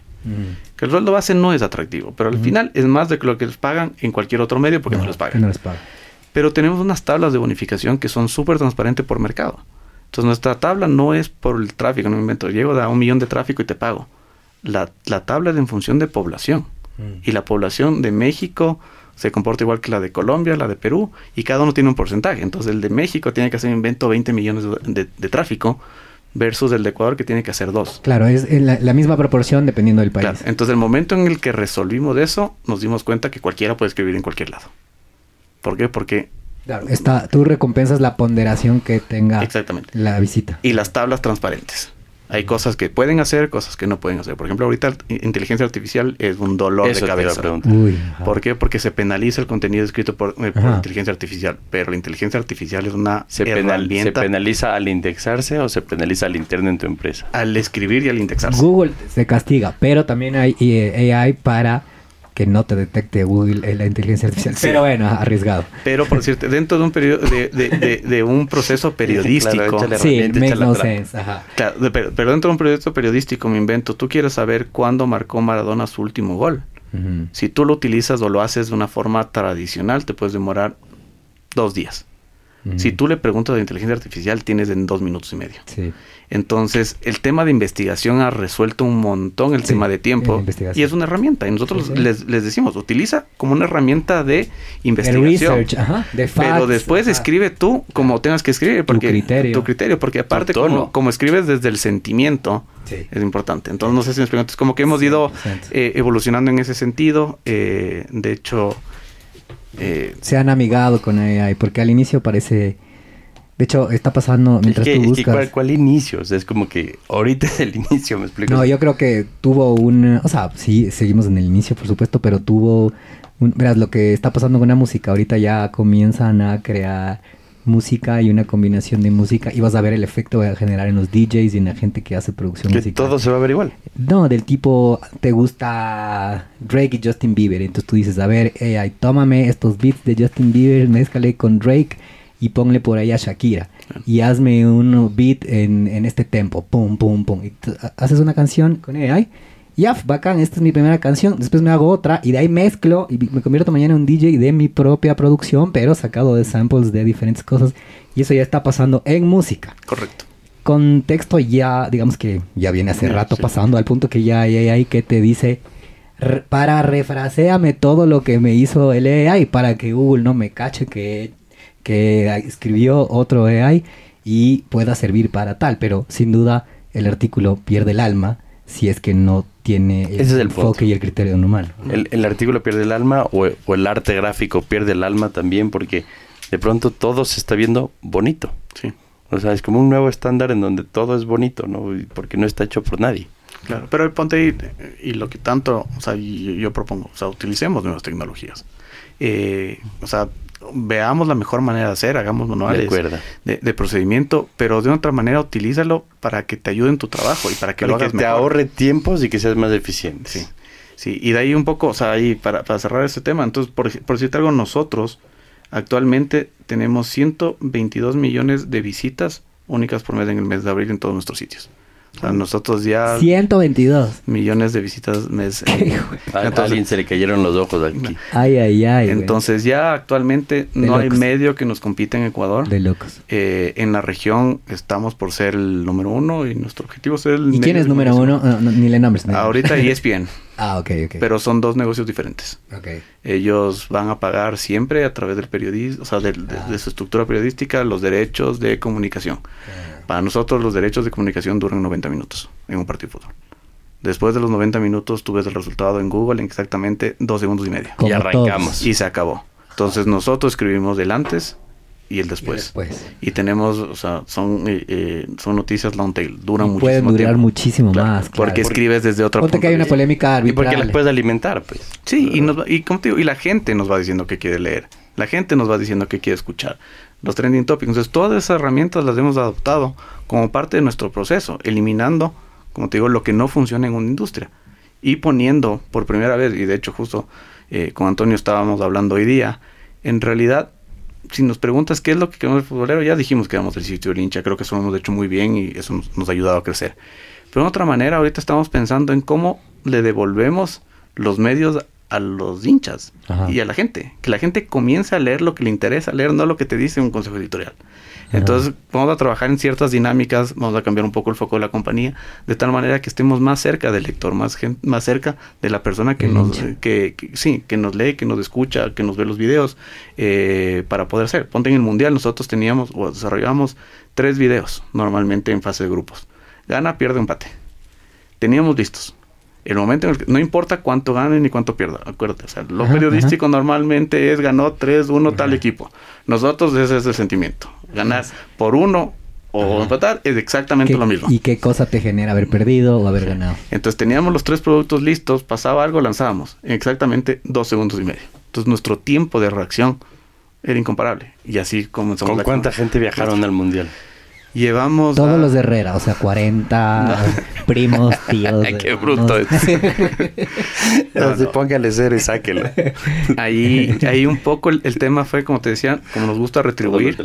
Que el sueldo base no es atractivo, pero al final es más de lo que les pagan en cualquier otro medio porque no, les pagan. no les pagan. Pero tenemos unas tablas de bonificación que son súper transparentes por mercado. Entonces nuestra tabla no es por el tráfico, no me invento. Llego a un millón de tráfico y te pago. La, la tabla es en función de población. Y la población de México se comporta igual que la de Colombia, la de Perú, y cada uno tiene un porcentaje. Entonces el de México tiene que hacer invento 20 millones de, de- de tráfico versus el de Ecuador que tiene que hacer dos. Claro, es la, la misma proporción dependiendo del país. Claro, Entonces, el momento en el que resolvimos eso, nos dimos cuenta que cualquiera puede escribir en cualquier lado. ¿Por qué? Porque, Claro, está, tú recompensas la ponderación que tenga exactamente. la visita. Y las tablas transparentes. Hay cosas que pueden hacer, cosas que no pueden hacer. Por ejemplo, ahorita inteligencia artificial es un dolor Eso de te iba a cabeza. Uy. ¿Por qué? Porque se penaliza el contenido escrito por, eh, por inteligencia artificial. Pero la inteligencia artificial es una ¿Se, penal- ¿Se herramienta penaliza al indexarse o se penaliza al interno en tu empresa? al escribir y al indexarse. Google se castiga, pero también hay eh, AI para que no te detecte Google eh, la inteligencia artificial. Sí. Pero bueno, arriesgado. Pero por decirte, dentro de un periodo de, de- de- de un proceso periodístico, Sí, no sense. Ajá. Claro, de- pero, pero dentro de un proyecto periodístico, me invento, tú quieres saber cuándo marcó Maradona su último gol. Si tú lo utilizas o lo haces de una forma tradicional, te puedes demorar dos días. Si tú le preguntas a la inteligencia artificial, tienes en dos minutos y medio. Sí. Entonces, el tema de investigación ha resuelto un montón el Sí, tema de tiempo y es una herramienta. Y nosotros Sí, sí. Les, les decimos, utiliza como una herramienta de El investigación. research, ajá, de Pero facts, después ajá. escribe tú como tengas que escribir. Porque, criterio. Tu criterio, porque aparte como, como escribes desde el sentimiento, es importante. Entonces, no sé si me explico. Entonces, como que hemos ido 100%. eh, evolucionando en ese sentido. Eh, de hecho, eh, Se han amigado con AI, porque al inicio parece... De hecho, está pasando Es mientras que, tú es que buscas... ¿cuál, cuál inicio? O sea, es como que ahorita es el inicio, ¿me explico? No, yo creo que tuvo un... O sea, sí, seguimos en el inicio, por supuesto, pero tuvo... Un, verás, lo que está pasando con la música, ahorita ya comienzan a crear música y una combinación de música y vas a ver el efecto que va a generar en los DJs y en la gente que hace producción que musical. todo se va a ver igual. No, del tipo, te gusta Drake y Justin Bieber. Entonces tú dices, a ver, AI, tómame estos beats de Justin Bieber, mézcale con Drake y ponle por ahí a Shakira. Y hazme un beat en, en este tempo, pum, pum, pum. Y haces una canción con AI. y Ya, bacán, esta es mi primera canción. Después me hago otra y de ahí mezclo y me convierto mañana en un DJ de mi propia producción, pero sacado de samples de diferentes cosas. Y eso ya está pasando en música correcto. con texto ya, digamos que ya viene hace rato sí. pasando al punto que ya hay AI que te dice, "R- para refraseame todo lo que me hizo el AI para que Google no me cache que, que escribió otro AI y pueda servir para tal. Pero sin duda el artículo pierde el alma si es que no tiene el Ese es el enfoque punto. y el criterio normal. El, el artículo pierde el alma o, o el arte gráfico pierde el alma también porque de pronto todo se está viendo bonito. Sí. O sea, es como un nuevo estándar en donde todo es bonito, ¿no? Y Porque no está hecho por nadie. Claro, pero el ponte eh, y lo que tanto, o sea, y- yo, yo propongo, o sea, utilicemos nuevas tecnologías. Eh, o sea, veamos la mejor manera de hacer, hagamos manuales De de, de procedimiento, pero de otra manera utilízalo para que te ayude en tu trabajo y para que Para lo que hagas te mejor. ahorre tiempos y que seas más eficiente. Sí, sí, y de ahí un poco, o sea, ahí para, para cerrar este tema, entonces, por, por decirte algo, nosotros actualmente tenemos 122 millones de visitas únicas por mes en el mes de abril en todos nuestros sitios. O sea, nosotros ya 122. millones de visitas mes. Hijo A, alguien se le cayeron los ojos aquí. Ay, ay, ay. güey. Entonces ya actualmente De no hay medio que nos compita en Ecuador. De locos. Eh, en la región estamos por ser el número uno y nuestro objetivo es ser el ¿Y quién es número uno? No, no, ni le nombres. nombres. Ahorita ESPN, Ah, ok, ok. pero son dos negocios diferentes. Ok. Ellos van a pagar siempre a través del periodismo, o sea, del- de, de su estructura periodística, los derechos de comunicación. Para nosotros los derechos de comunicación duran 90 minutos en un partido de fútbol. Después de los 90 minutos tú ves el resultado en Google en exactamente dos segundos y medio. Como y arrancamos. Y se acabó. Entonces nosotros escribimos el antes y el Y después. después. Y tenemos, o sea, son, eh, eh, son noticias long tail, duran Y muchísimo pueden durar tiempo. muchísimo Claro, más. claro. Porque escribes desde otra Ponte que hay una polémica Y porque arbitral. las puedes alimentar, pues. Sí, y, nos va- y, como te digo, y la gente nos va diciendo que quiere leer. La gente nos va diciendo que quiere escuchar. Los trending topics. Entonces, todas esas herramientas las hemos adoptado como parte de nuestro proceso, eliminando, como te digo, lo que no funciona en una industria. Y poniendo por primera vez, y de hecho justo eh, con Antonio estábamos hablando hoy día, en realidad, si nos preguntas qué es lo que queremos del futbolero, ya dijimos que vamos del sitio del hincha, creo que eso lo hemos hecho muy bien y eso nos, nos ha ayudado a crecer. Pero de otra manera, ahorita estamos pensando en cómo le devolvemos los medios a los hinchas Ajá. y a la gente. Que la gente comience a leer lo que le interesa leer, no lo que te dice un consejo editorial. Entonces vamos a trabajar en ciertas dinámicas, vamos a cambiar un poco el foco de la compañía, de tal manera que estemos más cerca del lector, más, más cerca de la persona que nos, que, que- sí, que nos lee, que nos escucha, que nos ve los videos, eh, para poder hacer. Ponte en el mundial, nosotros teníamos o desarrollamos tres videos normalmente en fase de grupos. Gana, pierde, empate. Teníamos listos. El momento en el que no importa cuánto gane ni cuánto pierda, acuérdate, o sea, lo Ajá, periodístico normalmente es ganó 3-1 tal equipo. Nosotros ese es el sentimiento. Ganar por uno o Ajá. empatar es exactamente ¿Qué- lo mismo. ¿Y qué cosa te genera haber perdido o haber ganado? Entonces teníamos los tres productos listos, pasaba algo, lanzábamos en exactamente dos segundos y medio. Entonces nuestro tiempo de reacción era incomparable. Y así comenzamos. ¿Con la- cuánta gente viajaron al mundial? Llevamos. Todos a- los de Herrera, o sea, 40 primos, tíos. Ay, qué bruto No, no. Póngale cero y sáquelo. Ahí, ahí un poco el, el tema fue, como te decía, como nos gusta retribuir.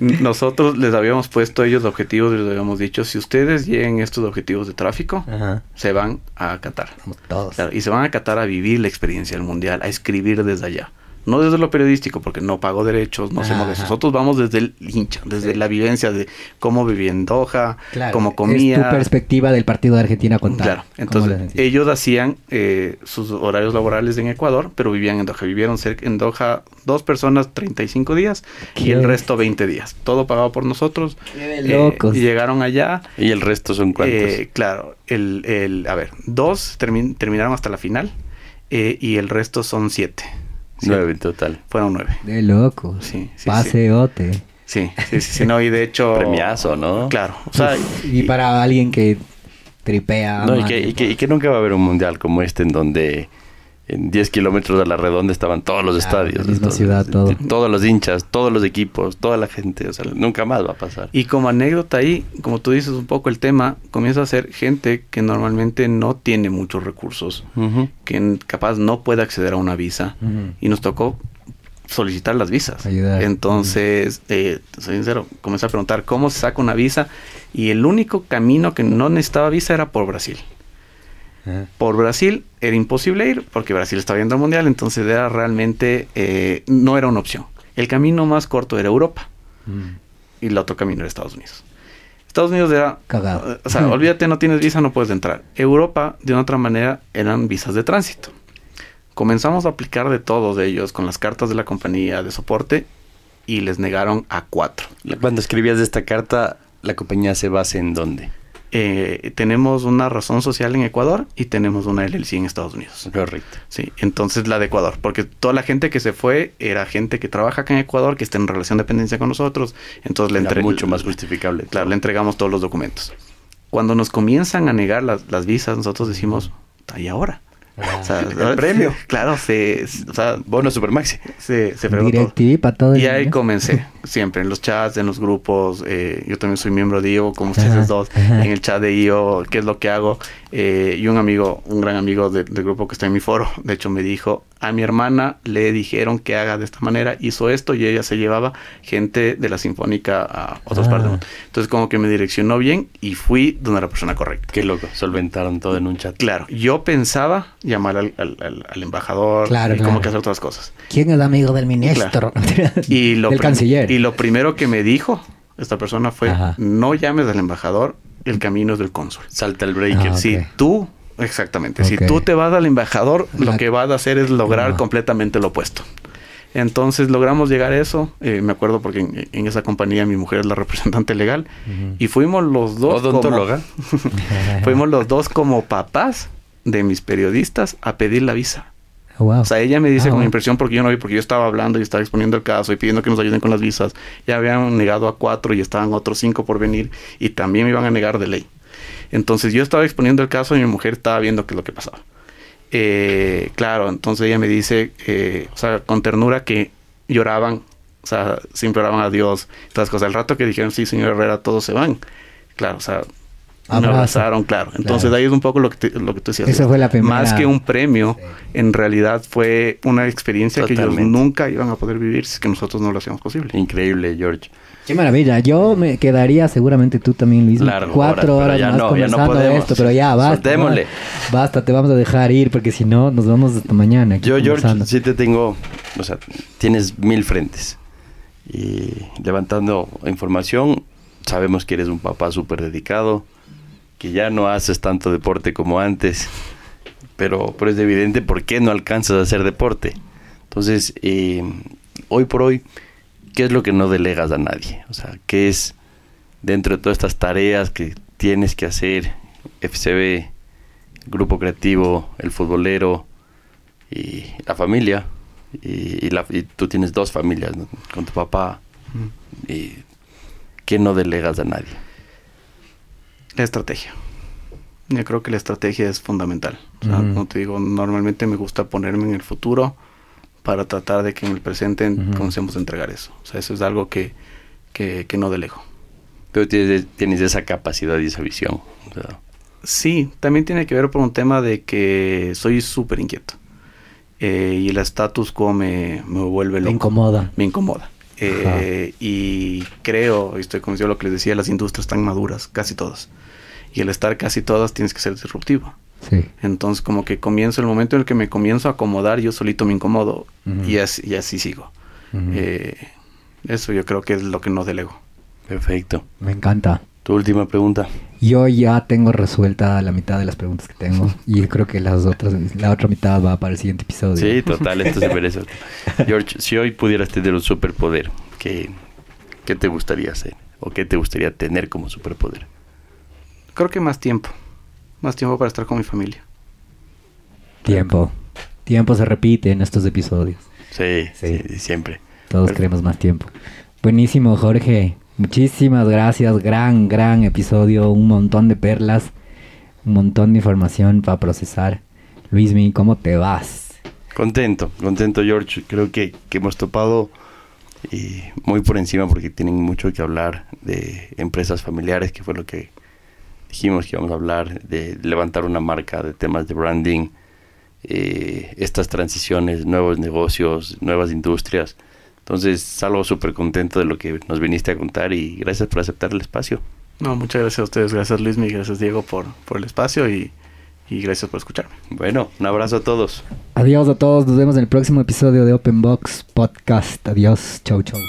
Nosotros les habíamos puesto ellos objetivos y les habíamos dicho, si ustedes lleguen a estos objetivos de tráfico, Ajá. se van a Qatar. Vamos todos. Claro, y se van a Qatar a vivir la experiencia del mundial, a escribir desde allá. No desde lo periodístico, porque no pago derechos, no hacemos eso. Nosotros vamos desde el hincha, desde la vivencia de cómo vivía en Doha, cómo comía. Es tu perspectiva del partido de Argentina contar. Claro, entonces ellos hacían eh, sus horarios laborales en Ecuador, pero vivían en Doha. Vivieron cerca, en Doha dos personas 35 días y el resto 20 días. Todo pagado por nosotros. Qué locos. y llegaron allá. ¿Y el resto son cuántos? Eh, claro, el, el, a ver, dos terminaron hasta la final eh, y el resto son siete. Nueve en total. Fueron nueve. De loco. Sí, sí Paseote. Sí, sí, sí, no, y de hecho... Premiazo, ¿no? Claro. O sea, y, para alguien que tripea... No, y que, y, que, y que nunca va a haber un mundial como este en donde en 10 kilómetros de la redonda estaban todos los estadios. La misma ciudad, todo. Todos los hinchas, todos los equipos, toda la gente. O sea, nunca más va a pasar. Y como anécdota ahí, como tú dices un poco el tema, comienza a ser gente que normalmente no tiene muchos recursos, que capaz no puede acceder a una visa. Y nos tocó solicitar las visas. Entonces, eh, soy sincero, comencé a preguntar cómo se saca una visa. Y el único camino que no necesitaba visa era por Brasil. Por Brasil era imposible ir porque Brasil estaba viendo el mundial, entonces era realmente eh, no era una opción. El camino más corto era Europa mm. y el otro camino era Estados Unidos. Estados Unidos era cagado. Eh, o sea, olvídate, no tienes visa, no puedes entrar. Europa, de una otra manera, eran visas de tránsito. Comenzamos a aplicar de todos ellos con las cartas de la compañía de soporte y les negaron a cuatro. Cuando escribías esta carta, ¿la compañía se basa en dónde? Eh, tenemos una razón social en Ecuador y tenemos una LLC en Estados Unidos. Correcto. Sí, entonces la de Ecuador, porque toda la gente que se fue era gente que trabaja acá en Ecuador, que está en relación de dependencia con nosotros, entonces le entregamos mucho más justificable. Claro, le entregamos todos los documentos. Cuando nos comienzan a negar las, las visas, nosotros decimos, ¿y ahora? El premio. Claro, se, o sea, bono Supermaxi. Se, se para todo Y ahí comencé, siempre, en los chats, en los grupos. Eh, yo también soy miembro de IO, como ustedes dos, en el chat de IO, qué es lo que hago. Eh, y un amigo, un gran amigo del grupo que está en mi foro, de hecho me dijo, a mi hermana le dijeron que haga de esta manera, hizo esto y ella se llevaba gente de la sinfónica a otras ah. partes. Entonces como que me direccionó bien y fui donde la persona correcta. Qué loco, solventaron todo en un chat. Claro, yo pensaba llamar al, al, embajador y como que hacer otras cosas. ¿Quién es amigo del ministro? y lo del canciller. Y lo primero que me dijo esta persona fue, no llames al embajador, el camino es del cónsul. Salta el breaker. Ah, si tú, exactamente, si tú te vas al embajador, lo que vas a hacer es lograr completamente lo opuesto. Entonces logramos llegar a eso. Eh, me acuerdo porque en, esa compañía mi mujer es la representante legal. Y fuimos los dos. Como, fuimos los dos como papás de mis periodistas a pedir la visa. Oh, o sea, ella me dice ah, con impresión porque yo no vi, porque yo estaba hablando y estaba exponiendo el caso y pidiendo que nos ayuden con las visas. Ya habían negado a cuatro y estaban otros cinco por venir y también me iban a negar de ley. Entonces yo estaba exponiendo el caso y mi mujer estaba viendo qué es lo que pasaba. Eh, claro, entonces ella me dice, eh, o sea, con ternura que lloraban, o sea, se imploraban a Dios, todas las cosas. El rato que dijeron, sí, señor Herrera, todos se van. Claro, o sea, me abrazaron, claro. Entonces ahí es un poco lo que, lo que tú decías. Eso fue la primera. Más que un premio, en realidad fue una experiencia que ellos nunca iban a poder vivir si es que nosotros no lo hacíamos posible. Increíble, George. Qué maravilla. Yo me quedaría, seguramente tú también, Luis, cuatro horas, más conversando esto, pero ya, basta. Basta, te vamos a dejar ir porque si no, nos vamos hasta mañana. Yo, George, sí te tengo, o sea, tienes mil frentes. Y levantando información, sabemos que eres un papá súper dedicado que ya no haces tanto deporte como antes, pero, pero es evidente por qué no alcanzas a hacer deporte. Entonces, eh, hoy por hoy, ¿qué es lo que no delegas a nadie? O sea, ¿qué es dentro de todas estas tareas que tienes que hacer, FCB, grupo creativo, el futbolero y la familia? Y, la, tú tienes dos familias con tu papá. Y, ¿Qué no delegas a nadie? La estrategia. Yo creo que la estrategia es fundamental. como te digo, normalmente me gusta ponerme en el futuro para tratar de que en el presente comencemos a entregar eso. O sea, eso es algo que, que, no delego. Pero tienes, tienes, esa capacidad y esa visión. Sí, también tiene que ver por un tema de que soy súper inquieto. Eh, y el status quo me, me vuelve loco. Me incomoda. Me incomoda. Eh, y creo, y estoy convencido de lo que les decía, las industrias están maduras, casi todas y el estar casi todas tienes que ser disruptivo. Sí. Entonces como que comienzo, el momento en el que me comienzo a acomodar, yo solito me incomodo y, así, y así sigo. Eh, eso yo creo que es lo que no delego. Perfecto. Me encanta. Tu última pregunta. Yo ya tengo resuelta la mitad de las preguntas que tengo y creo que las otras, la otra mitad va para el siguiente episodio. Sí, total, esto se merece. George, si hoy pudieras tener un superpoder, ¿qué, ¿qué te gustaría hacer? ¿O qué te gustaría tener como superpoder? Creo que más tiempo, más tiempo para estar con mi familia. Tiempo. Tiempo se repite en estos episodios. Sí, Sí. sí, siempre. Todos queremos más tiempo. Buenísimo, Jorge. Muchísimas gracias. Gran, gran episodio. Un montón de perlas. Un montón de información para procesar. Luismi, ¿cómo te vas? Contento, contento George. Creo que, que hemos topado y muy por encima porque tienen mucho que hablar de empresas familiares, que fue lo que dijimos que íbamos a hablar, de levantar una marca, de temas de branding, eh, estas transiciones, nuevos negocios, nuevas industrias. Entonces salgo súper contento de lo que nos viniste a contar y gracias por aceptar el espacio. No, muchas gracias a ustedes, gracias Luis y gracias Diego por, por el espacio y, y gracias por escucharme. Bueno, un abrazo a todos. Adiós a todos. Nos vemos en el próximo episodio de Open Box Podcast. Adiós. Chau, chau.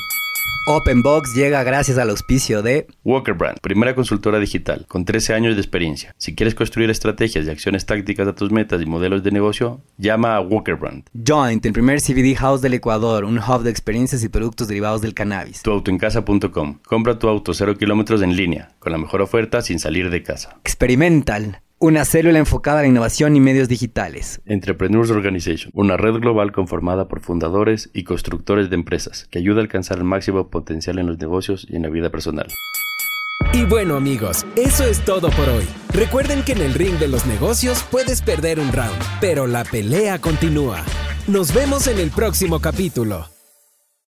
Open Box llega gracias al auspicio de Walker Brand, primera consultora digital con 13 años de experiencia. Si quieres construir estrategias y acciones tácticas a tus metas y modelos de negocio, llama a Walker Brand. Joint, el primer CBD house del Ecuador, un hub de experiencias y productos derivados del cannabis. Tuautoencasa.com. Compra tu auto 0 kilómetros en línea, con la mejor oferta sin salir de casa. Experimental, una célula enfocada a la innovación y medios digitales. Entrepreneurs Organization, una red global conformada por fundadores y constructores de empresas que ayuda a alcanzar el máximo potencial en los negocios y en la vida personal. Y bueno amigos, eso es todo por hoy. Recuerden que en el ring de los negocios puedes perder un round, pero la pelea continúa. Nos vemos en el próximo capítulo.